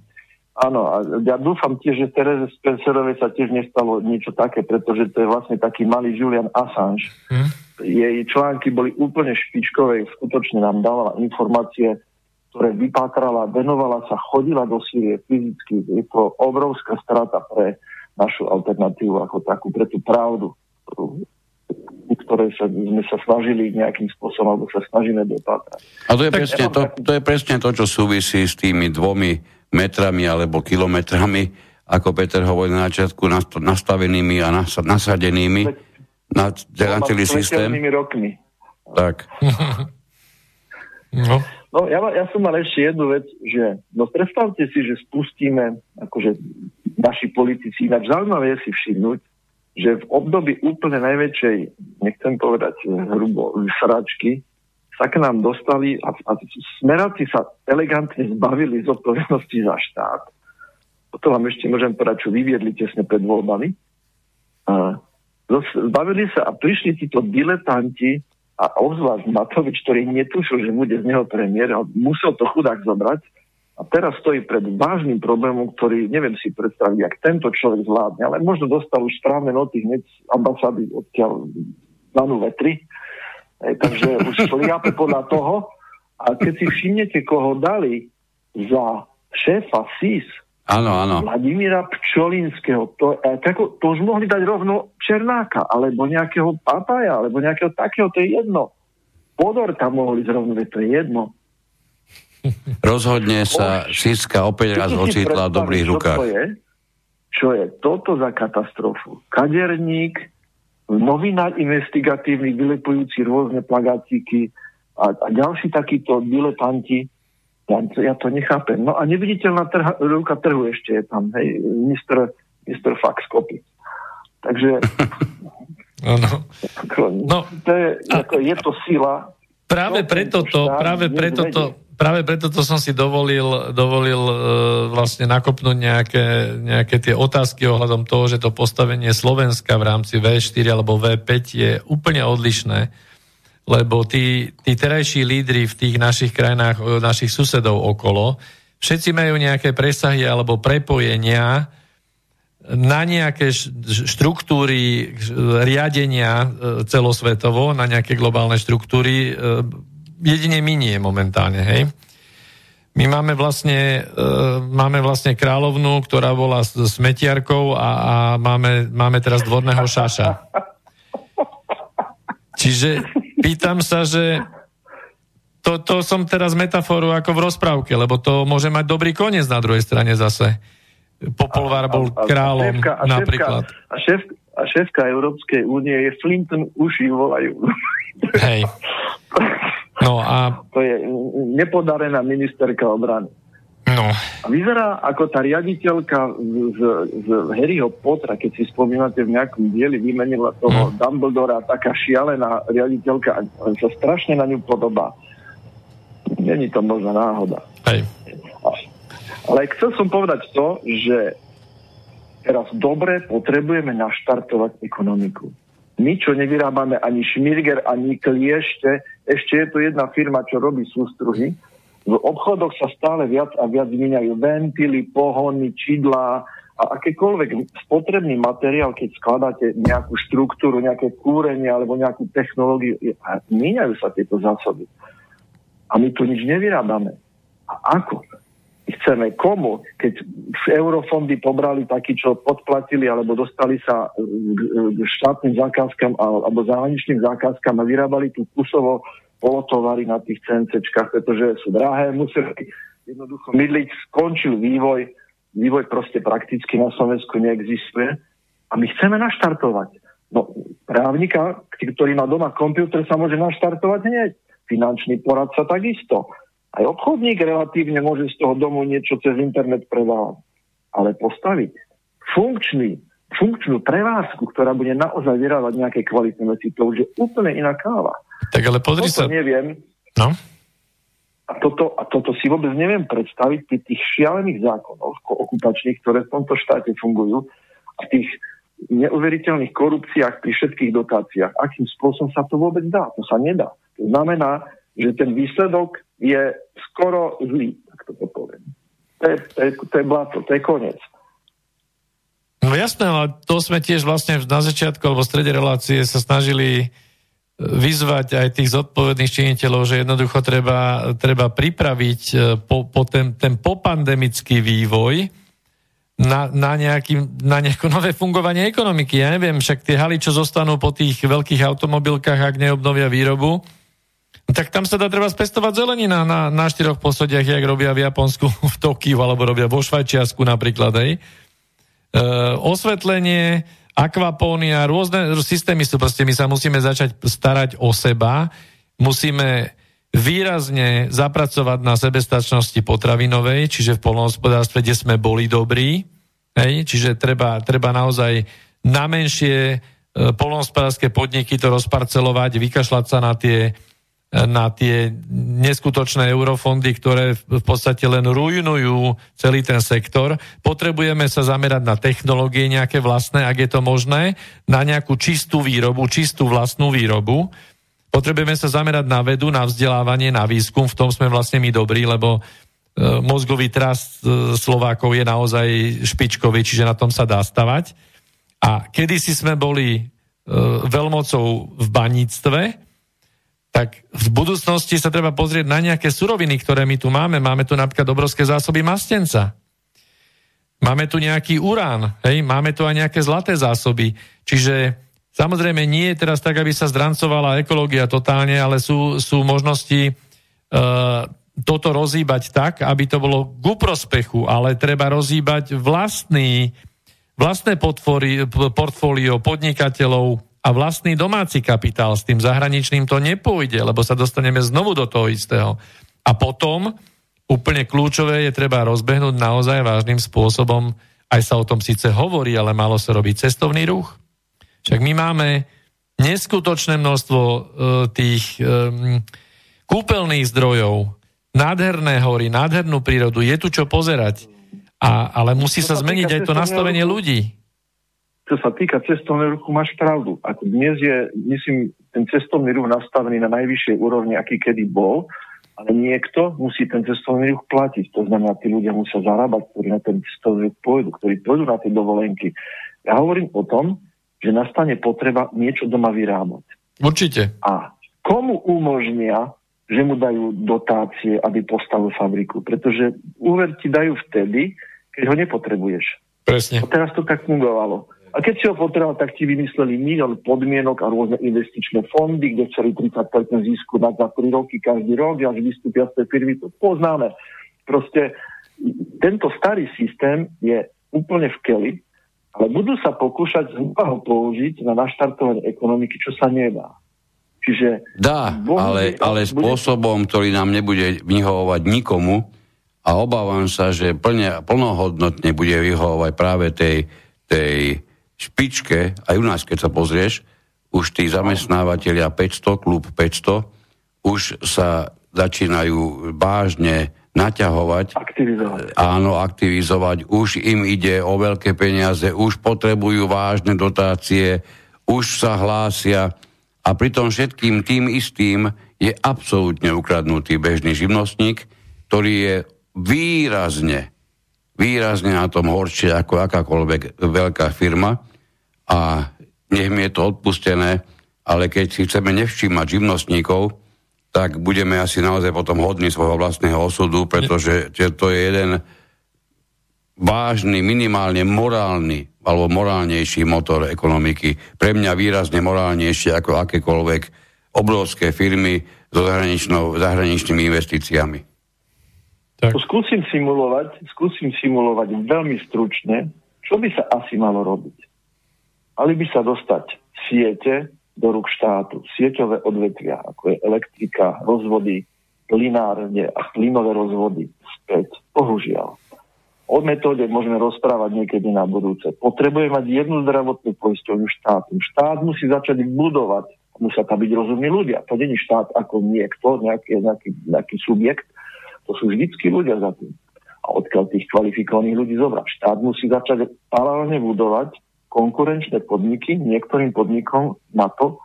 Áno, a ja dúfam tiež, že Tereze Spencerovej sa tiež nestalo niečo také, pretože to je vlastne taký malý Julian Assange. Hmm. Jej články boli úplne špičkové, skutočne nám dávala informácie, ktoré vypátrala, venovala sa, chodila do Sýrie fyzicky. Je to obrovská strata pre našu alternatívu ako takú, pre tú pravdu, ktoré sa, sme sa snažili nejakým spôsobom, alebo sa snažíme dopátrať. A to je, presne to, to je presne to, čo súvisí s tými dvomi metrami alebo kilometrami, ako Peter hovorí na začiatku, nastavenými a nasadenými na, na celý systém. rokmi. Tak. no. no ja, ja som mal ešte jednu vec, že no predstavte si, že spustíme, akože naši politici, ináč zaujímavé je si všimnúť, že v období úplne najväčšej, nechcem povedať hrubo, sračky, sa k nám dostali a, a smeráci sa elegantne zbavili z odpovednosti za štát. Toto vám ešte môžem povedať, čo vyviedli tesne pred voľbami. A zbavili sa a prišli títo diletanti a obzvlášť Matovič, ktorý netušil, že bude z neho premiér, musel to chudák zobrať a teraz stojí pred vážnym problémom, ktorý neviem si predstaviť, ak tento človek zvládne, ale možno dostal už správne noty hneď z ambasády odtiaľ danú vetri Hej, takže už šliape podľa toho. A keď si všimnete, koho dali za šéfa SIS, Áno, áno. Vladimíra Pčolinského. To, tako, to už mohli dať rovno Černáka, alebo nejakého Papaja, alebo nejakého takého, to je jedno. Podor tam mohli zrovna, to je jedno. Rozhodne sa Siska opäť raz ocitla v dobrých rukách. Čo je, čo je toto za katastrofu? Kaderník, novinár investigatívny, vylepujúci rôzne plagátiky a, a ďalší takíto diletanti, ja, ja to nechápem. No a neviditeľná trha, ruka trhu ešte je tam, hej, minister, minister Fax Kopy. Takže Ano. No, to je, ako, je to sila. Práve preto to, práve preto to, práve preto to som si dovolil, dovolil uh, vlastne nakopnúť nejaké, nejaké tie otázky ohľadom toho, že to postavenie Slovenska v rámci V4 alebo V5 je úplne odlišné, lebo tí, tí terajší lídry v tých našich krajinách, našich susedov okolo, všetci majú nejaké presahy alebo prepojenia na nejaké štruktúry riadenia e, celosvetovo, na nejaké globálne štruktúry, e, jedine my nie momentálne, hej. My máme vlastne, e, máme vlastne kráľovnú, ktorá bola s smetiarkou a, a máme, máme teraz dvorného šaša. Čiže pýtam sa, že to, to som teraz metaforu ako v rozprávke, lebo to môže mať dobrý koniec na druhej strane zase. Popolvár bol a, a, kráľom a šéfka, a napríklad. A, šéf, a šéfka Európskej únie je Flinton, uši volajú. Hej. No a... To je nepodarená ministerka obrany. No. A vyzerá ako tá riaditeľka z, z Harryho Pottera, keď si spomínate v nejakom dieli, vymenila toho mm. Dumbledora, taká šialená riaditeľka, sa strašne na ňu podobá. Není to možná náhoda. Hej. Ale chcel som povedať to, že teraz dobre potrebujeme naštartovať ekonomiku. My, čo nevyrábame ani šmirger, ani kliešte, ešte je to jedna firma, čo robí sústruhy, v obchodoch sa stále viac a viac vyminajú ventily, pohony, čidlá a akékoľvek spotrebný materiál, keď skladáte nejakú štruktúru, nejaké kúrenie alebo nejakú technológiu, míňajú sa tieto zásoby. A my tu nič nevyrábame. A ako? chceme komu, keď eurofondy pobrali takí, čo podplatili alebo dostali sa k štátnym zákazkám alebo zahraničným zákazkám a vyrábali tu kusovo polotovary na tých CNCčkách, pretože sú drahé, museli jednoducho mydliť, skončil vývoj, vývoj proste prakticky na Slovensku neexistuje a my chceme naštartovať. No, právnika, ktorý má doma počítač, sa môže naštartovať hneď. Finančný poradca takisto. Aj obchodník relatívne môže z toho domu niečo cez internet predávať. Ale postaviť funkčný, funkčnú prevázku, ktorá bude naozaj vyrábať nejaké kvalitné veci, to už je úplne iná káva. Tak ale pozri toto sa... neviem. No? A toto, a toto si vôbec neviem predstaviť pri tých šialených zákonoch okupačných, ktoré v tomto štáte fungujú a tých neuveriteľných korupciách pri všetkých dotáciách. Akým spôsobom sa to vôbec dá? To sa nedá. To znamená, že ten výsledok je skoro zlý, tak to poviem. To je, to, je, to je blato, to je koniec. No jasné, ale to sme tiež vlastne na začiatku alebo v strede relácie sa snažili e, vyzvať aj tých zodpovedných činiteľov, že jednoducho treba, treba pripraviť e, po, po ten, ten popandemický vývoj na, na, nejaký, na nejaké nové fungovanie ekonomiky. Ja neviem, však tie haly, čo zostanú po tých veľkých automobilkách, ak neobnovia výrobu, tak tam sa dá treba spestovať zelenina na, na štyroch posodiach, jak robia v Japonsku, v Tokiu, alebo robia vo Švajčiasku napríklad. Hej. E, osvetlenie, akvapónia, rôzne systémy sú, proste my sa musíme začať starať o seba, musíme výrazne zapracovať na sebestačnosti potravinovej, čiže v polnohospodárstve, kde sme boli dobrí, hej, čiže treba, treba naozaj na menšie e, polnohospodárske podniky to rozparcelovať, vykašľať sa na tie na tie neskutočné eurofondy, ktoré v podstate len rujnujú celý ten sektor. Potrebujeme sa zamerať na technológie nejaké vlastné, ak je to možné, na nejakú čistú výrobu, čistú vlastnú výrobu. Potrebujeme sa zamerať na vedu, na vzdelávanie, na výskum, v tom sme vlastne my dobrí, lebo e, mozgový trast e, Slovákov je naozaj špičkový, čiže na tom sa dá stavať. A kedysi sme boli e, veľmocou v baníctve, tak v budúcnosti sa treba pozrieť na nejaké suroviny, ktoré my tu máme. Máme tu napríklad obrovské zásoby mastenca. Máme tu nejaký urán, hej? máme tu aj nejaké zlaté zásoby. Čiže samozrejme nie je teraz tak, aby sa zdrancovala ekológia totálne, ale sú, sú možnosti uh, toto rozíbať tak, aby to bolo ku prospechu, ale treba rozíbať vlastný, vlastné potvory, portfólio podnikateľov a vlastný domáci kapitál. S tým zahraničným to nepôjde, lebo sa dostaneme znovu do toho istého. A potom, úplne kľúčové je treba rozbehnúť naozaj vážnym spôsobom, aj sa o tom síce hovorí, ale malo sa robiť cestovný ruch. Však my máme neskutočné množstvo e, tých e, kúpeľných zdrojov, nádherné hory, nádhernú prírodu, je tu čo pozerať. A, ale musí sa zmeniť aj to nastavenie ľudí. Čo sa týka cestovného ruchu, máš pravdu. Ako dnes je, myslím, ten cestovný ruch nastavený na najvyššej úrovni, aký kedy bol, ale niekto musí ten cestovný ruch platiť. To znamená, tí ľudia musia zarábať, ktorí na ten cestovný ruch pôjdu, ktorí pôjdu na tie dovolenky. Ja hovorím o tom, že nastane potreba niečo doma vyrábať. Určite. A komu umožnia že mu dajú dotácie, aby postavil fabriku. Pretože úver ti dajú vtedy, keď ho nepotrebuješ. Presne. A teraz to tak fungovalo. A keď si ho potreboval, tak ti vymysleli milión podmienok a rôzne investičné fondy, kde chceli 30% zisku na za 3 roky každý rok, až vystúpia z tej firmy. To poznáme. Proste tento starý systém je úplne v keli, ale budú sa pokúšať znova ho použiť na naštartovanie ekonomiky, čo sa nedá. Čiže... Dá, ale, ale spôsobom, ktorý nám nebude vyhovovať nikomu a obávam sa, že plne, plnohodnotne bude vyhovovať práve tej, tej špičke, aj u nás, keď sa pozrieš, už tí zamestnávateľia 500, klub 500, už sa začínajú vážne naťahovať. Aktivizovať. Áno, aktivizovať. Už im ide o veľké peniaze, už potrebujú vážne dotácie, už sa hlásia a pritom všetkým tým istým je absolútne ukradnutý bežný živnostník, ktorý je výrazne, výrazne na tom horšie ako akákoľvek veľká firma a nech mi je to odpustené, ale keď si chceme nevšímať živnostníkov, tak budeme asi naozaj potom hodní svojho vlastného osudu, pretože to je jeden vážny, minimálne morálny alebo morálnejší motor ekonomiky. Pre mňa výrazne morálnejšie ako akékoľvek obrovské firmy so zahraničnými investíciami. Tak. Skúsim simulovať, skúsim simulovať veľmi stručne, čo by sa asi malo robiť. Mali by sa dostať siete do rúk štátu, sieťové odvetvia, ako je elektrika, rozvody, plinárne a plynové rozvody späť. Bohužiaľ O metóde môžeme rozprávať niekedy na budúce. Potrebuje mať jednu zdravotnú poisťovňu štátu. Štát musí začať budovať. Musia tam byť rozumní ľudia. To není štát ako niekto, nejaký, nejaký, nejaký subjekt. To sú vždycky ľudia za tým. A odkiaľ tých kvalifikovaných ľudí zobrať? Štát musí začať paralelne budovať konkurenčné podniky niektorým podnikom na to,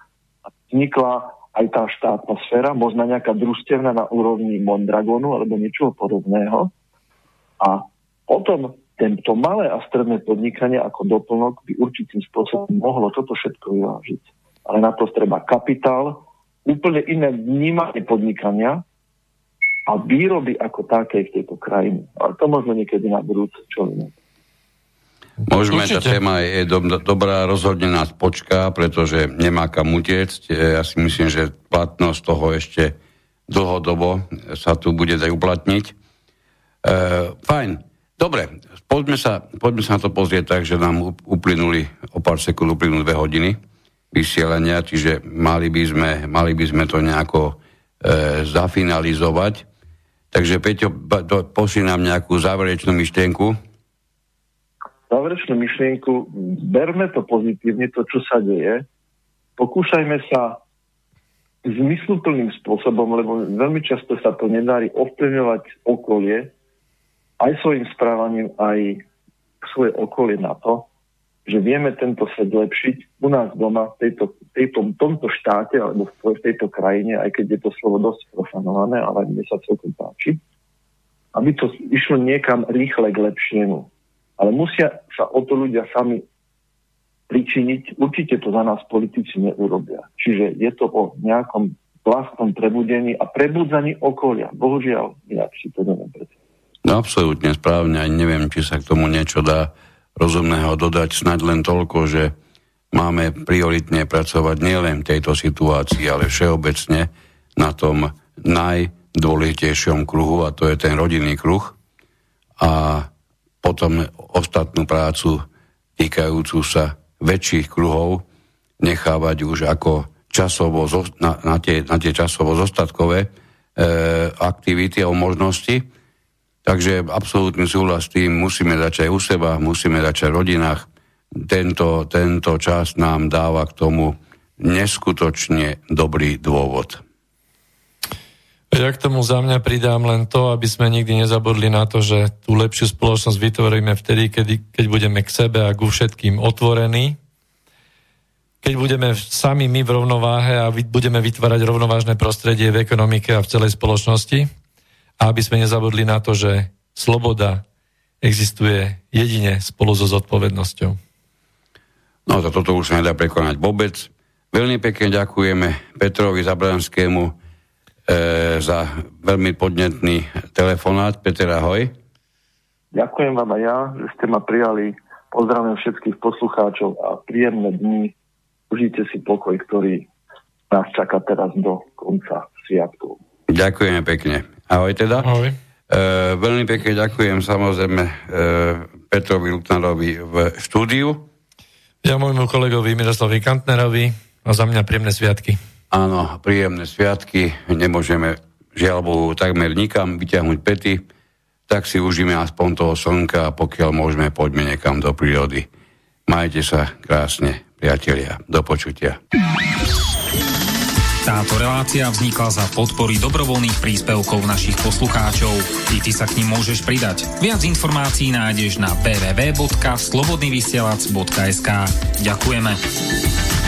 vznikla aj tá štátna sféra, možno nejaká družstevná na úrovni Mondragonu alebo niečoho podobného. A Potom tento malé a stredné podnikanie ako doplnok by určitým spôsobom mohlo toto všetko vyvážiť. Ale na to treba kapitál, úplne iné vnímanie podnikania a výroby ako také v tejto krajine. Ale to možno niekedy na budúce, čo viem. Môžeme, Určite. tá téma je do, dobrá, rozhodne nás počká, pretože nemá kam utiecť. Ja si myslím, že platnosť toho ešte dlhodobo sa tu bude dať uplatniť. E, fajn. Dobre, poďme sa, poďme sa na to pozrieť tak, že nám uplynuli, o pár sekúnd uplynuli dve hodiny vysielania, čiže mali by sme, mali by sme to nejako e, zafinalizovať. Takže Peťo, pošli nám nejakú záverečnú myšlienku. Záverečnú myšlienku, berme to pozitívne, to, čo sa deje. Pokúšajme sa zmysluplným spôsobom, lebo veľmi často sa to nedarí ovplyvňovať okolie, aj svojim správaním, aj svoje okolie na to, že vieme tento svet lepšiť u nás doma, v tejto, tejto, tomto štáte alebo v tejto krajine, aj keď je to slovo dosť profanované, ale mne sa celkom páči, aby to išlo niekam rýchle k lepšiemu. Ale musia sa o to ľudia sami pričiniť. Určite to za nás politici neurobia. Čiže je to o nejakom vlastnom prebudení a prebudzaní okolia. Bohužiaľ, inak si to neviem predstaviť. No absolútne správne, aj neviem, či sa k tomu niečo dá rozumného dodať, snaď len toľko, že máme prioritne pracovať nielen v tejto situácii, ale všeobecne na tom naj, najdôležitejšom kruhu a to je ten rodinný kruh a potom ostatnú prácu týkajúcu sa väčších kruhov nechávať už ako časovo, na, na, tie, na tie časovo zostatkové e, aktivity a možnosti. Takže absolútny súhlas s tým, musíme začať u seba, musíme začať v rodinách. Tento, tento čas nám dáva k tomu neskutočne dobrý dôvod. Ja k tomu za mňa pridám len to, aby sme nikdy nezabudli na to, že tú lepšiu spoločnosť vytvoríme vtedy, kedy, keď budeme k sebe a ku všetkým otvorení, keď budeme sami my v rovnováhe a budeme vytvárať rovnovážne prostredie v ekonomike a v celej spoločnosti a aby sme nezabudli na to, že sloboda existuje jedine spolu so zodpovednosťou. No to toto už sa nedá prekonať vôbec. Veľmi pekne ďakujeme Petrovi Zabranskému za veľmi podnetný telefonát. Peter, ahoj. Ďakujem vám aj ja, že ste ma prijali. Pozdravím všetkých poslucháčov a príjemné dni užite si pokoj, ktorý nás čaká teraz do konca sviatku. Ďakujeme pekne. Ahoj teda. Ahoj. E, veľmi pekne ďakujem samozrejme e, Petrovi Lutnarovi v štúdiu. Ja môjmu kolegovi Miroslavi Kantnerovi a za mňa príjemné sviatky. Áno, príjemné sviatky. Nemôžeme žiaľ Bohu takmer nikam vyťahnuť pety, tak si užíme aspoň toho slnka a pokiaľ môžeme, poďme niekam do prírody. Majte sa krásne priatelia. Do počutia. Táto relácia vznikla za podpory dobrovoľných príspevkov našich poslucháčov. I ty sa k ním môžeš pridať. Viac informácií nájdeš na www.slobodnyvysielac.sk Ďakujeme.